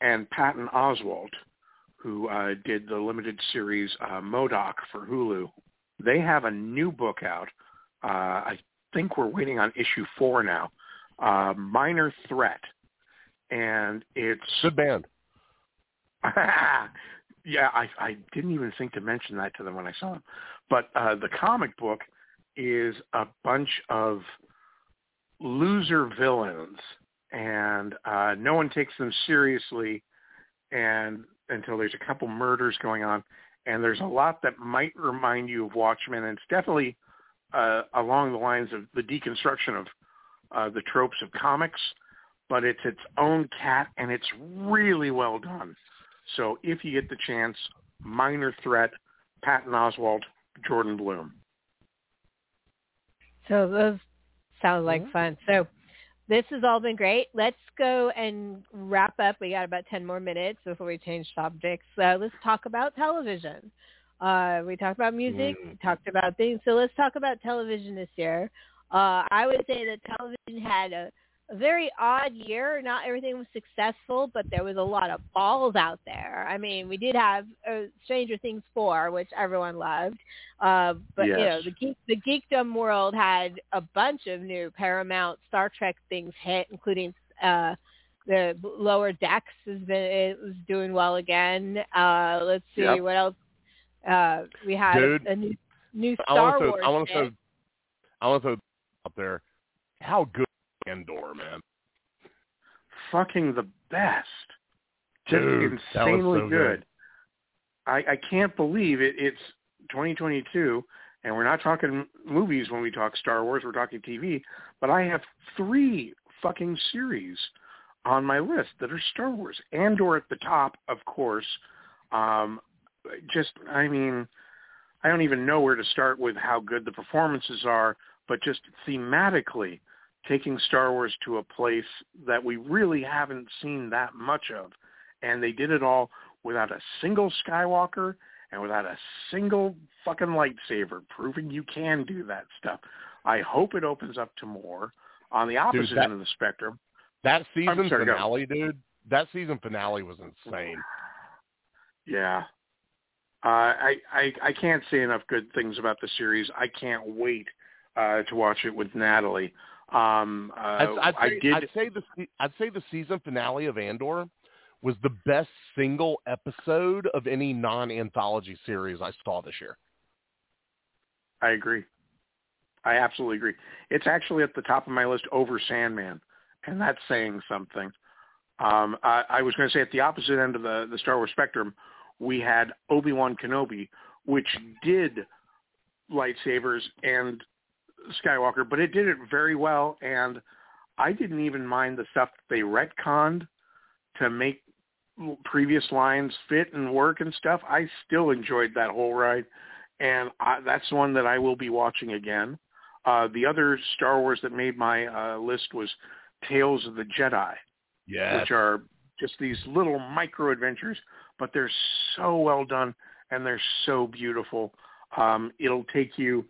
and Patton Oswalt who uh, did the limited series uh, MODOK for Hulu. They have a new book out. Uh, I think we're waiting on issue four now. Uh, Minor Threat, and it's good band. yeah, I, I didn't even think to mention that to them when I saw them. But uh, the comic book is a bunch of loser villains, and uh, no one takes them seriously, and until there's a couple murders going on, and there's a lot that might remind you of Watchmen, and it's definitely uh, along the lines of the deconstruction of uh, the tropes of comics, but it's its own cat, and it's really well done. So if you get the chance, Minor Threat, Patton Oswalt, Jordan Blum. So those sound like mm-hmm. fun. So this has all been great. Let's go and wrap up. We got about 10 more minutes before we change subjects. So let's talk about television. Uh, we talked about music, mm. talked about things. So let's talk about television this year. Uh, I would say that television had a, a very odd year. Not everything was successful, but there was a lot of balls out there. I mean, we did have uh, Stranger Things four, which everyone loved, uh, but yes. you know, the geek, the geekdom world had a bunch of new Paramount Star Trek things hit, including. uh the lower decks has been it was doing well again. Uh let's see yep. what else. Uh we had Dude, a, a new new I Star want to Wars. I want to throw I want to throw up there. How good Andor, man. Fucking the best. Just Dude, insanely so good. good. I, I can't believe it. It's 2022, and we're not talking movies when we talk Star Wars. We're talking TV. But I have three fucking series on my list that are Star Wars. Andor at the top, of course. Um, just, I mean, I don't even know where to start with how good the performances are, but just thematically taking Star Wars to a place that we really haven't seen that much of. And they did it all without a single Skywalker and without a single fucking lightsaber, proving you can do that stuff. I hope it opens up to more. On the opposite that- end of the spectrum, That season sorry, go. finale, dude. That season finale was insane. Yeah. Uh, I, I I can't say enough good things about the series. I can't wait uh, to watch it with Natalie. Um, uh, I'd, I'd, I say, did. I'd say the I'd say the season finale of Andor was the best single episode of any non-anthology series I saw this year. I agree. I absolutely agree. It's actually at the top of my list over Sandman, and that's saying something. Um, I, I was going to say at the opposite end of the, the Star Wars spectrum, we had Obi-Wan Kenobi, which did lightsabers and Skywalker, but it did it very well, and I didn't even mind the stuff that they retconned to make previous lines fit and work and stuff. I still enjoyed that whole ride, and I, that's one that I will be watching again. Uh, the other Star Wars that made my uh, list was Tales of the Jedi, Yes. which are just these little micro adventures, but they're so well done and they're so beautiful. Um, it'll take you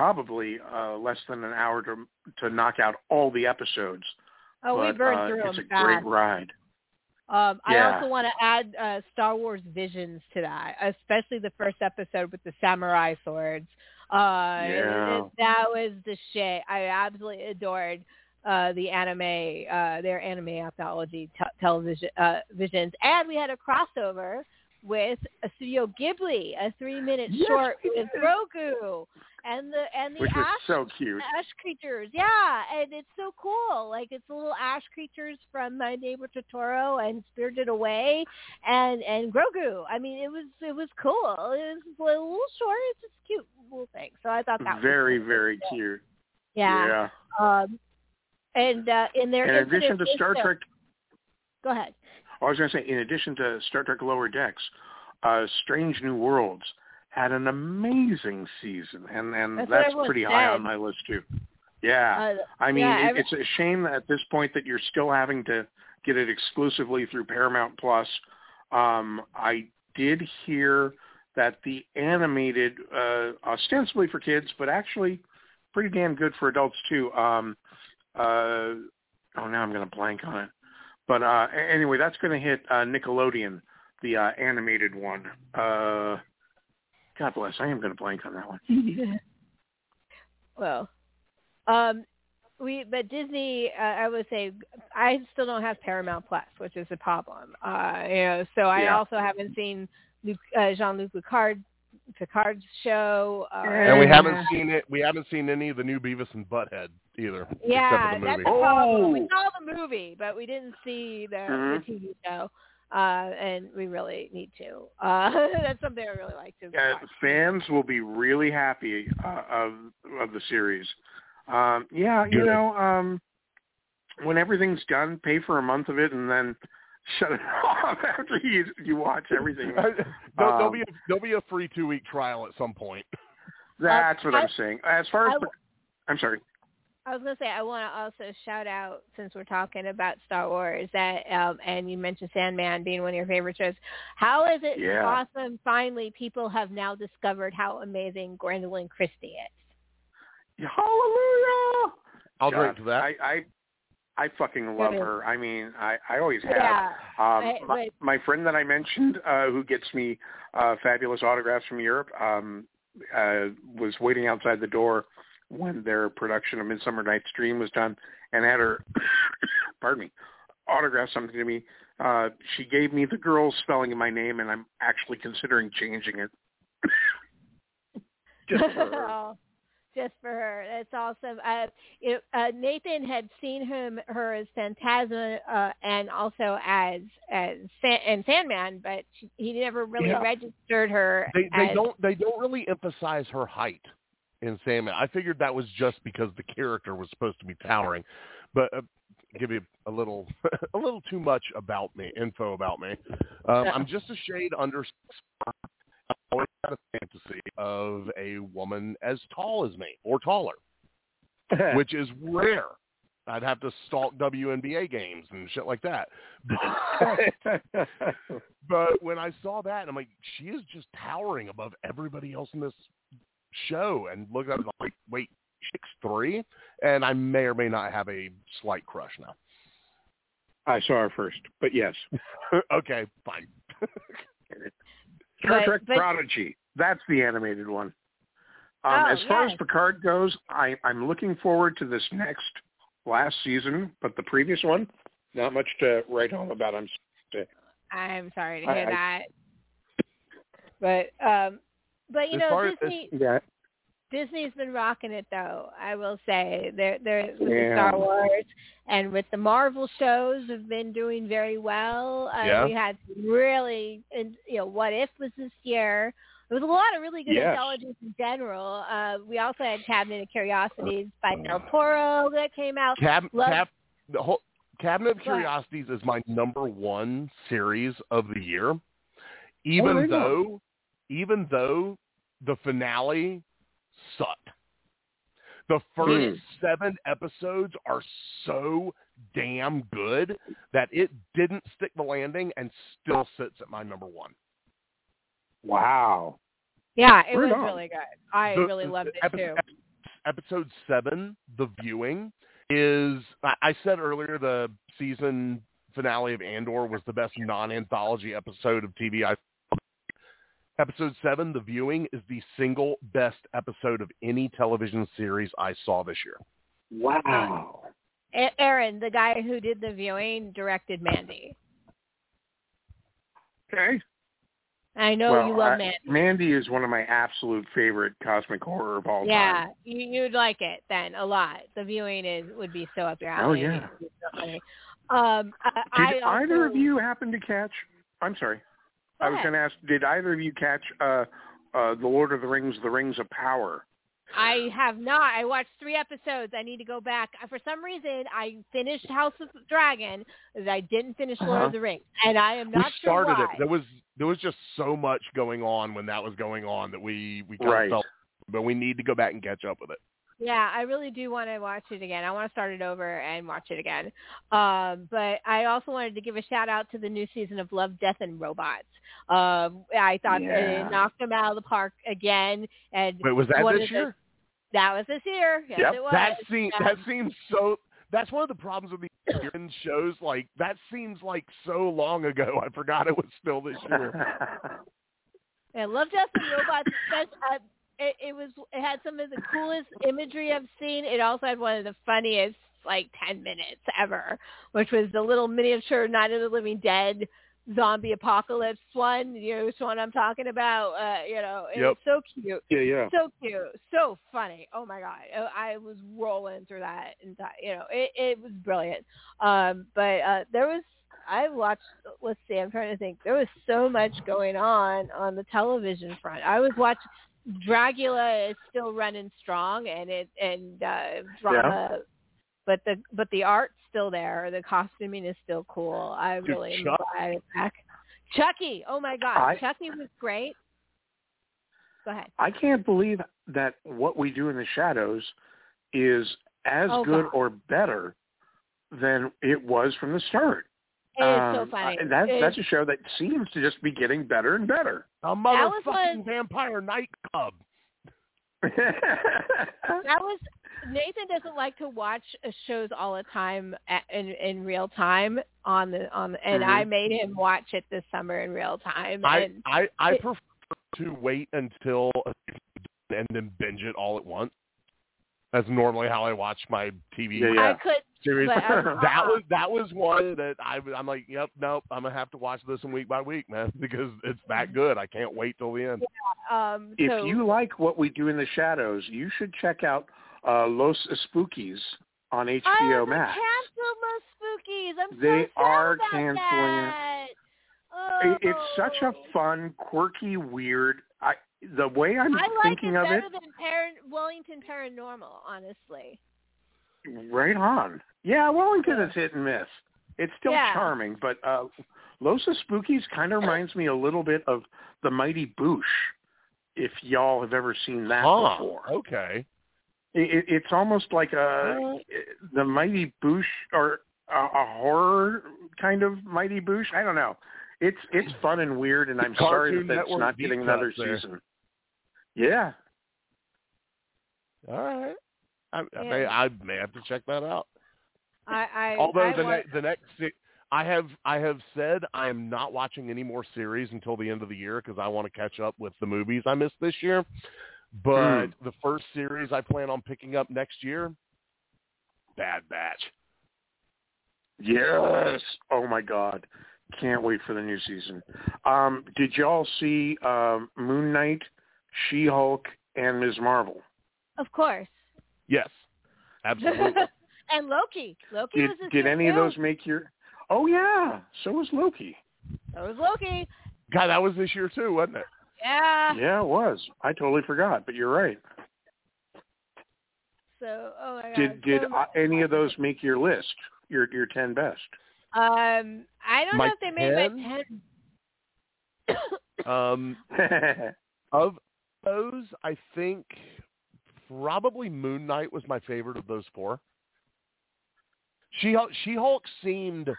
probably uh, less than an hour to to knock out all the episodes. Oh, we but, burned uh, through It's them a great ride. Um, I also want to add uh, Star Wars Visions to that, especially the first episode with the samurai swords. Uh, Yeah. it- that was the shit. I absolutely adored uh, the anime, uh, their anime anthology t- television uh, visions, and we had a crossover with a Studio Ghibli, a three-minute Yes, short with. Grogu, and the and the Which ash so cute. ash creatures. Yeah, and it's so cool. Like it's the little ash creatures from My Neighbor Totoro and Spirited Away, and and Grogu. I mean, it was it was cool. It was a little short. It's just cute little thing. So I thought that was Very, cool. very cute. Yeah. yeah. Um, and uh, in their In addition to Star Trek, Go ahead. I was going to say, in addition to Star Trek Lower Decks, uh, Strange New Worlds had an amazing season, and and That's that's, pretty high on my list too. Yeah, Uh, I mean, yeah, it, it's a shame at this point that you're still having to get it exclusively through Paramount Plus. Um, I did hear that the animated, uh, ostensibly for kids, but actually pretty damn good for adults too. Um, uh, oh, now I'm going to blank on it. But uh, anyway, that's going to hit uh, Nickelodeon, the uh, animated one. Uh, God bless, I am going to blank on that one. well, um, we but Disney, uh, I would say, I still don't have Paramount Plus, which is a problem. Uh, you know, so I Yeah. also haven't seen Luc, uh, Jean-Luc Picard Picard's show. Uh, And we haven't seen it. We haven't seen any of the new Beavis and Butthead either, Yeah, except for the that's movie. the problem. We Oh. saw the movie, but we didn't see the, Mhm. the TV show, uh, and we really need to. Uh, that's something I really like to Uh, watch. fans will be really happy uh, of of the series. Um, yeah, you know, um, when everything's done, pay for a month of it and then shut it off after you you watch everything. there'll, there'll Um, be a, there'll be a free two week trial at some point. That's what I- I'm saying. As far as I- I'm sorry. I was gonna say I want to also shout out since we're talking about Star Wars that um, and you mentioned Sandman being one of your favorite shows. How is it Yeah. awesome? Finally, people have now discovered how amazing Gwendoline Christie is. Hallelujah. I'll God, drink to that. I, I I fucking love her. I mean, I I always have. Yeah. Um, I- my, my friend that I mentioned, uh, who gets me uh, fabulous autographs from Europe, um, uh, was waiting outside the door when their production of Midsummer Night's Dream was done, and had her, pardon me, autograph something to me. Uh, she gave me the girl's spelling of my name, and I'm actually considering changing it. Just for her. Oh, just for her. That's awesome. Uh, it, uh, Nathan had seen him, her as Phantasma, uh, and also as as San, and Sandman, but she, he never really Yeah. registered her. They they as, don't they don't really emphasize her height in Sandman. I figured that was just because the character was supposed to be towering, but uh, give you a little a little too much about me info about me. Um, I'm just a shade under. I always had a fantasy of a woman as tall as me or taller, which is rare. I'd have to stalk WNBA games and shit like that. but when I saw that, I'm like, she is just towering above everybody else in this show. And look at it, I'm like, wait, six three, and I may or may not have a slight crush now. I saw her first, but yes. okay, fine. Star But- Trek but- Prodigy. That's the animated one. Um, Oh, as far yes. as Picard goes, I, I'm looking forward to this next last season, but the previous one, not much to write home about. I'm sorry. I'm sorry to hear I- that. But um, but you As know as- Disney Yeah. Disney's been rocking it though. I will say they're they're with the Star Wars and with the Marvel shows have been doing very well. Uh, Yeah. We had really, and you know, What If was this year. There was a lot of really good Yes. intelligence in general. Uh, we also had Cabinet of Curiosities by Del Toro that came out. Cab, Love- Cab, the whole Cabinet of ahead. Curiosities is my number one series of the year. Even really? though, even though the finale sucked. The first hmm. seven episodes are so damn good that it didn't stick the landing and still sits at my number one. Wow. Yeah, it Right was on. really good. I The- really loved it epi- too. episode seven, the viewing, is I I said earlier the season finale of Andor was the best non-anthology episode of TV I. Episode seven, the viewing, is the single best episode of any television series I saw this year. Wow. Aaron, the guy who did the viewing, directed Mandy. Okay. I know well, you love I- Mandy. Mandy is one of my absolute favorite cosmic horror of all Yeah, time. Yeah, you'd like it then a lot. The viewing is would be so up your alley. Oh, alley. yeah. It's so funny. Um, I, Did I either of you happen to catch? I'm sorry. Go I was going to ask. Did either of you catch uh, uh, the Lord of the Rings: The Rings of Power? I have not. I watched three episodes. I need to go back. For some reason, I finished House of the Dragon, but I didn't finish Lord Uh-huh. of the Rings, and I am we not sure started why. it. There was there was just so much going on when that was going on that we we kind Right. of felt, but we need to go back and catch up with it. Yeah, I really do want to watch it again. I want to start it over and watch it again. Um, but I also wanted to give a shout out to the new season of Love, Death, and Robots. Um, I thought Yeah. it knocked them out of the park again. And Wait, was that this of the- year? that was this year. Yes, Yep. it was. That seems Yeah. that seems so. That's one of the problems with these year shows. Like that seems like so long ago. I forgot it was still this year. Yeah, Love, Death, and Robots. It, it was. It had some of the coolest imagery I've seen. It also had one of the funniest like ten minutes ever, which was the little miniature Night of the Living Dead zombie apocalypse one. You know which one I'm talking about? Uh, you know, it was so cute. yeah, yeah. So cute, so funny. Oh my god, I I was rolling through that, and you know, it it was brilliant. Um, but uh, there was I watched. Let's see, I'm trying to think. There was so much going on on the television front. I was watching. Dragula is still running strong, and it and uh, drama, but the but the art's still there. The costuming is still cool. I Dude, really am Chuck- glad it's back. Chucky, oh my god, I- Chucky was great. Go ahead. I can't believe that what we do in the shadows is as Oh, good God. or better than it was from the start. It is so Um, funny. I- That, It- that's a show that seems to just be getting better and better. A motherfucking one- vampire nightclub. that was Nathan doesn't like to watch shows all the time at, in in real time on the on the, and Mm-hmm. I made him watch it this summer in real time. I and I I it- prefer to wait until a season's done and then binge it all at once. That's normally how I watch my TV Yeah, yeah. I could series. but, uh, that was that was one that I I'm like, yep, nope, I'm gonna have to watch this one week by week, man, because it's that good. I can't wait till the end. um if so, you like what we do in the shadows, you should check out uh, Los Espookys on HBO oh, Max. cancel Los Espookys. I'm so They sad are about canceling it. that. It- It's such a Oh. fun, quirky, weird. I the way I'm I like thinking it of better it, than Par- Wellington Paranormal, honestly. Right on. Yeah, Wellington is hit and miss. It's still Yeah. charming, but uh, Los Espookys kind of reminds me a little bit of the Mighty Boosh. If y'all have ever seen that Huh, before, okay. It, it, it's almost like a the Mighty Boosh or a, a horror kind of Mighty Boosh. I don't know. It's it's fun and weird, and I'm sorry Cartoon that it's not getting another there. season. Yeah, All right. I, I, may, I may have to check that out. I, I Although I the want, ne- the next se- I have I have said I am not watching any more series until the end of the year because I want to catch up with the movies I missed this year. But Hmm. the first series I plan on picking up next year, Bad Batch. yes. Oh my God, can't wait for the new season. Um, did y'all see um, Moon Knight, She Hulk, and Ms. Marvel? of course. Yes, absolutely. and Loki. Loki Did was did year any of those make your? Oh yeah, so was Loki. So was Loki. God, that was this year too, wasn't it? Yeah. Yeah, it was. I totally forgot, but you're right. So oh my god. Did did so uh, any of those make your list? Your your ten best? Um, I don't My know if they made 10? my ten. Um, of those, I think probably Moon Knight was my favorite of those four. She She Hulk seemed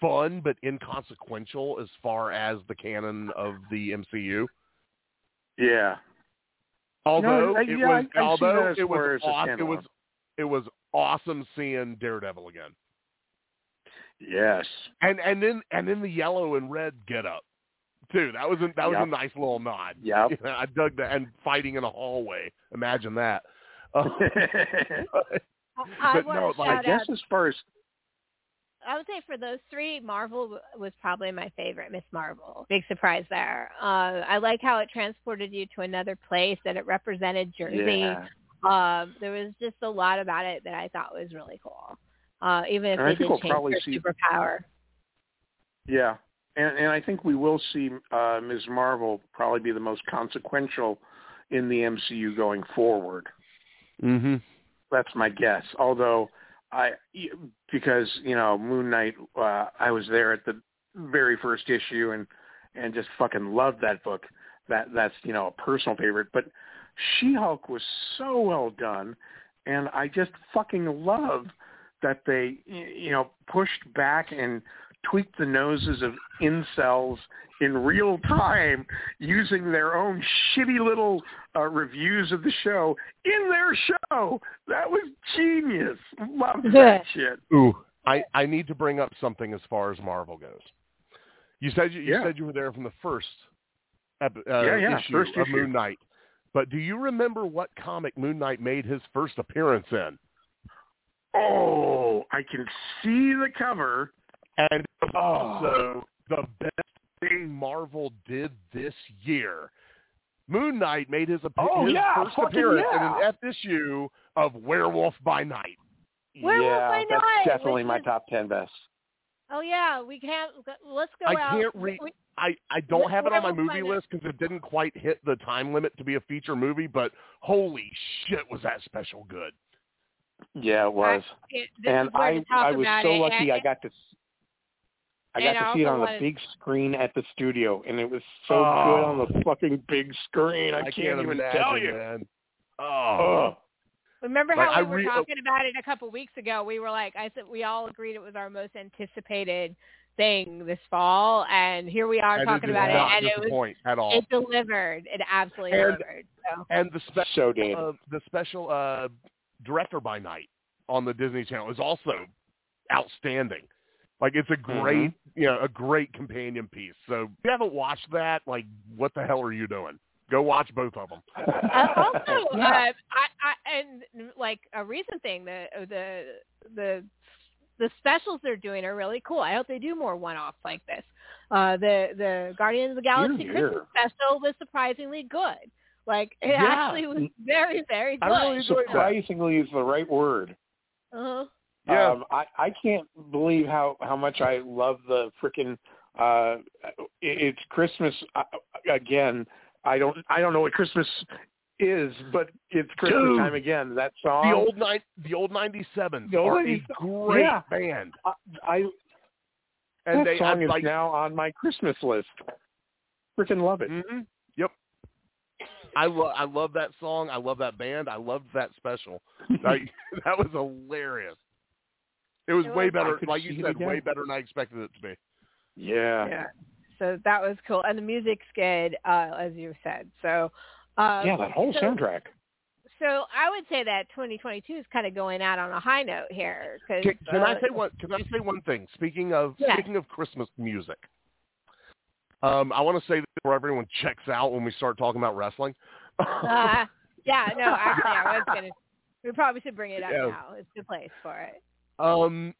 fun but inconsequential as far as the canon of the MCU. yeah. Although I- it yeah, was, I- I although it was, as a aw- it was, it was awesome seeing Daredevil again, Yes. and and then and then the yellow and red get up too. That was a, that was a nice little nod. Yep. I dug that, and fighting in a hallway. Imagine that. Uh, I But want no, like, I shout guess out. as far as I would say for those three, Marvel was probably my favorite. Miss Marvel, big surprise there. Uh, I like how it transported you to another place, that it represented Jersey. yeah, Um, there was just a lot about it that I thought was really cool. Uh, even if And I they think did we'll change probably their see- superpower. yeah, and and I think we will see uh, Ms. Marvel probably be the most consequential in the MCU going forward. mm-hmm. That's my guess. Although I, because you know, Moon Knight, uh, I was there at the very first issue and and just fucking loved that book. That that's you know a personal favorite. But She Hulk was so well done, and I just fucking love that they you know pushed back and tweaked the noses of incels in real time using their own shitty little uh, reviews of the show in their show. That was genius. Love that shit. Ooh, I I need to bring up something as far as Marvel goes. You said you, you Yeah. said you were there from the first ep- uh, Yeah, yeah, issue first of issue. Moon Knight. But do you remember what comic Moon Knight made his first appearance in? Oh, I can see the cover. And Oh. also the best thing Marvel did this year. Moon Knight made his, appe- Oh, his yeah, first fucking appearance in an F issue of Werewolf by Night. Werewolf yeah, by that's Night, definitely which my is- top ten best. Oh yeah, we can't. Let's go I out. can't read. We- I, I don't Wh- have it on my movie list because it didn't quite hit the time limit to be a feature movie. But holy shit, was that special good! Yeah, it was. it- and I I was so it. lucky and, I got to s- I and got I to see it on the big screen at the studio, and it was so Oh. good on the fucking big screen. I, I can't, even imagine, tell you. man. Oh, Oh, Remember how I we were re- talking about it a couple weeks ago? We were like, I said, we all agreed it was our most anticipated thing this fall, and here we are and talking it about it, and it was at all. it delivered. It absolutely And- delivered. So. And the special, So uh, the special uh, director by night on the Disney Channel is also outstanding. Like it's a great, you know, a great companion piece. So if you haven't watched that, like, what the hell are you doing? Go watch both of them. Uh, also, Yeah. uh, I, I and like a recent thing, the the the the specials they're doing are really cool. I hope they do more one-offs like this. Uh, the the Guardians of the Galaxy Hear, Christmas hear. special was surprisingly good. Like it Yeah. actually was very very good. I really enjoyed that. Surprisingly is the right word. uh-huh. Yeah. Um, I I can't believe how how much I love the freaking. Uh, it- it's Christmas uh, again. I don't I don't know what Christmas is, but it's Christmas Dude. time again. That song. The old nine, the old '97 The old are a great yeah. band, I, I and that they song I, is like. now on my Christmas list. Freaking love it. hmm Yep. I love I love that song. I love that band. I loved that special. Like, that was hilarious. It was It way better, like you said, way better than I expected it to be. Yeah. Yeah. So that was cool, and the music's good, uh, as you said. So. Uh, Yeah, that whole so, soundtrack. So I would say that 2022 is kind of going out on a high note here. Cause, Can, can I uh, say one? Can I say one thing? Speaking of Yeah. speaking of Christmas music, um, I want to say this before everyone checks out when we start talking about wrestling. Uh, yeah, no, actually, I was gonna. We probably should bring it up Yeah. now. It's the place for it. Um,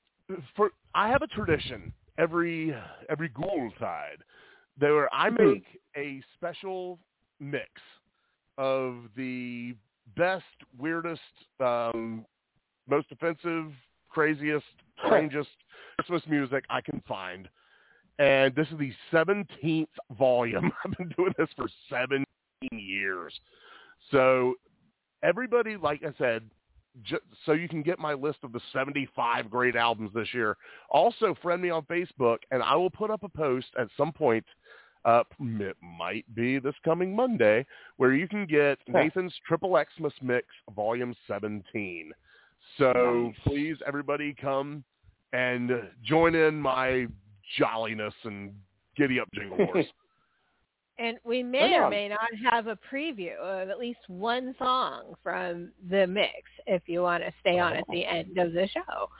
for I have a tradition every every ghoul side where I Mhm. make a special mix of the best, weirdest, um, most offensive, craziest, strangest Christmas music I can find. And this is the 17th volume. I've been doing this for 17 years. So everybody, like I said, so you can get my list of the 75 great albums this year. Also, friend me on Facebook, and I will put up a post at some point. Uh, it might be this coming Monday, where you can get Nathan's Triple Xmas Mix Volume 17. So Nice. please, everybody, come and join in my jolliness and giddy up jingle wars. And we may Right or may not have a preview of at least one song from the mix if you want to stay on at the end of the show.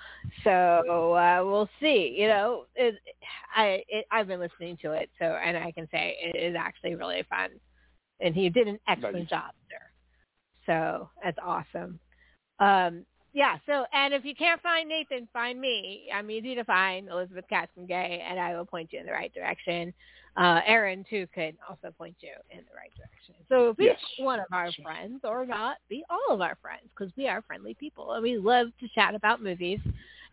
So uh, we'll see. You know, it, I it, I've been listening to it, so and I can say it is actually really fun. And he did an excellent job there. So that's awesome. Um, yeah. So and if you can't find Nathan, find me. I'm easy to find, Elizabeth Katzman Gay, and I will point you in the right direction uh, Aaron too could also point you in the right direction. So be Yes. one of our friends or not, be all of our friends because we are friendly people and we love to chat about movies.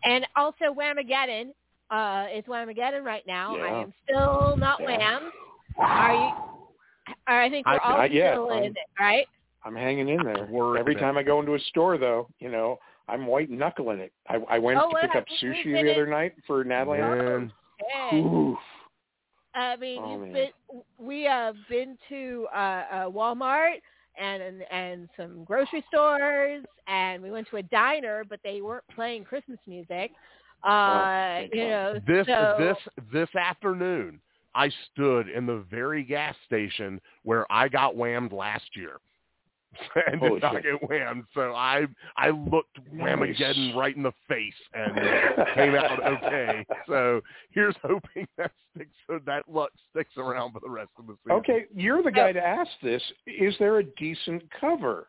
And also Whamageddon uh, is Whamageddon right now. I am still not Yeah. whammed. Are you? I think we're I- all not yet. still in I'm- it, right? I'm hanging in there. Word, Every time I go into a store, though, you know, I'm white knuckling it. I, I went Oh, to pick up sushi the other night for Natalie. Man. Hey. Oof. I mean, Oh, you've man. been, we have been to uh, uh, Walmart and, and and some grocery stores, and we went to a diner, but they weren't playing Christmas music. Uh, thank you God. know, This so, this this afternoon, I stood in the very gas station where I got whammed last year, and Holy did not shit. get whammed. So I I looked Whamageddon Nice. right in the face and came out okay. So here's hoping that sticks. So that luck sticks around for the rest of the season. Okay, you're the guy to ask this. Is there a decent cover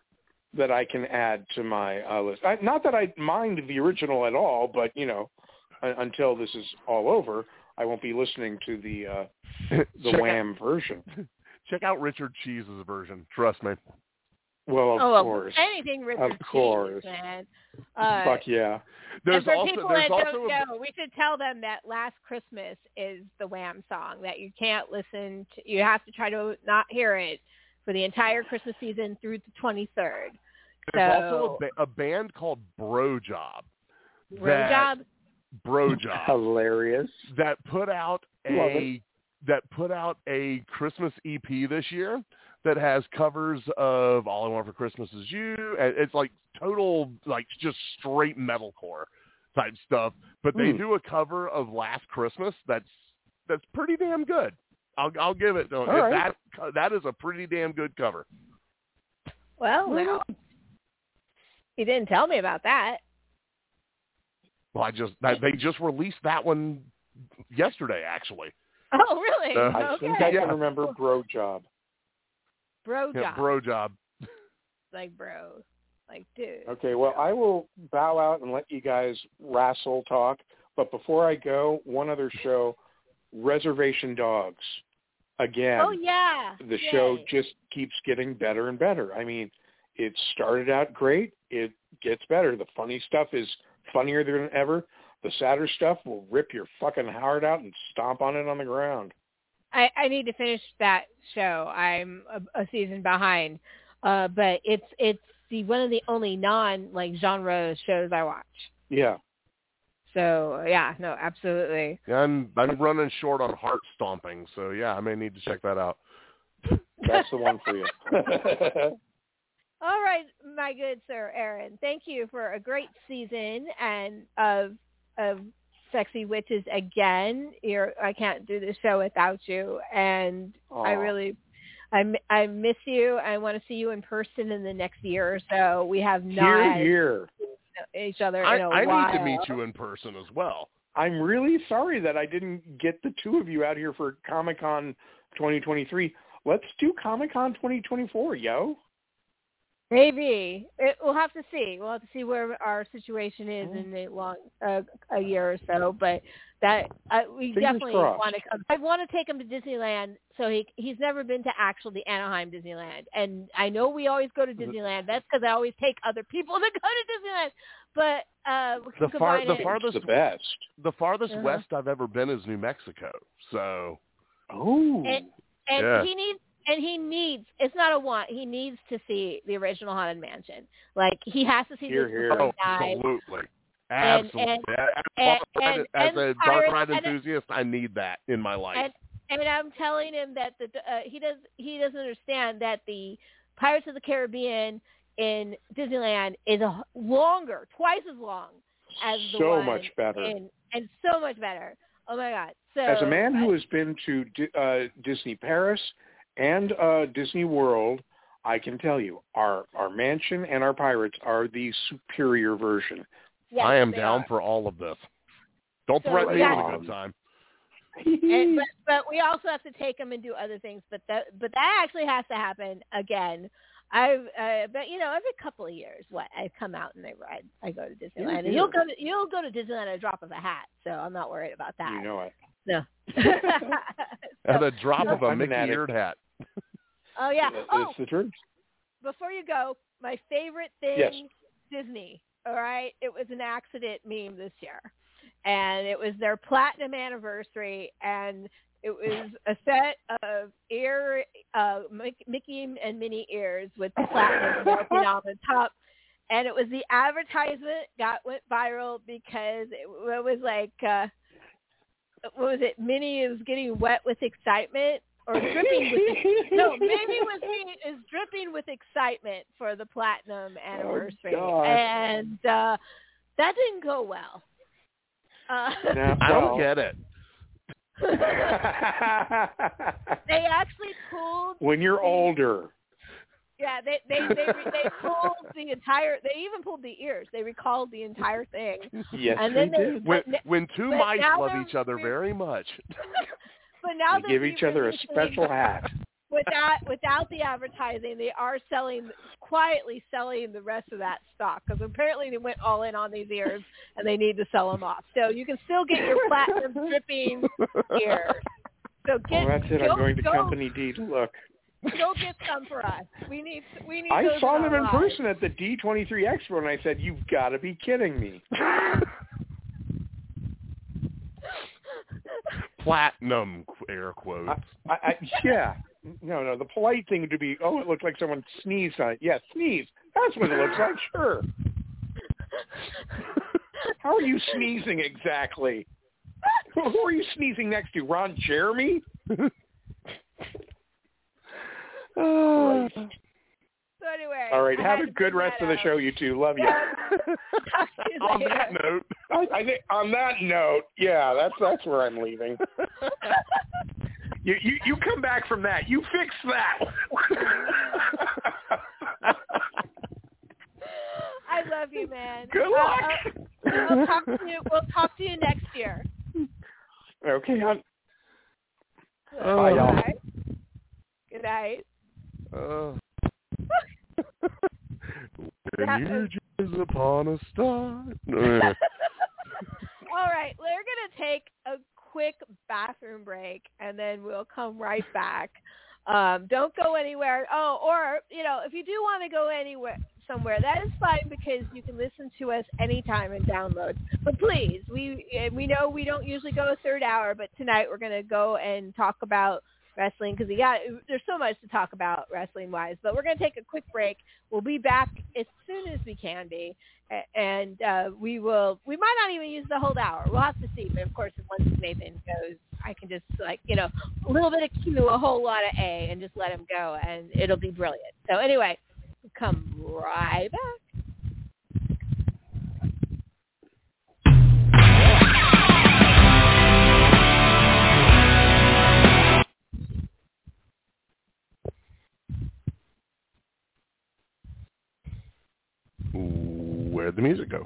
that I can add to my uh, list? I, not that I mind the original at all, but you know, uh, until this is all over, I won't be listening to the uh, the check Wham version. Check out Richard Cheese's version. Trust me. Well, of oh, course, anything Richard Of course. Cheese, man. Uh, fuck yeah. There's and for also people there's that also don't a, know, we should tell them that Last Christmas is the Wham song that you can't listen to. You have to try to not hear it for the entire Christmas season through the 23rd. there's so, also a, ba- a band called Bro Job. Bro job. Bro Job. Hilarious. that put out a that put out a Christmas EP this year that has covers of All I Want for Christmas Is You. and It's like total like just straight metalcore type stuff, but they Hmm. do a cover of Last Christmas that's that's pretty damn good. I'll I'll give it. All if right. That that is a pretty damn good cover. Well, no. He didn't tell me about that. Well, I just they just released that one yesterday, actually. Oh, really? Uh, I okay. think I Yeah. can remember Bro Job. Bro Yeah, job. bro job. Like bro. Like dude. Okay, well, I will bow out and let you guys wrestle talk. But before I go, one other show, Reservation Dogs. Again, Oh yeah. the Yay. show just keeps getting better and better. I mean, it started out great. It gets better. The funny stuff is funnier than ever. The sadder stuff will rip your fucking heart out and stomp on it on the ground. I, I need to finish that show. I'm a, a season behind, uh, but it's it's the one of the only non like genre shows I watch. Yeah. So yeah, no, absolutely. Yeah, I'm I'm running short on heart stomping, so yeah, I may need to check that out. That's the one for you. All right, my good sir Aaron, thank you for a great season and of of sexy witches again. You're, I can't do this show without you, and I really. I, I miss you. I want to see you in person in the next year or so. We have not Here, here. each other I, in a I while. need to meet you in person as well. I'm really sorry that I didn't get the two of you out here for Comic Con 2023. Let's do Comic Con 2024, yo. Maybe it, we'll have to see. We'll have to see where our situation is Mm. in a long uh, a year or so. But that uh, we Fingers definitely crossed. want to come. I want to take him to Disneyland. So he he's never been to actual the Anaheim Disneyland, and I know we always go to Disneyland. That's because I always take other people to go to Disneyland. But uh, The far- the it. farthest- the best. The farthest Uh-huh. west I've ever been is New Mexico. So Oh. and and Yeah. he needs and he needs it's not a want he needs to see the original haunted mansion like he has to see Here, this here. before oh, he dies absolutely. And- Absolutely. and- as, and- and- as a dark Pirates- ride and- enthusiast, I need that in my life. and and I'm telling him that the uh, he does he doesn't understand that the Pirates of the Caribbean in Disneyland is a h- longer, twice as long as the So one much better. in, and so much better. Oh my god! So As a man who has been to uh, Disney Paris and uh, Disney World, I can tell you our our mansion and our pirates are the superior version. yes, I am down are. for all of this. Don't So threaten me with a good time. and, but but we also have to take them and do other things. But that but that actually has to happen again. I've uh, but you know every couple of years, what I come out and I ride, I go to Disneyland, Yeah, and you'll yeah. go to you'll go to Disneyland at a drop of a hat. So I'm not worried about that. You know it. No. At a drop of a I'm Mickey addict. eared hat. Oh yeah. It's Oh, the truth. before you go, my favorite thing, Yes. Disney. All right, it was an accident meme this year, and it was their platinum anniversary, and it was a set of ear, uh, Mickey and Minnie ears with the platinum melting on the top. And it was the advertisement got went viral because it, it was like, uh, what was it? Minnie is getting wet with excitement or dripping with no, Minnie was being, is dripping with excitement for the platinum anniversary, God. and uh, that didn't go well. Uh, Now, I don't get it. they actually pulled. when you're older. Yeah, they they they they pulled the entire. They even pulled the ears. They recalled the entire thing. Yes, And they then they- did. When, when two mice love each other very much. But now They give each other a special hat. without without the advertising, they are selling quietly selling the rest of that stock because apparently they went all in on these ears and they need to sell them off. So you can still get your platinum dripping ears. So get Well, that's it. go, I'm going to go, Company D to look. Go get some for us. We need we need. I saw them in lives. person at the D23 Expo, and I said, "You've got to be kidding me." Platinum air quotes. I, I, yeah, no, no. The polite thing would be, "Oh, it looked like someone sneezed on it." Yeah, sneeze. That's what it looks like. Sure. How are you sneezing exactly? Who who are you sneezing next to? Ron Jeremy? Uh, So anyway. All right. I Have a good rest of the up. show, you two. Love you. Talk to you on later. that note, I, I think on that note, yeah, that's that's where I'm leaving. You you you come back from that. You fix that. I love you, man. Good Uh, luck. uh, we'll talk to you. We'll talk to you next year. Okay, hon. Oh. Bye, y'all. Good night. Uh, That when you just upon a star. All right, we're gonna take a quick bathroom break, and then we'll come right back. Um, don't go anywhere. Oh, or you know, if you do want to go anywhere somewhere, that is fine because you can listen to us anytime and download. But please, we we know we don't usually go a third hour, but tonight we're gonna go and talk about wrestling because we got there's so much to talk about wrestling wise. But we're gonna take a quick break. We'll be back as soon as we can be, and uh, we will. We might not even use the whole hour. We'll have to see. But of course, once Nathan goes, I can just like you know a little bit of Q, a whole lot of A, and just let him go, and it'll be brilliant. So anyway, come right back. Where'd the music go?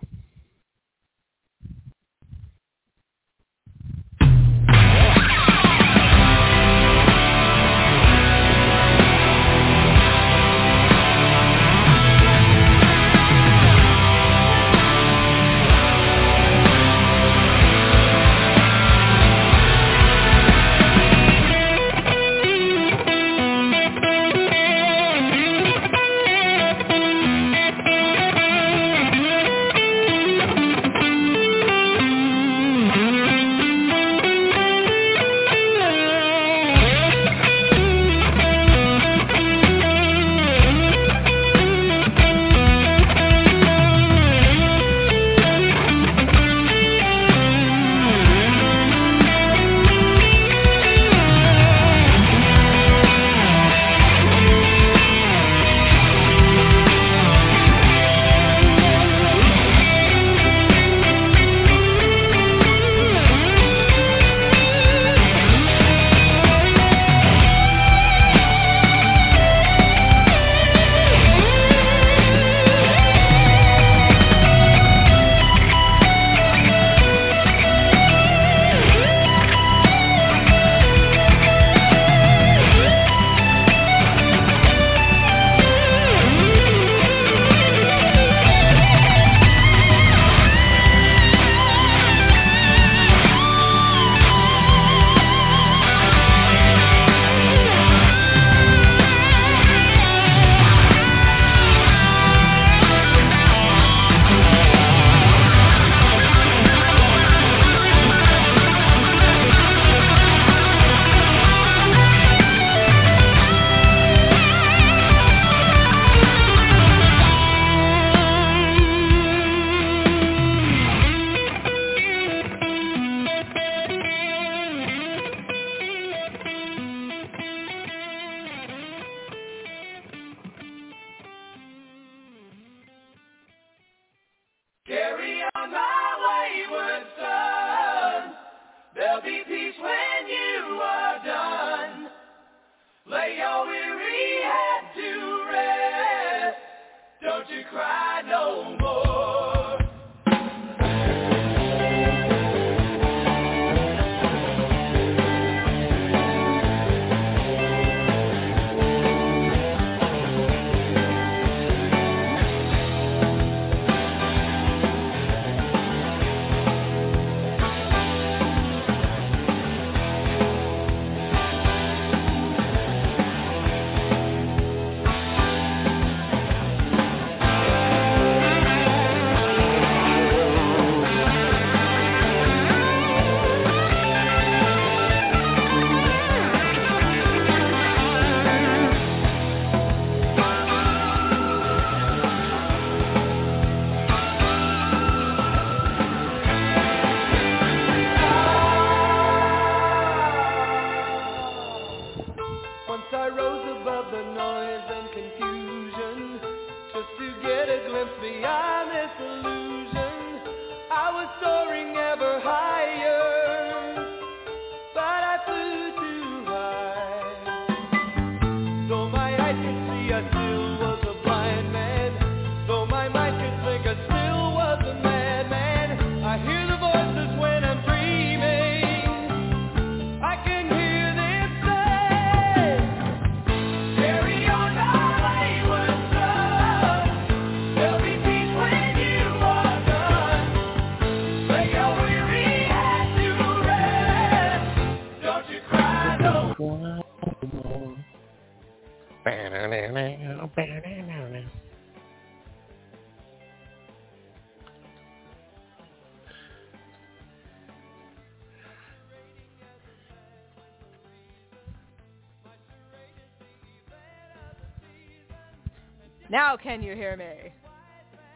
Now can you hear me?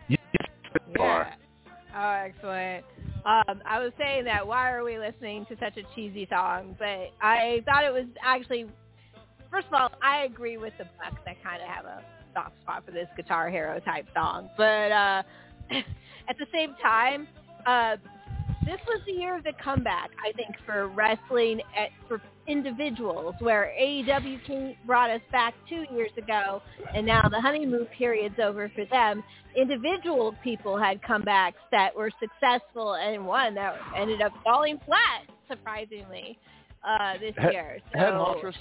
Yes, Yeah. Oh, excellent. Um, I was saying that why are we listening to such a cheesy song? But I thought it was actually, first of all, I agree with the Bucks that kind of have a soft spot for this Guitar Hero type song. But uh, at the same time, uh, this was the year of the comeback, I think, for wrestling at, for individuals, where AEW brought us back two years ago, and now the honeymoon period's over for them. Individual people had comebacks that were successful, and one that ended up falling flat, surprisingly, uh, this Head- year. So, Head Huntress,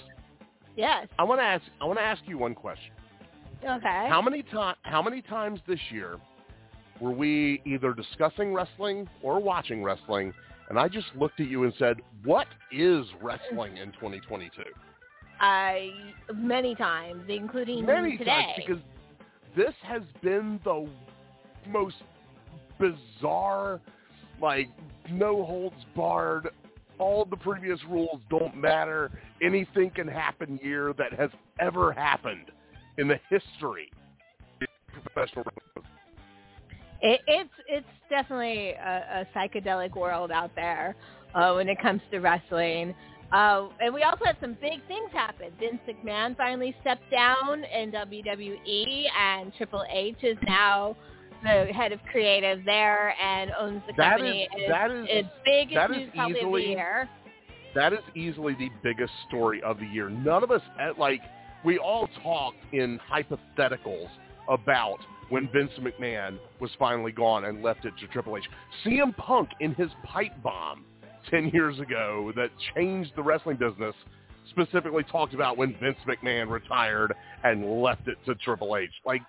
yes. I want to ask. I want to ask you one question. Okay. How many time? How many times this year were we either discussing wrestling or watching wrestling, and I just looked at you and said, "What is wrestling in 2022?" I many times, including Many today. times because this has been the most bizarre, like no holds barred. All the previous rules don't matter. Anything can happen year that has ever happened in the history of professional wrestling. It, it's it's definitely a, a psychedelic world out there uh, when it comes to wrestling. Uh, and we also had some big things happen. Vince McMahon finally stepped down in WWE, and Triple H is now the head of creative there and owns the That company. is- It's- that is- it's biggest that is news probably of easily- the year. That is easily the biggest story of the year. None of us, eh, like, we all talked in hypotheticals about when Vince McMahon was finally gone and left it to Triple H. CM Punk in his pipe bomb 10 years ago that changed the wrestling business specifically talked about when Vince McMahon retired and left it to Triple H. Like,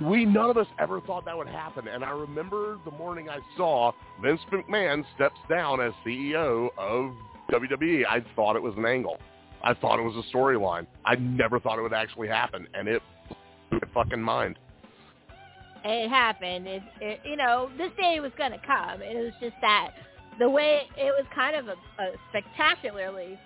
we none of us ever thought that would happen. And I remember the morning I saw Vince McMahon steps down as CEO of WWE. I thought it was an angle. I thought it was a storyline. I never thought it would actually happen, and it fucking mind. it happened. It, it, you know, this day was to come. It was just that the way it was kind of a, a spectacularly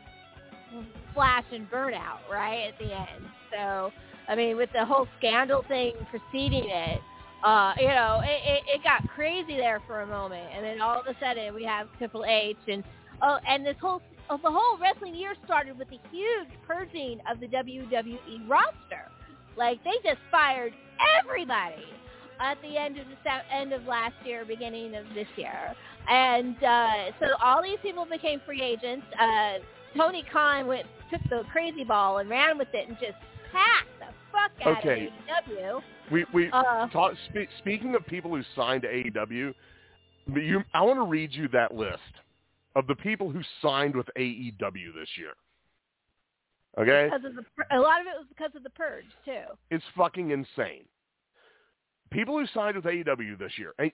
flash and burnout right at the end. So, I mean, with the whole scandal thing preceding it, uh, you know, it, it, it got crazy there for a moment, and then all of a sudden we have Triple H and oh, and this whole the whole wrestling year started with a huge purging of the WWE roster. Like they just fired everybody at the end of the end of last year, beginning of this year, and uh, so all these people became free agents. Uh, Tony Khan went took the crazy ball and ran with it and just packed the fuck out Okay. of AEW. We we Uh, talk, spe- speaking of people who signed to AEW, you, I want to read you that list of the people who signed with AEW this year. Okay, because of the a lot of it was because of the purge too. it's fucking insane. People who signed with AEW this year, and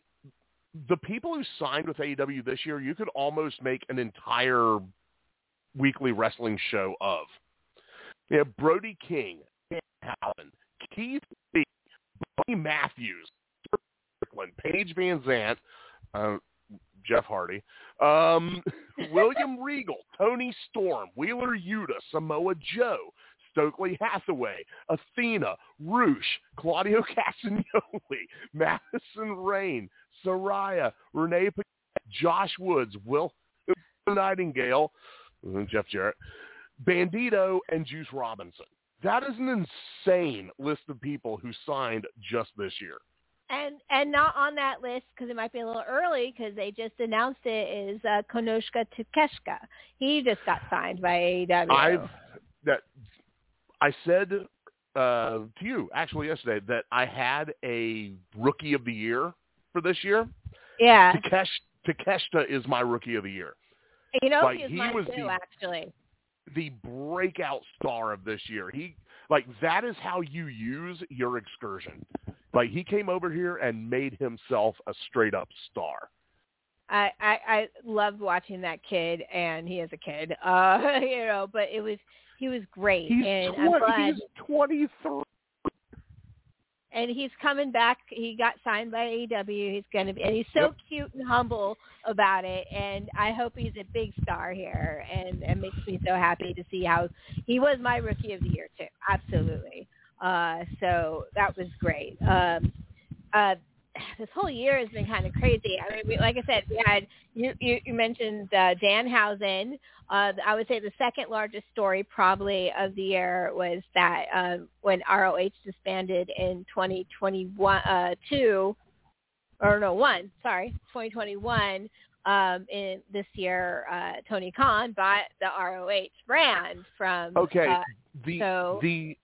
the people who signed with AEW this year, you could almost make an entire weekly wrestling show of. You have Brody King, Dan Howland, Keith Lee, Buddy Matthews, Strickland, Paige VanZant, uh, Jeff Hardy, um, William Regal, Toni Storm, Wheeler Yuta, Samoa Joe, Stokely Hathaway, Athena, Rush, Claudio Castagnoli, Madison Rayne, Saraya, Renee Paquette, Josh Woods, Will Nightingale, Jeff Jarrett, Bandito, and Juice Robinson. That is an insane list of people who signed just this year. And and not on that list because it might be a little early because they just announced it is uh, Konoshka Takeshka. He just got signed by AEW. I've that I said uh, to you actually yesterday that I had a rookie of the year for this year. yeah, Takesh, Takeshita is my rookie of the year. you know like, he is he mine was too the- actually. The breakout star of this year. He like that is how you use your excursion. Like he came over here and made himself a straight up star. I, I I loved watching that kid, and he is a kid, uh, you know. But it was He was great, He's, and 20, I'm glad. he's 23. and he's coming back. He got signed by AEW. He's going to be, and he's so Yep. cute and humble about it. And I hope he's a big star here. And it makes me so happy to see how he was my rookie of the year too. Absolutely. Uh, so that was great. Um, uh, this whole year has been kind of crazy. I mean, we, like I said, we had you, you, you mentioned uh, Danhausen. Uh, I would say the second largest story probably of the year was that uh, when ROH disbanded in 2021, uh, two, or no, one, sorry, 2021. Um, in this year, uh, Tony Khan bought the ROH brand from. Okay, Uh, the so- the he-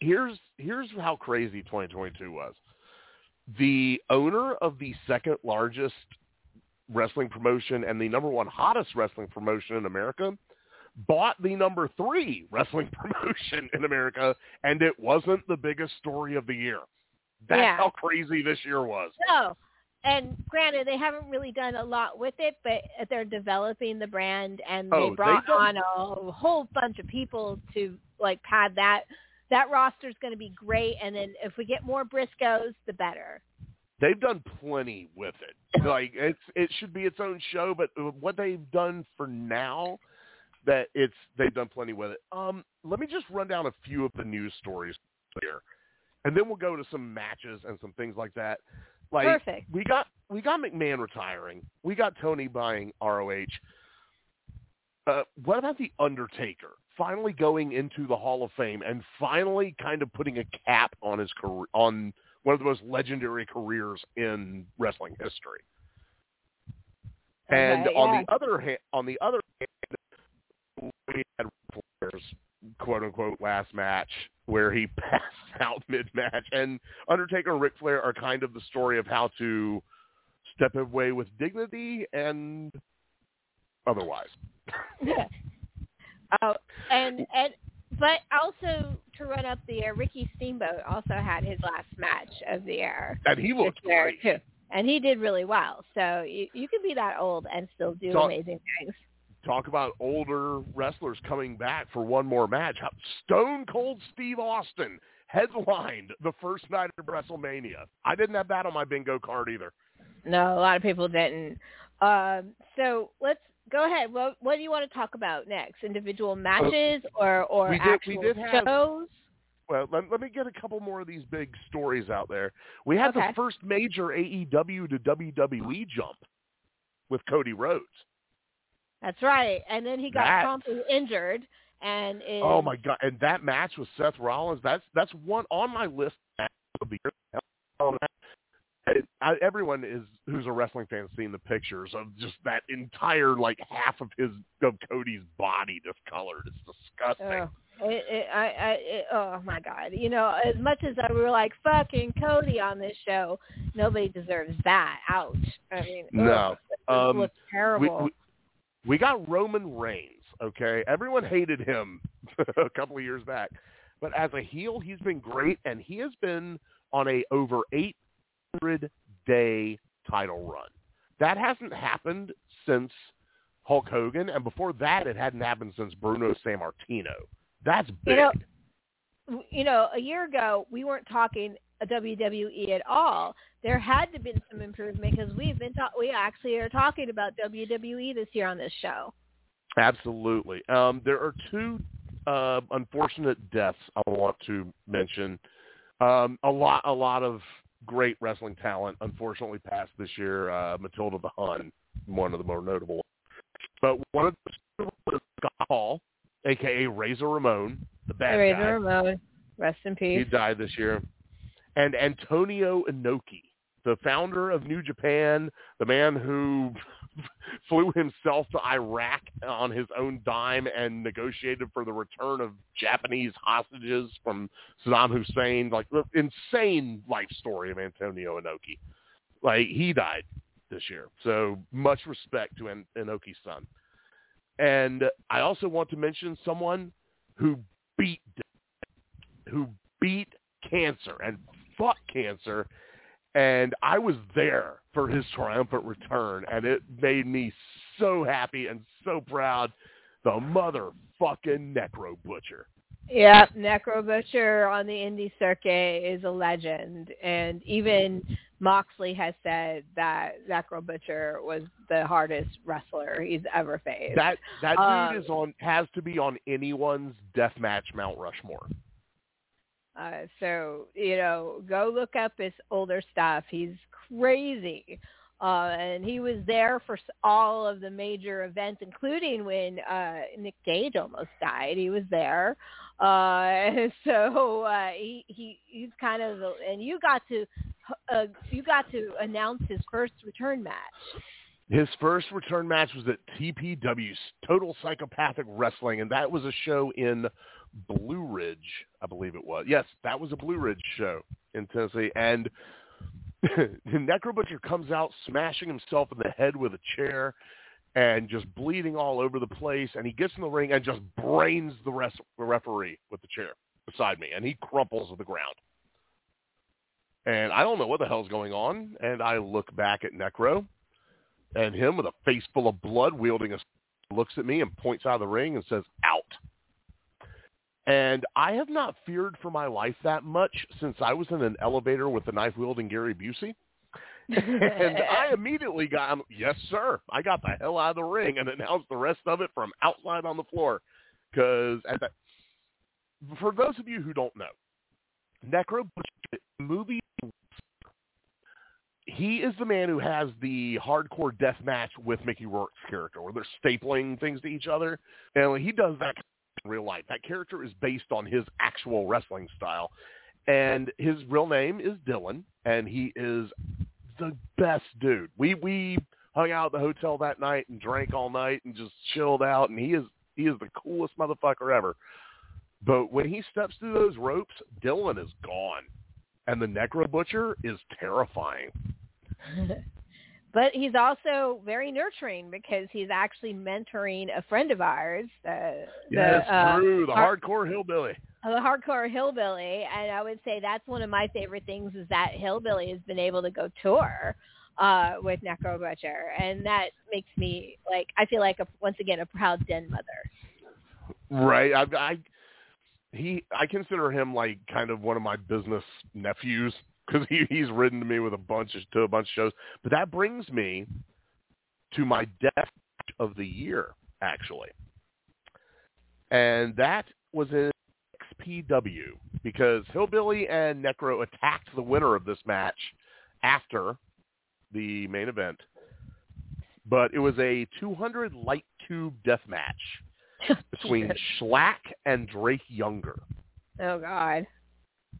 here's here's how crazy 2022 was. The owner of the second largest wrestling promotion and the number one hottest wrestling promotion in America bought the number three wrestling promotion in America, and it wasn't the biggest story of the year. That's Yeah. how crazy this year was. No. And granted, they haven't really done a lot with it, but they're developing the brand, and Oh, they brought done- on a whole bunch of people to like pad that. That roster is going to be great, and then if we get more Briscoes, the better. they've done plenty with it. Like it's it should be its own show, but what they've done for now, that it's they've done plenty with it. Um, let me just run down a few of the news stories here, and then we'll go to some matches and some things like that. Like Perfect. we got we got McMahon retiring, we got Tony buying ROH. Uh, what about the Undertaker finally going into the Hall of Fame and finally kind of putting a cap on his career on one of the most legendary careers in wrestling history. And Okay, on yeah. the other hand, on the other hand, we had Flair's quote unquote last match where he passed out mid match, and Undertaker and Ric Flair are kind of the story of how to step away with dignity and otherwise. Oh, and and but also to run up the air, Ricky Steamboat also had his last match of the air, And he looked great. too, and he did really well. So you you can be that old and still do So- amazing things. talk about older wrestlers coming back for one more match. Stone Cold Steve Austin headlined the first night of WrestleMania. I didn't have that on my bingo card either. No, a lot of people didn't. Um, so let's go ahead. What what do you want to talk about next? Individual matches or or Uh, we did- we actual did have- shows? Well, let, let me get a couple more of these big stories out there. We had Okay. the first major AEW to WWE jump with Cody Rhodes. That's right. And then he got That- promptly injured, and is, Oh my god! And that match with Seth Rollins, that's that's one on my list of the year. I, everyone is who's a wrestling fan seen the pictures of just that entire like half of his of Cody's body discolored. It's disgusting. Oh, it, it, I, I, it, oh my god! You know, as much as I, were like fucking Cody on this show, nobody deserves that. Ouch! I mean, no, ugh, um, looks terrible. We, we, we got Roman Reigns. Okay, everyone hated him a couple of years back, but as a heel, he's been great, and he has been on a over eight 100-day title run. That hasn't happened since Hulk Hogan, and before that, it hadn't happened since Bruno Sammartino. That's big. You know, you know, a year ago, we weren't talking WWE at all. There had to been some improvement because we've been ta- we actually are talking about WWE this year on this show. Absolutely. Um, there are two uh, unfortunate deaths I want to mention. Um, a lot, a lot of great wrestling talent unfortunately passed this year. Uh, Matilda the Hun, one of the more notable. But one of the was Scott Hall, aka Razor Ramon, the bad Razor guy. Ramon, rest in peace. He died this year. And Antonio Inoki, the founder of New Japan, the man who flew himself to Iraq on his own dime and negotiated for the return of Japanese hostages from Saddam Hussein. Like the insane life story of Antonio Inoki. Like he died this year. So much respect to An- Inoki's son. And I also want to mention someone who beat who beat cancer and fought cancer and I was there for his triumphant return and it made me so happy and so proud. The motherfucking Necro Butcher. Yeah, Necro Butcher on the indie circuit is a legend, and even Moxley has said that Necro Butcher was the hardest wrestler he's ever faced. That that dude Um, is on has to be on anyone's deathmatch Mount Rushmore. Uh, so you know, go look up his older stuff. He's crazy, uh, and he was there for all of the major events, including when uh, Nick Gage almost died. He was there, uh, so uh, he he he's kind of, the, and you got to uh, you got to announce his first return match. His first return match was at TPW's Total Psychopathic Wrestling, and that was a show in Blue Ridge, I believe it was. Yes, that was a Blue Ridge show in Tennessee. And Necro Butcher comes out smashing himself in the head with a chair and just bleeding all over the place. And he gets in the ring and just brains the, rest, the referee with the chair beside me, and he crumples to the ground. And I don't know what the hell's going on. And I look back at Necro, and him with a face full of blood wielding a looks at me and points out of the ring and says out and i have not feared for my life that much since i was in an elevator with the knife wielding gary busey. And i immediately got yes sir. I got the hell out of the ring and announced the rest of it from outside on the floor. Because for those of you who don't know necro movie he is the man who has the hardcore death match with Mickey Rourke's character, where they're stapling things to each other, and he does that real life. That character is based on his actual wrestling style, and his real name is Dylan, and he is the best dude. We we hung out at the hotel that night and drank all night and just chilled out, and he is he is the coolest motherfucker ever. But when he steps through those ropes, Dylan is gone, and the Necro Butcher is terrifying. but he's also very nurturing because he's actually mentoring a friend of ours. Uh, Yes, the, uh, Drew, the har- hardcore hillbilly. the hardcore hillbilly, and I would say that's one of my favorite things is that hillbilly has been able to go tour uh, with Necro Butcher, and that makes me like I feel like a, once again a proud den mother. Right. I, I he I consider him like kind of one of my business nephews because he, he's ridden to me with a bunch of to a bunch of shows. But that brings me to my death of the year actually, and that was in XPW because Hillbilly and Necro attacked the winner of this match after the main event. But it was a 200 light tube death match oh, between Shlak and Drake Younger. Oh God.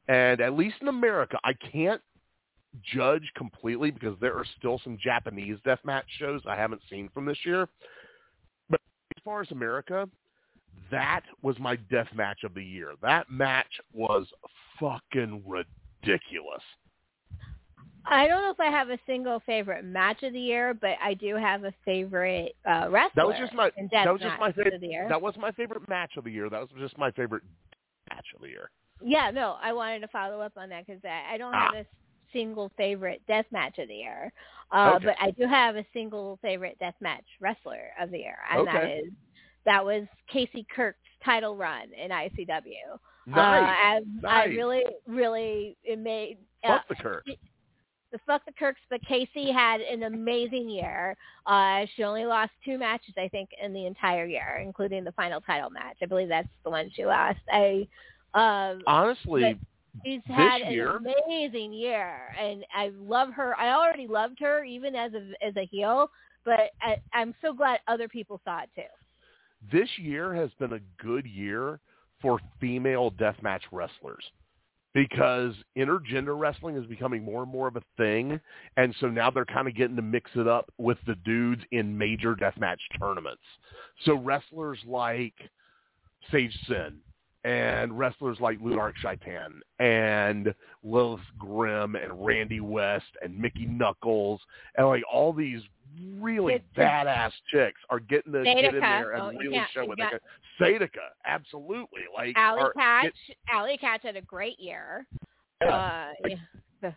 And at least in America, I can't judge completely because there are still some Japanese deathmatch shows I haven't seen from this year. But as far as America, that was my death match of the year. That match was fucking ridiculous. I don't know if I have a single favorite match of the year, but I do have a favorite uh, wrestler. That was just my that was just my favorite of the year. that was my favorite match of the year. That was just my favorite match of the year. Yeah, no, I wanted to follow up on that because I, I don't Ah. have a single favorite death match of the year, uh, Okay. but I do have a single favorite death match wrestler of the year, and that Okay. is that was Casey Kirk's title run in ICW. Nice. Uh, and I nice. really, really it made uh, Fuck the Kirk. the fuck the Kirks, but Casey had an amazing year. Uh, she only lost two matches, I think, in the entire year, including the final title match. I believe that's the one she lost. I, um, Honestly, she's had year- an amazing year, and I love her. I already loved her even as a as a heel, but I, I'm so glad other people saw it too. this year has been a good year for female deathmatch wrestlers because intergender wrestling is becoming more and more of a thing, and so now they're kind of getting to mix it up with the dudes in major deathmatch tournaments. So wrestlers like Sage Sin and wrestlers like Lunark Shaitan and Lilith Grimm and Randy West and Mickie Knuckles and like all these really It's badass chicks are getting to get in there and Oh, really can't- show what they got-. Sadaka, absolutely. Like Alley are- Catch, it- Allie Katch had a great year. yeah. Uh, Like- yeah.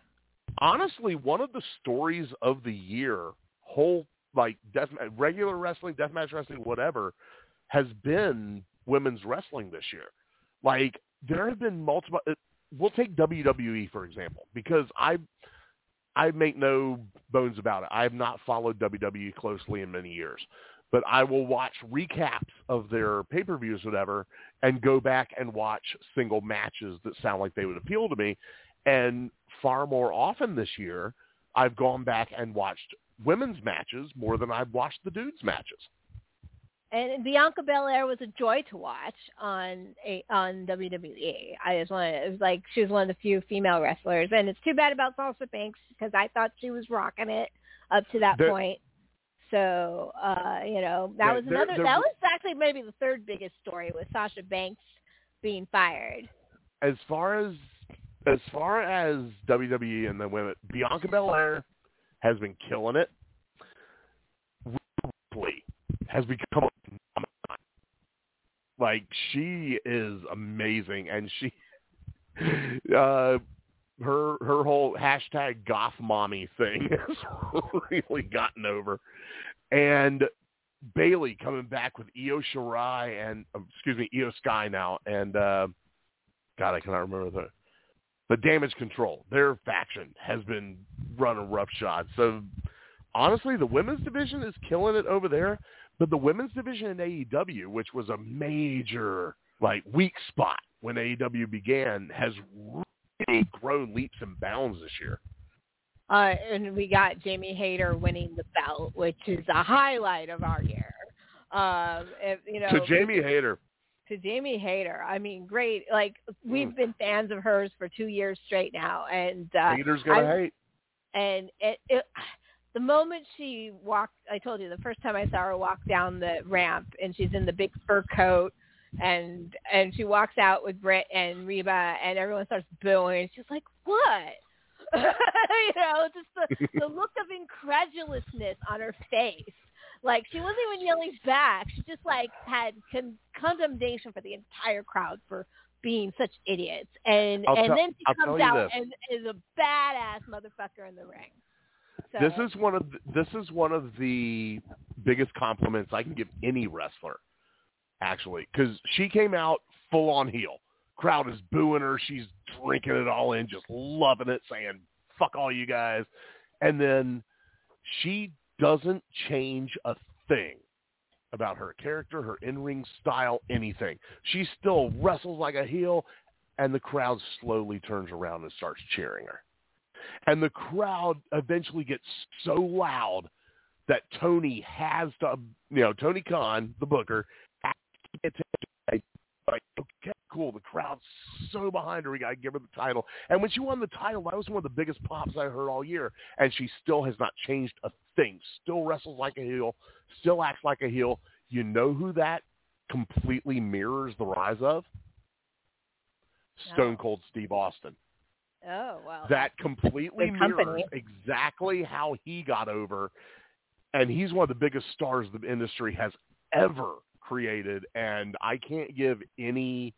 honestly, one of the stories of the year, whole like death regular wrestling, deathmatch wrestling, whatever, has been women's wrestling this year. Like there have been multiple. Uh, we'll take WWE for example because I I make no bones about it. I have not followed WWE closely in many years, but I will watch recaps of their pay-per-views, whatever, and go back and watch single matches that sound like they would appeal to me. And far more often this year, I've gone back and watched women's matches more than I've watched the dudes' matches and Bianca Belair was a joy to watch on a, on WWE. I just wanted it was like she was one of the few female wrestlers, and it's too bad about Sasha Banks because I thought she was rocking it up to that point. So uh, you know that was another. that was actually maybe the third biggest story with Sasha Banks being fired. As far as as far as WWE and the women, Bianca Belair has been killing it. Ripley has become like she is amazing, and she, uh, her her whole hashtag goth mommy thing has really gotten over, and Bayley coming back with Io Shirai and um, excuse me Io Sky now, and uh, God I cannot remember the the Damage Control. Their faction has been running roughshod. So honestly, the women's division is killing it over there. But the women's division in AEW, which was a major like weak spot when AEW began, has really grown leaps and bounds this year. Uh, and we got Jamie Hayter winning the belt, which is a highlight of our year. Um, if, you know, to Jamie Hayter. To Jamie Hayter, I mean, great. Like we've mm. been fans of hers for two years straight now, and uh, Hayter's gonna I, hate. And it, it the moment she walked, I told you the first time I saw her walk down the ramp, and she's in the big fur coat, and and she walks out with Britt and Reba, and everyone starts booing. She's like, "What?" you know, just the the look of incredulousness on her face. Like she wasn't even yelling back. She just like had con- condemnation for the entire crowd for being such idiots. And I'll and then she I'll comes out and is a badass motherfucker in the ring. So. This is one of the, this is one of the biggest compliments I can give any wrestler, actually, because she came out full on heel. Crowd is booing her. She's drinking it all in, just loving it, saying "fuck all you guys," and then she doesn't change a thing about her character, her in-ring style, anything. She still wrestles like a heel, and the crowd slowly turns around and starts cheering her and the crowd eventually gets so loud that Tony has to, you know, Tony Khan, the booker, has to get to, like, okay, cool. The crowd's so behind her. We got to give her the title. And when she won the title, that was one of the biggest pops I heard all year. And she still has not changed a thing. Still wrestles like a heel. Still acts like a heel. You know who that completely mirrors the rise of? Stone Cold Steve Austin. Oh wow! That completely mirrors exactly how he got over, and he's one of the biggest stars the industry has ever created. And I can't give any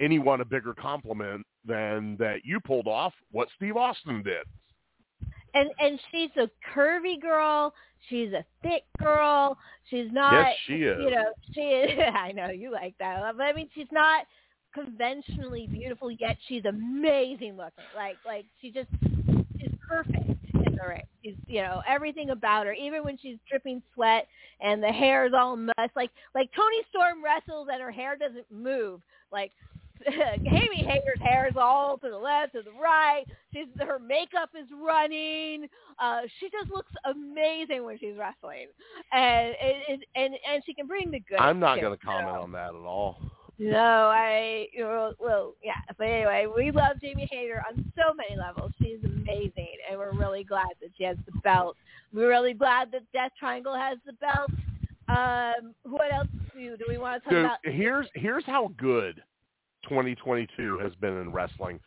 anyone a bigger compliment than that you pulled off what Steve Austin did. And and she's a curvy girl. She's a thick girl. She's not. Yes, she is. You know, she is. I know you like that, but I mean, she's not conventionally beautiful, yet she's amazing looking. Like like she just is perfect in the ring. She's you know everything about her, even when she's dripping sweat and the hair is all mess. Like like Toni Storm wrestles and her hair doesn't move. Like Amy Hayter's hair is all to the left, to the right. She's her makeup is running. Uh, she just looks amazing when she's wrestling, and and and, and she can bring the good. I'm not going to comment on that at all. No, I well, well, yeah. But anyway, we love Jamie Hayter on so many levels. She's amazing, and we're really glad that she has the belt. We're really glad that Death Triangle has the belt. Um, what else do, do we want to talk so about? Here's here's how good 2022 has been in wrestling.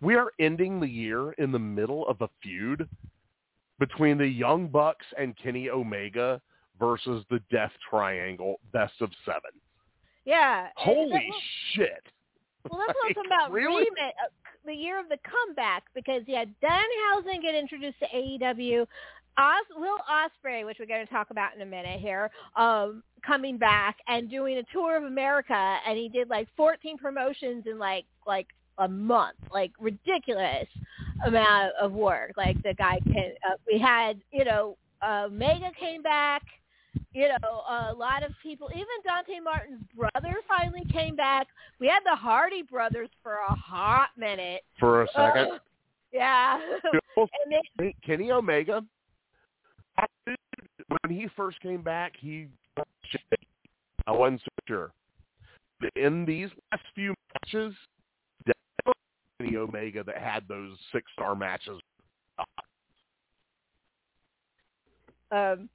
We are ending the year in the middle of a feud between the Young Bucks and Kenny Omega versus the Death Triangle Best of Seven. Yeah. Holy shit. Well, that's what I'm talking about. Really? Remit, uh, the year of the comeback, because you had Danhausen get introduced to AEW. Os- Will Ospreay, which we're going to talk about in a minute here, um, coming back and doing a tour of America, and he did like 14 promotions in like like a month, like ridiculous amount of work. Like the guy can. Uh, we had you know uh, Mega came back. You know, a lot of people, even Dante Martin's brother finally came back. We had the Hardy brothers for a hot minute. For a second. Uh, yeah. and they, Kenny Omega, when he first came back, he I wasn't so sure. In these last few matches, Kenny Omega that had those six star matches. Um,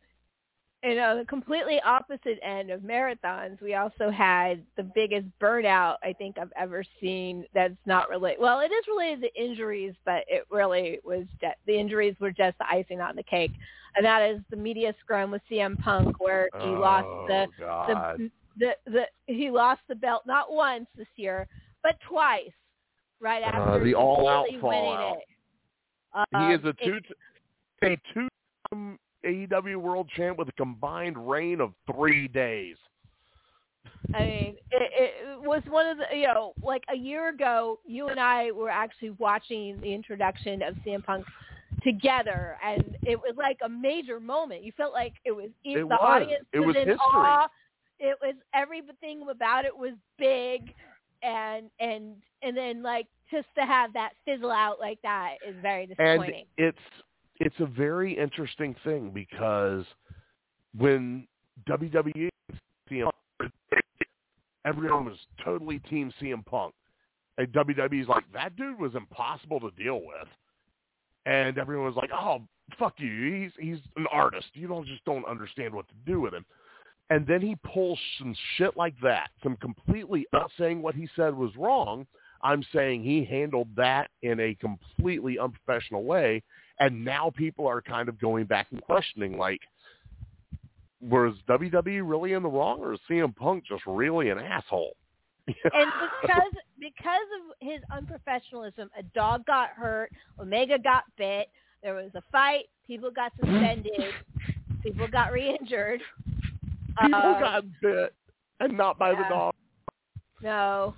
and on the completely opposite end of marathons, we also had the biggest burnout I think I've ever seen. That's not related. Well, it is related to injuries, but it really was just, the injuries were just the icing on the cake, and that is the media scrum with CM Punk, where he oh, lost the, the the the he lost the belt not once this year, but twice. Right Uh, after the all-out fallout. it. Um, he is a it- two a two AEW World Champ with a combined reign of three days. I mean, it, it was one of the, you know, like a year ago, you and I were actually watching the introduction of CM Punk together, and it was like a major moment. You felt like it was It the was. audience It was in history. awe. It was everything about it was big, and and and then like just to have that fizzle out like that is very disappointing. and disappointing. it's it's a very interesting thing because when WWE everyone was totally team CM Punk. And WWE's like, that dude was impossible to deal with. And everyone was like, Oh, fuck you. He's he's an artist. You don't just don't understand what to do with him. And then he pulls some shit like that. Some completely not saying what he said was wrong. I'm saying he handled that in a completely unprofessional way. And now people are kind of going back and questioning, like, was WWE really in the wrong, or is CM Punk just really an asshole? and because because of his unprofessionalism, a dog got hurt, Omega got bit, there was a fight, people got suspended, people got re-injured. people Uh, got bit, and not by the dog. No,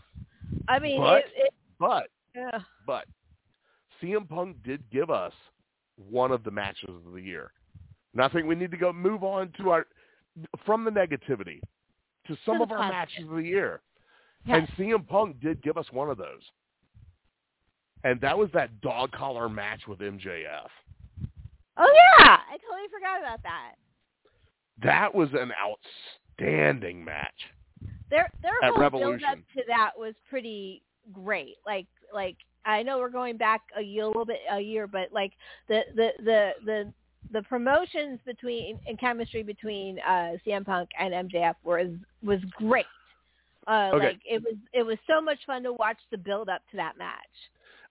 I mean But- it. it But yeah. but CM Punk did give us one of the matches of the year. And I think we need to go move on to our from the negativity to some the of our positive. matches of the year. Yes. And CM Punk did give us one of those. And that was that dog collar match with MJF. Oh yeah, I totally forgot about that. That was an outstanding match. Their their whole build up to that was pretty great. Like like I know we're going back a year, a little bit a year, but like the the the the the promotions between and chemistry between uh CM Punk and MJF was was great. Uh Okay. like it was it was so much fun to watch the build up to that match.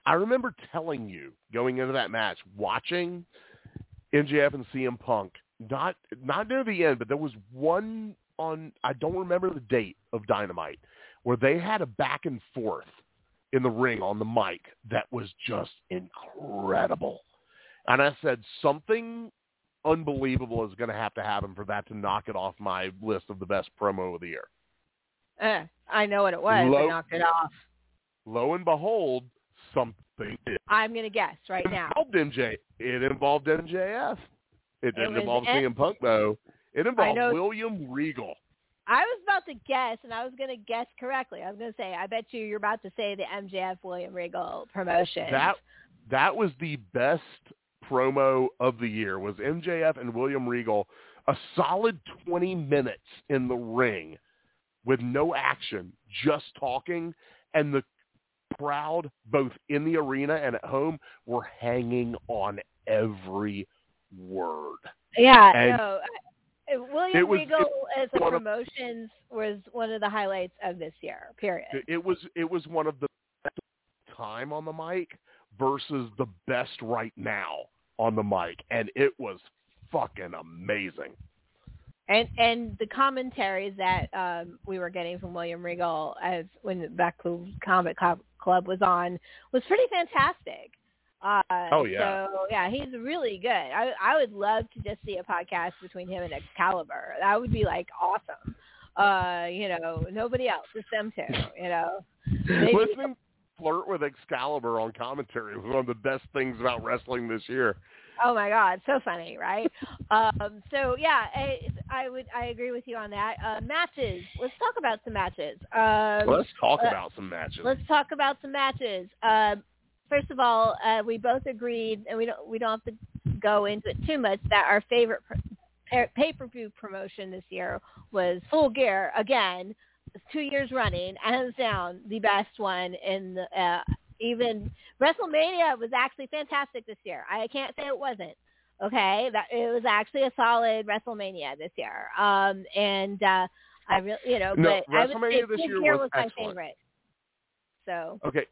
I remember telling you going into that match, watching MJF and CM Punk, not not near the end, but there was one on I don't remember the date of Dynamite where they had a back and forth in the ring on the mic that was just incredible. And I said something unbelievable is going to have to happen for that to knock it off my list of the best promo of the year. Uh, I know what it was. Low- I knocked it off. Lo and behold, something did. I'm gonna guess right now. involved MJ. It involved MJF. It didn't involve M- CM Punk though. It involved William Regal. I was about to guess, and I was going to guess correctly. I was going to say, I bet you you're about to say the MJF William Regal promotion. That that was the best promo of the year. Was MJF and William Regal a solid 20 minutes in the ring with no action, just talking, and the crowd, both in the arena and at home, were hanging on every word. yeah, and no. I- William was- Regal as a one of- promotions was one of the highlights of this year. Period. It- was it was one of the best time on the mic versus the best right now on the mic, and it was fucking amazing. And and the commentaries that um, we were getting from William Regal as when Combat Club Club was on was pretty fantastic. Uh, oh yeah. So yeah, he's really good. I I would love to just see a podcast between him and Excalibur. That would be like awesome. Uh, you know, nobody else, just them two. You know, Maybe, listening flirt with Excalibur on commentary was one of the best things about wrestling this year. Oh my God, so funny, right? um, so yeah, I, I would I agree with you on that. Uh, matches. Let's talk about some matches. Um, let's talk uh, about some matches. Let's talk about some matches. Uh, first of all, uh, we both agreed, and we don't we don't have to go into it too much. That our favorite pay per view promotion this year was Full Gear again, two years running, hands down the best one in the. Uh, even WrestleMania was actually fantastic this year. I can't say it wasn't. Okay, that it was actually a solid WrestleMania this year. Um, and uh, I really, you know, no, but I would say this year was, was my favorite. So okay,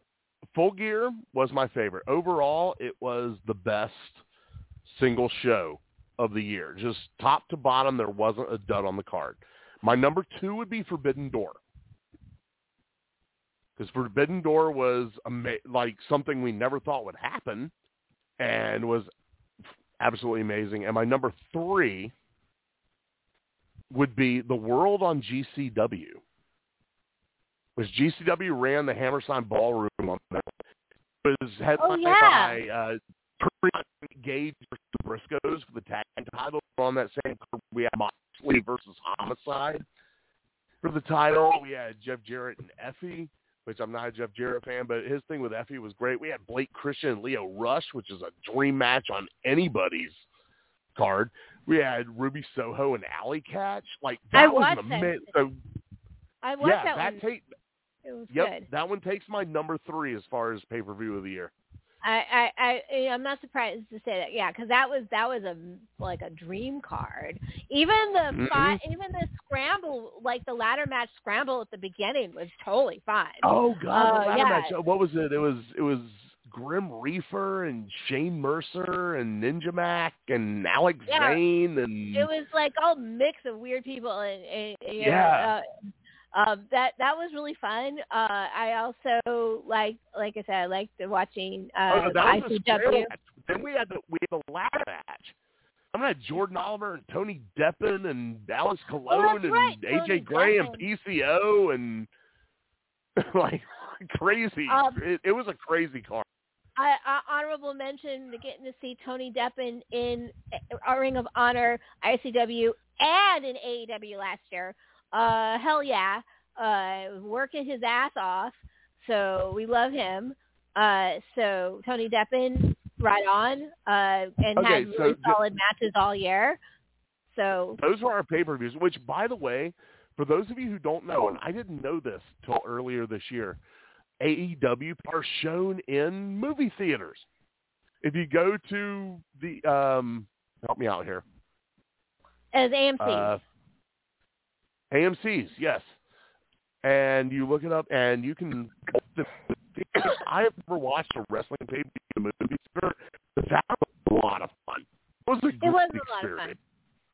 Full Gear was my favorite. Overall, it was the best single show of the year. Just top to bottom, there wasn't a dud on the card. My number two would be Forbidden Door because Forbidden Door was ama- like something we never thought would happen, and was absolutely amazing. And my number three would be the World on GCW, which GCW ran the Hammerstein Ballroom on was headlined Oh, yeah. by uh, Gage versus Briscoes for the tag title. On that same card, we had Moxley versus Homicide for the title. We had Jeff Jarrett and Effy which I'm not a Jeff Jarrett fan, but his thing with Effy was great. We had Blake Christian and Leo Rush, which is a dream match on anybody's card. We had Ruby Soho and Allie Katch. Like that I was an amazing. So I watched yeah, that, that one. take. It was Yep, good. that one takes my number three as far as pay per view of the year. I, I, I, I'm not surprised to say that. Yeah, because that was that was a like a dream card. Even the Mhm. fi- even the scramble, like the ladder match scramble at the beginning was totally fine. Oh God, Uh, ladder yeah. match. What was it? It was it was Grim Reaper and Shane Mercer and Ninja Mac and Alex Yeah. Zane and It was like all mix of weird people and, and and, Yeah. know, uh, um, that that was really fun. Uh, I also like like I said, I liked watching uh, oh, no, that the ICW. Then we had the we had the ladder match. I'm gonna have Jordan Oliver and Tony Deppen and Alex Colon and Oh, right, AJ Tony Gray and PCO and like crazy. Um, it, it was a crazy card. I, uh, honorable mention to getting to see Tony Deppen in a Ring of Honor, ICW, and in AEW last year. Uh, hell yeah, uh, working his ass off. So we love him. Uh, so Tony Deppen, right on, uh, and Okay, had really solid matches all year. So Those were our pay-per-views, which, by the way, for those of you who don't know, and I didn't know this till earlier this year, AEW are shown in movie theaters. If you go to the, um, help me out here, as AMC, uh, AMC's, yes, and you look it up, and you can. I have never watched a wrestling pay-per-view movie theater, but that was a lot of fun. It was a great was a lot of fun.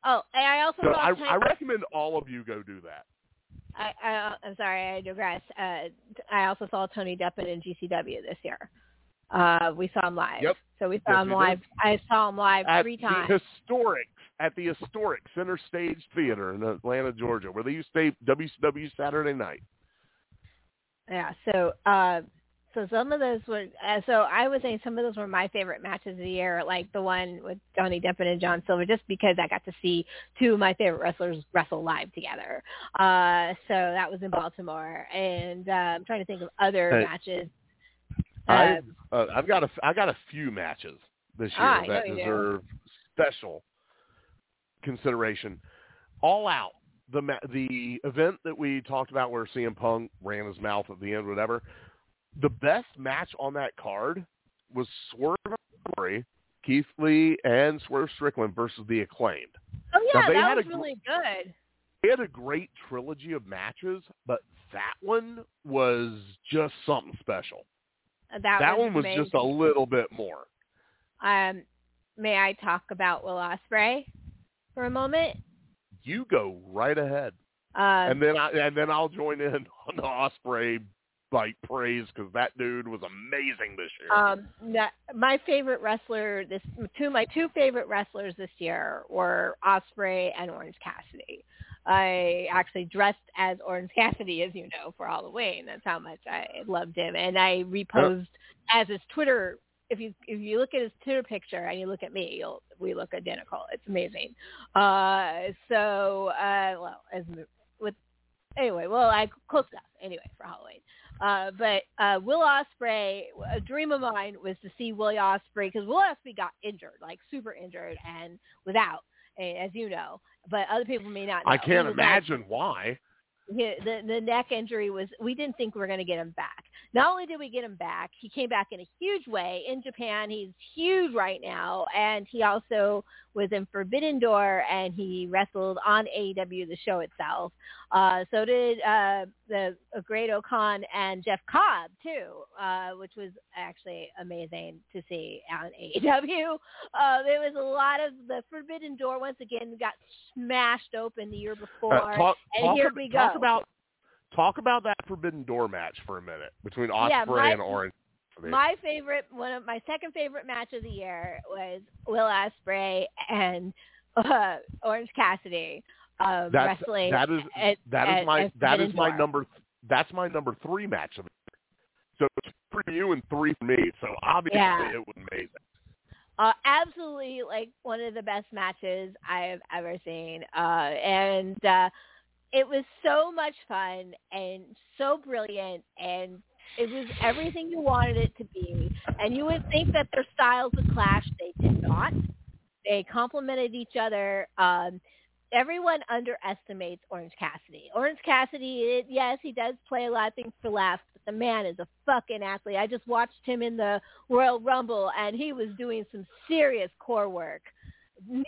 oh, and I also So saw I, I recommend all of you go do that. I, I, I'm sorry, I digress. Uh, I also saw Tony Deppen in GCW this year. Uh, we saw him live. Yep. So we saw Yes, him we did. live. I saw him live At three times. historic at the historic Center Stage Theater in Atlanta, Georgia, where they used to stay WCW Saturday night. Yeah. So, uh, so some of those were. Uh, so I would say some of those were my favorite matches of the year, like the one with Johnny Deppen and John Silver, just because I got to see two of my favorite wrestlers wrestle live together. Uh, so that was in Baltimore, and uh, I'm trying to think of other Hey, matches. I uh, I've got a I got a few matches this year Ah, that know you do. deserve special consideration. All out the the event that we talked about where CM Punk ran his mouth at the end, whatever. The best match on that card was Swerve Story, Keith Lee, and Swerve Strickland versus the Acclaimed. Oh yeah, Now, that had was a really good. They had a great trilogy of matches, but that one was just something special. Uh, That, that was one was amazing. just a little bit more. Um, may I talk about Will Ospreay for a moment? You go right ahead, Um, and then I and then I'll join in on the Ospreay like praise because that dude was amazing this year. Um, that, my favorite wrestler this two my two favorite wrestlers this year were Ospreay and Orange Cassidy. I actually dressed as Orange Cassidy, as you know, for Halloween. That's how much I loved him, and I reposed as his Twitter. If you if you look at his Twitter picture and you look at me, you'll we look identical. It's amazing. Uh, so uh, well, as with anyway, well, I close enough anyway for Halloween. Uh, but uh, Will Ospreay, a dream of mine was to see Will Ospreay because Will Ospreay got injured, like super injured, and without, out, as you know. But other people may not. Know. I can't imagine why. He, the the neck injury was. We didn't think we were going to get him back. Not only did we get him back, he came back in a huge way in Japan. He's huge right now, and he also was in Forbidden Door, and he wrestled on AEW, the show itself. Uh, so did uh, the uh, Great-O-Khan and Jeff Cobb too, uh, which was actually amazing to see on AEW. Uh, there was a lot of the Forbidden Door once again got smashed open the year before, uh, talk, and talk, here we go. Talk about talk about that Forbidden Door match for a minute between Ospreay yeah, my, and Orange. My favorite, one of my second favorite match of the year was Will Ospreay and uh, Orange Cassidy um, that's, wrestling. That is at, that at, is my at that is my Door. number that's my number three match of it. So it's for you and three for me. So obviously Yeah. it was amazing. Uh, absolutely, like one of the best matches I have ever seen, uh, and uh, it was so much fun and so brilliant, and it was everything you wanted it to be. And you would think that their styles would clash. They did not. They complemented each other. Um, everyone underestimates Orange Cassidy. Orange Cassidy, it, yes, he does play a lot of things for laughs, but the man is a fucking athlete. I just watched him in the Royal Rumble, and he was doing some serious core work.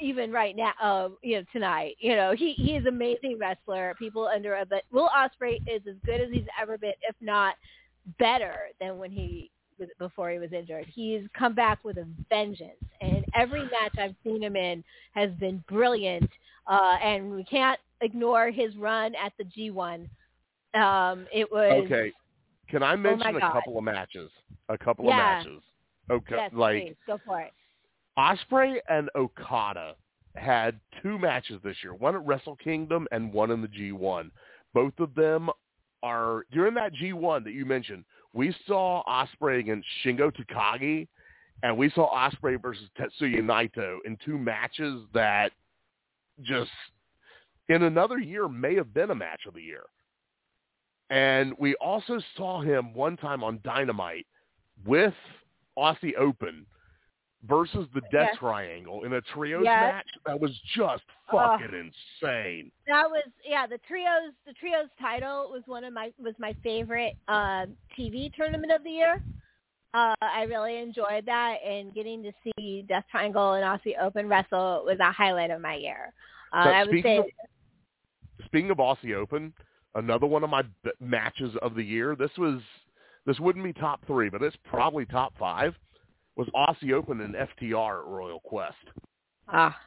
Even right now, uh, you know, tonight, you know, he he is an amazing wrestler. People under, but Will Ospreay is as good as he's ever been, if not better than when he before he was injured. He's come back with a vengeance, and every match I've seen him in has been brilliant. Uh, and we can't ignore his run at the G1. Um, it was Okay. Can I mention a Oh God. couple of matches? A couple Yeah. of matches. Okay. yes, like please, go for it. Ospreay and Okada had two matches this year, one at Wrestle Kingdom and one in the G1. Both of them are during that G1 that you mentioned. We saw Ospreay against Shingo Takagi, and we saw Ospreay versus Tetsuya Naito in two matches that just in another year may have been a match of the year. And we also saw him one time on Dynamite with Aussie Open versus the Death Yes. Triangle in a trios Yes. match that was just fucking insane. That was yeah. The trios the trios title was one of my was my favorite uh, TV tournament of the year. Uh, I really enjoyed that, and getting to see Death Triangle and Aussie Open wrestle was a highlight of my year. Uh, I would say of- Speaking of Aussie Open, another one of my b- matches of the year. This was this wouldn't be top three, but it's probably top five. Was Aussie Open and FTR at Royal Quest. ah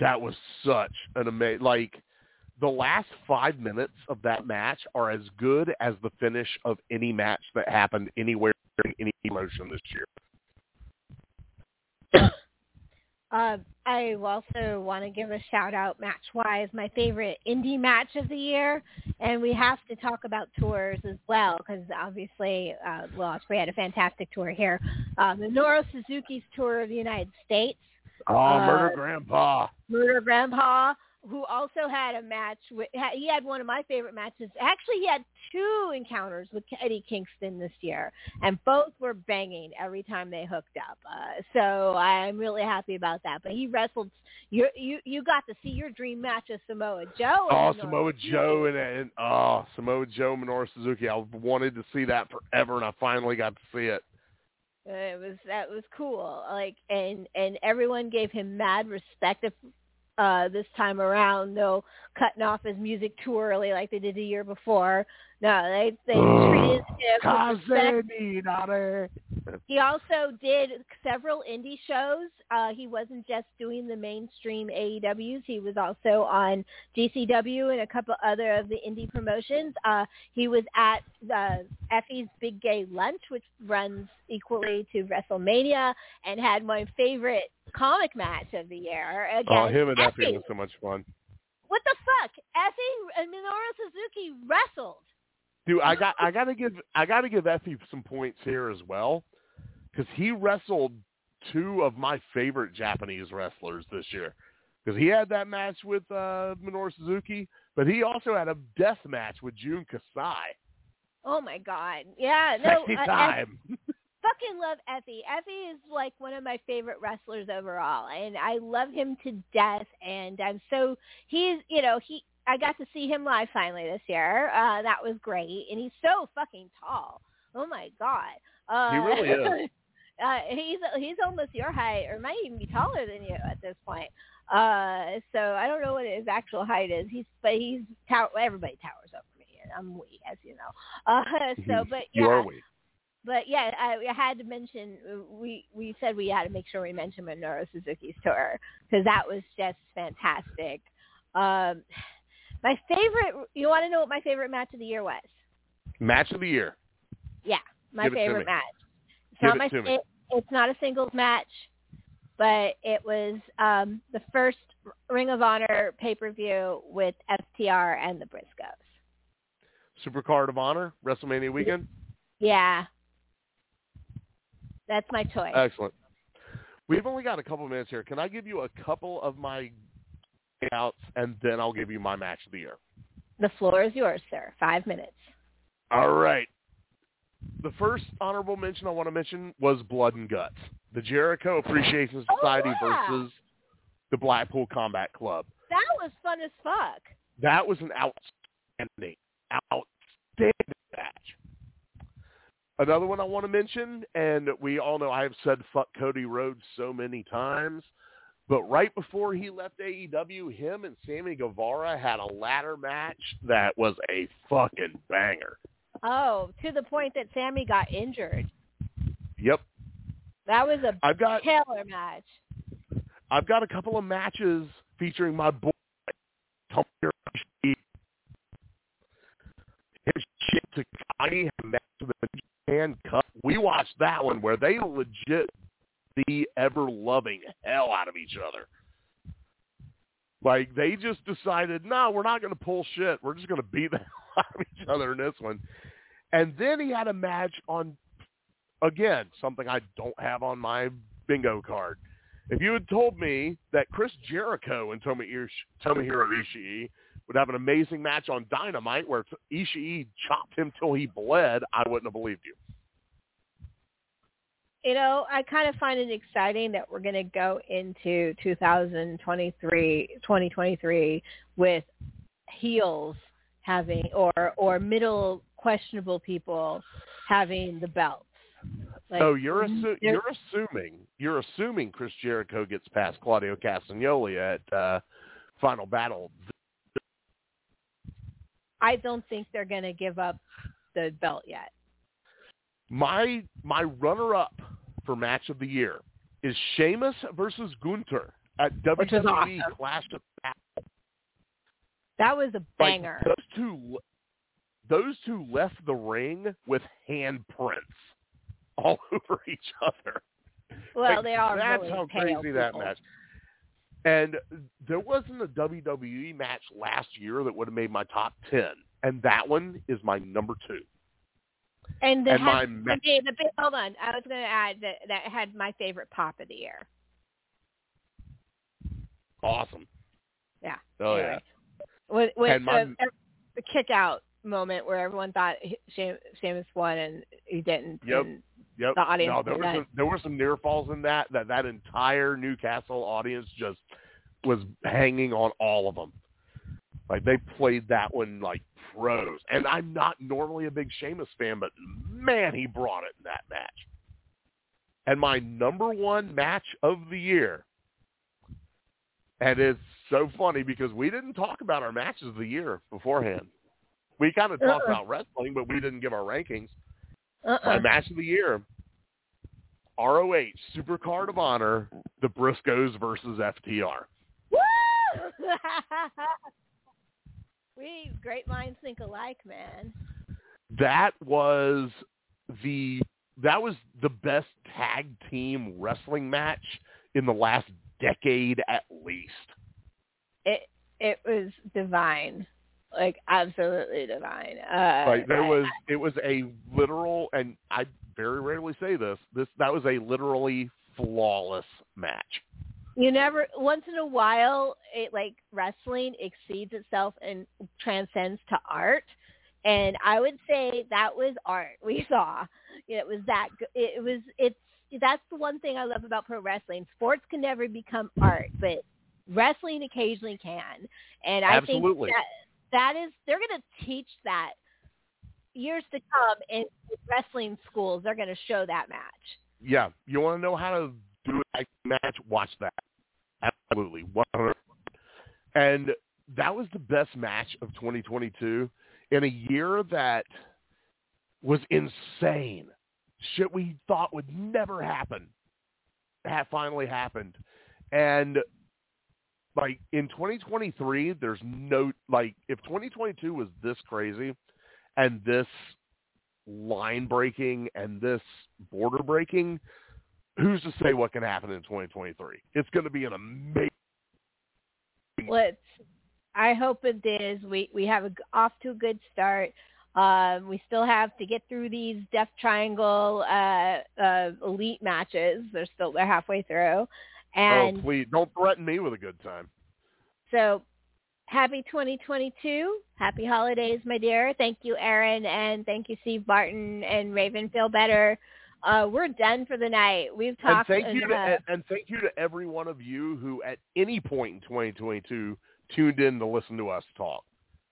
That was such an amazing. Like the last five minutes of that match are as good as the finish of any match that happened anywhere during any promotion this year. Uh, I also want to give a shout out match wise, my favorite indie match of the year, and we have to talk about tours as well because obviously, uh, well, Ospreay had a fantastic tour here. Uh, Minoru Suzuki's tour of the United States, Oh, Uh, Murder Grandpa! Murder Grandpa, who also had a match with, he had one of my favorite matches. Actually, he had two encounters with Eddie Kingston this year, and both were banging every time they hooked up. Uh, so I'm really happy about that. But he wrestled. You you you got to see your dream match of Samoa Joe. Oh, Minoru Samoa Suzuki. Joe and, and oh, Samoa Joe, Minoru Suzuki. I wanted to see that forever, and I finally got to see it. It was that was cool. Like and and everyone gave him mad respect if, uh this time around, no cutting off his music too early like they did the year before. No, they they treated him with respect. He also did several indie shows. Uh, he wasn't just doing the mainstream AEWs. He was also on GCW and a couple other of the indie promotions. Uh, he was at the Effy's Big Gay Lunch, which runs equally to WrestleMania, and had my favorite comic match of the year against Oh, him and Effy. Effy was so much fun. What the fuck? Effy and Minoru Suzuki wrestled. Dude, I got I gotta give I gotta give Effy some points here as well, because he wrestled two of my favorite Japanese wrestlers this year. Because he had that match with uh, Minoru Suzuki, but he also had a death match with Jun Kasai. Oh my god. Yeah, no. Sexy uh, time. fucking love Effy. Effy is like one of my favorite wrestlers overall, and I love him to death. And I'm so he's you know he I got to see him live finally this year. Uh, that was great, and he's so fucking tall. Oh my god. Uh, He really is. Uh, he's he's almost your height, or might even be taller than you at this point. Uh, so I don't know what his actual height is. He's but he's tower. Everybody towers over me, and I'm we, as you know. Uh, so but yeah, you are weak. But yeah, I, I had to mention we we said we had to make sure we mentioned Minoru Suzuki's tour because that was just fantastic. Um, my favorite. You want to know what my favorite match of the year was? Match of the year. Yeah, my Give it to favorite me. match. It's Give not it my. to me. It, it's not a singles match, but it was um, the first Ring of Honor pay per view with FTR and the Briscoes. Supercard of Honor, WrestleMania weekend. Yeah, that's my choice. Excellent. We've only got a couple minutes here. Can I give you a couple of my outs, and then I'll give you my match of the year? the floor is yours, sir. Five minutes. All right. The first honorable mention I want to mention was Blood and Guts, the Jericho Appreciation Oh, Society versus the Blackpool Combat Club. That was fun as fuck. That was an outstanding, outstanding match. Another one I want to mention, and we all know I have said fuck Cody Rhodes so many times, but right before he left AEW, him and Sammy Guevara had a ladder match that was a fucking banger. Oh, to the point that Sammy got injured. Yep. That was a I've got killer match. I've got a couple of matches featuring my boy Tomohiro Kai match Japan Cup. We watched that one where they legit the ever loving hell out of each other. Like they just decided, no, we're not going to pull shit. We're just going to beat the hell out of each other in this one. And then he had a match on, again, something I don't have on my bingo card. If you had told me that Chris Jericho and Tomohiro Ishii would have an amazing match on Dynamite where Ishii chopped him till he bled, I wouldn't have believed you. You know, I kind of find it exciting that we're going to go into 2023, 2023 with heels having or or middle questionable people having the belts. Like, so you're assu- you're assuming you're assuming Chris Jericho gets past Claudio Castagnoli at uh, Final Battle. I don't think they're going to give up the belt yet. My my runner up for match of the year is Sheamus versus Gunther at Which is WWE awesome. Clash of Battle. That was a Like, banger. those two, those two left the ring with handprints all over each other. well, Like, they are That's really how crazy that match. And there wasn't a WWE match last year that would have made my top ten, and that one is my number two. And, And my okay, the big, hold on. I was going to add that that had my favorite pop of the year. Awesome. Yeah. Oh Anyway. yeah. With, with my- the, the kick out moment where everyone thought Sheamus won and he didn't. Yep. And Yep. The audience no, there were some, there were some near falls in that. That that entire Newcastle audience just was hanging on all of them. Like they played that one like pros. And I'm not normally a big Sheamus fan, but man, he brought it in that match. And my number one match of the year, and it's so funny because we didn't talk about our matches of the year beforehand. We kind of talked Uh-uh. about wrestling, but we didn't give our rankings. Uh-uh. My match of the year, ROH Supercard of Honor, the Briscoes versus FTR. Woo! we great minds think alike, man. That was the that was the best tag team wrestling match in the last decade at least. It it was divine, like absolutely divine. Uh, Like there I- was it was a literal and I very rarely say this, this that was a literally flawless match. you never once in a while it like wrestling exceeds itself and transcends to art and i would say that was art we saw it was that it was it's that's the one thing i love about pro wrestling sports can never become art but wrestling occasionally can and i Absolutely. think that that is they're going to teach that years to come in wrestling schools they're going to show that match Yeah, you want to know how to do a match? Watch that. Absolutely, 100. And that was the best match of 2022 in a year that was insane. Shit we thought would never happen had finally happened. And like in 2023, there's no like if 2022 was this crazy and this line breaking and this border breaking, who's to say what can happen in 2023? It's going to be an amazing. let's I hope it is. We we have a, off to a good start. Um, we still have to get through these Death Triangle uh, uh, elite matches. They're still they're halfway through, and oh, please don't threaten me with a good time. so happy 2022. Happy holidays, my dear. Thank you, Aaron, and thank you, Steve Barton and Raven. Feel better. Uh, we're done for the night. We've talked. And thank you to and, and thank you to every one of you who, at any point in 2022, tuned in to listen to us talk.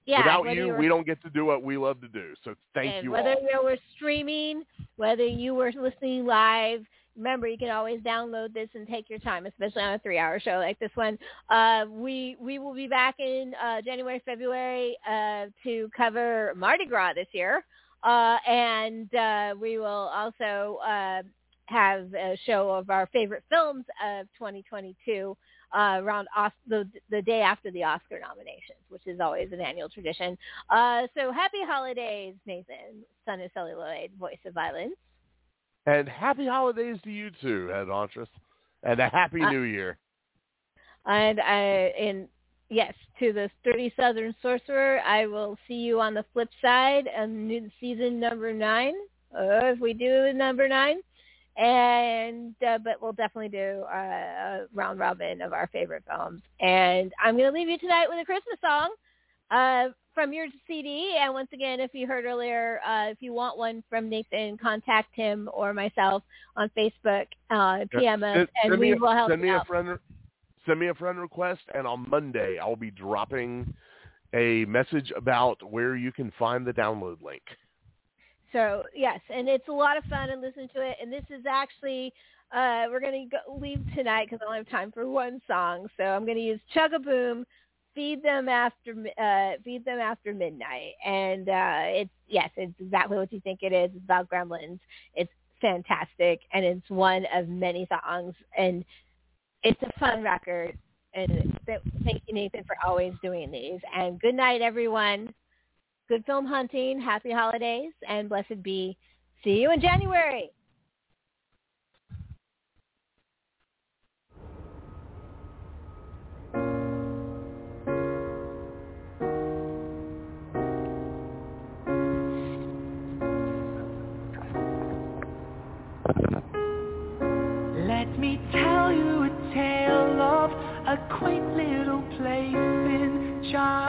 yeah, Without whether you, we don't get to do what we love to do. So thank you whether all. you were streaming, whether you were listening live, remember you can always download this and take your time, especially on a three-hour show like this one. Uh, we we will be back in uh, January, February uh, to cover Mardi Gras this year, uh, and uh, we will also uh, have a show of our favorite films of 2022 uh, around Os- the the day after the Oscar nominations, which is always an annual tradition. Uh, so happy holidays, Nathan, son of celluloid, voice of violence. And happy holidays to you too, Head Hauntress. And a happy Uh, new year. And I, and yes, to the sturdy Southern sorcerer, I will see you on the flip side new season number nine. Uh, if we do number nine, and uh, but we'll definitely do uh, a round robin of our favorite films. And I'm going to leave you tonight with a Christmas song uh, from your CD. And once again, if you heard earlier, uh, if you want one from Nathan, contact him or myself on Facebook, uh, PM us, Send- and send we a, will help send me you a out. friend send me a friend request and on Monday I'll be dropping a message about where you can find the download link. So yes, and it's a lot of fun and listen to it. And this is actually uh, we're going to leave tonight because I only have time for one song. So I'm going to use Chug a Boom, feed them after uh, feed them after midnight. And uh, it's yes, it's exactly what you think it is. It's about gremlins. It's fantastic, and it's one of many songs, and it's a fun record. And thank you, Nathan, for always doing these. And good night, everyone good film hunting, happy holidays, and blessed be. See you in January. Quaint little place in Chinatown.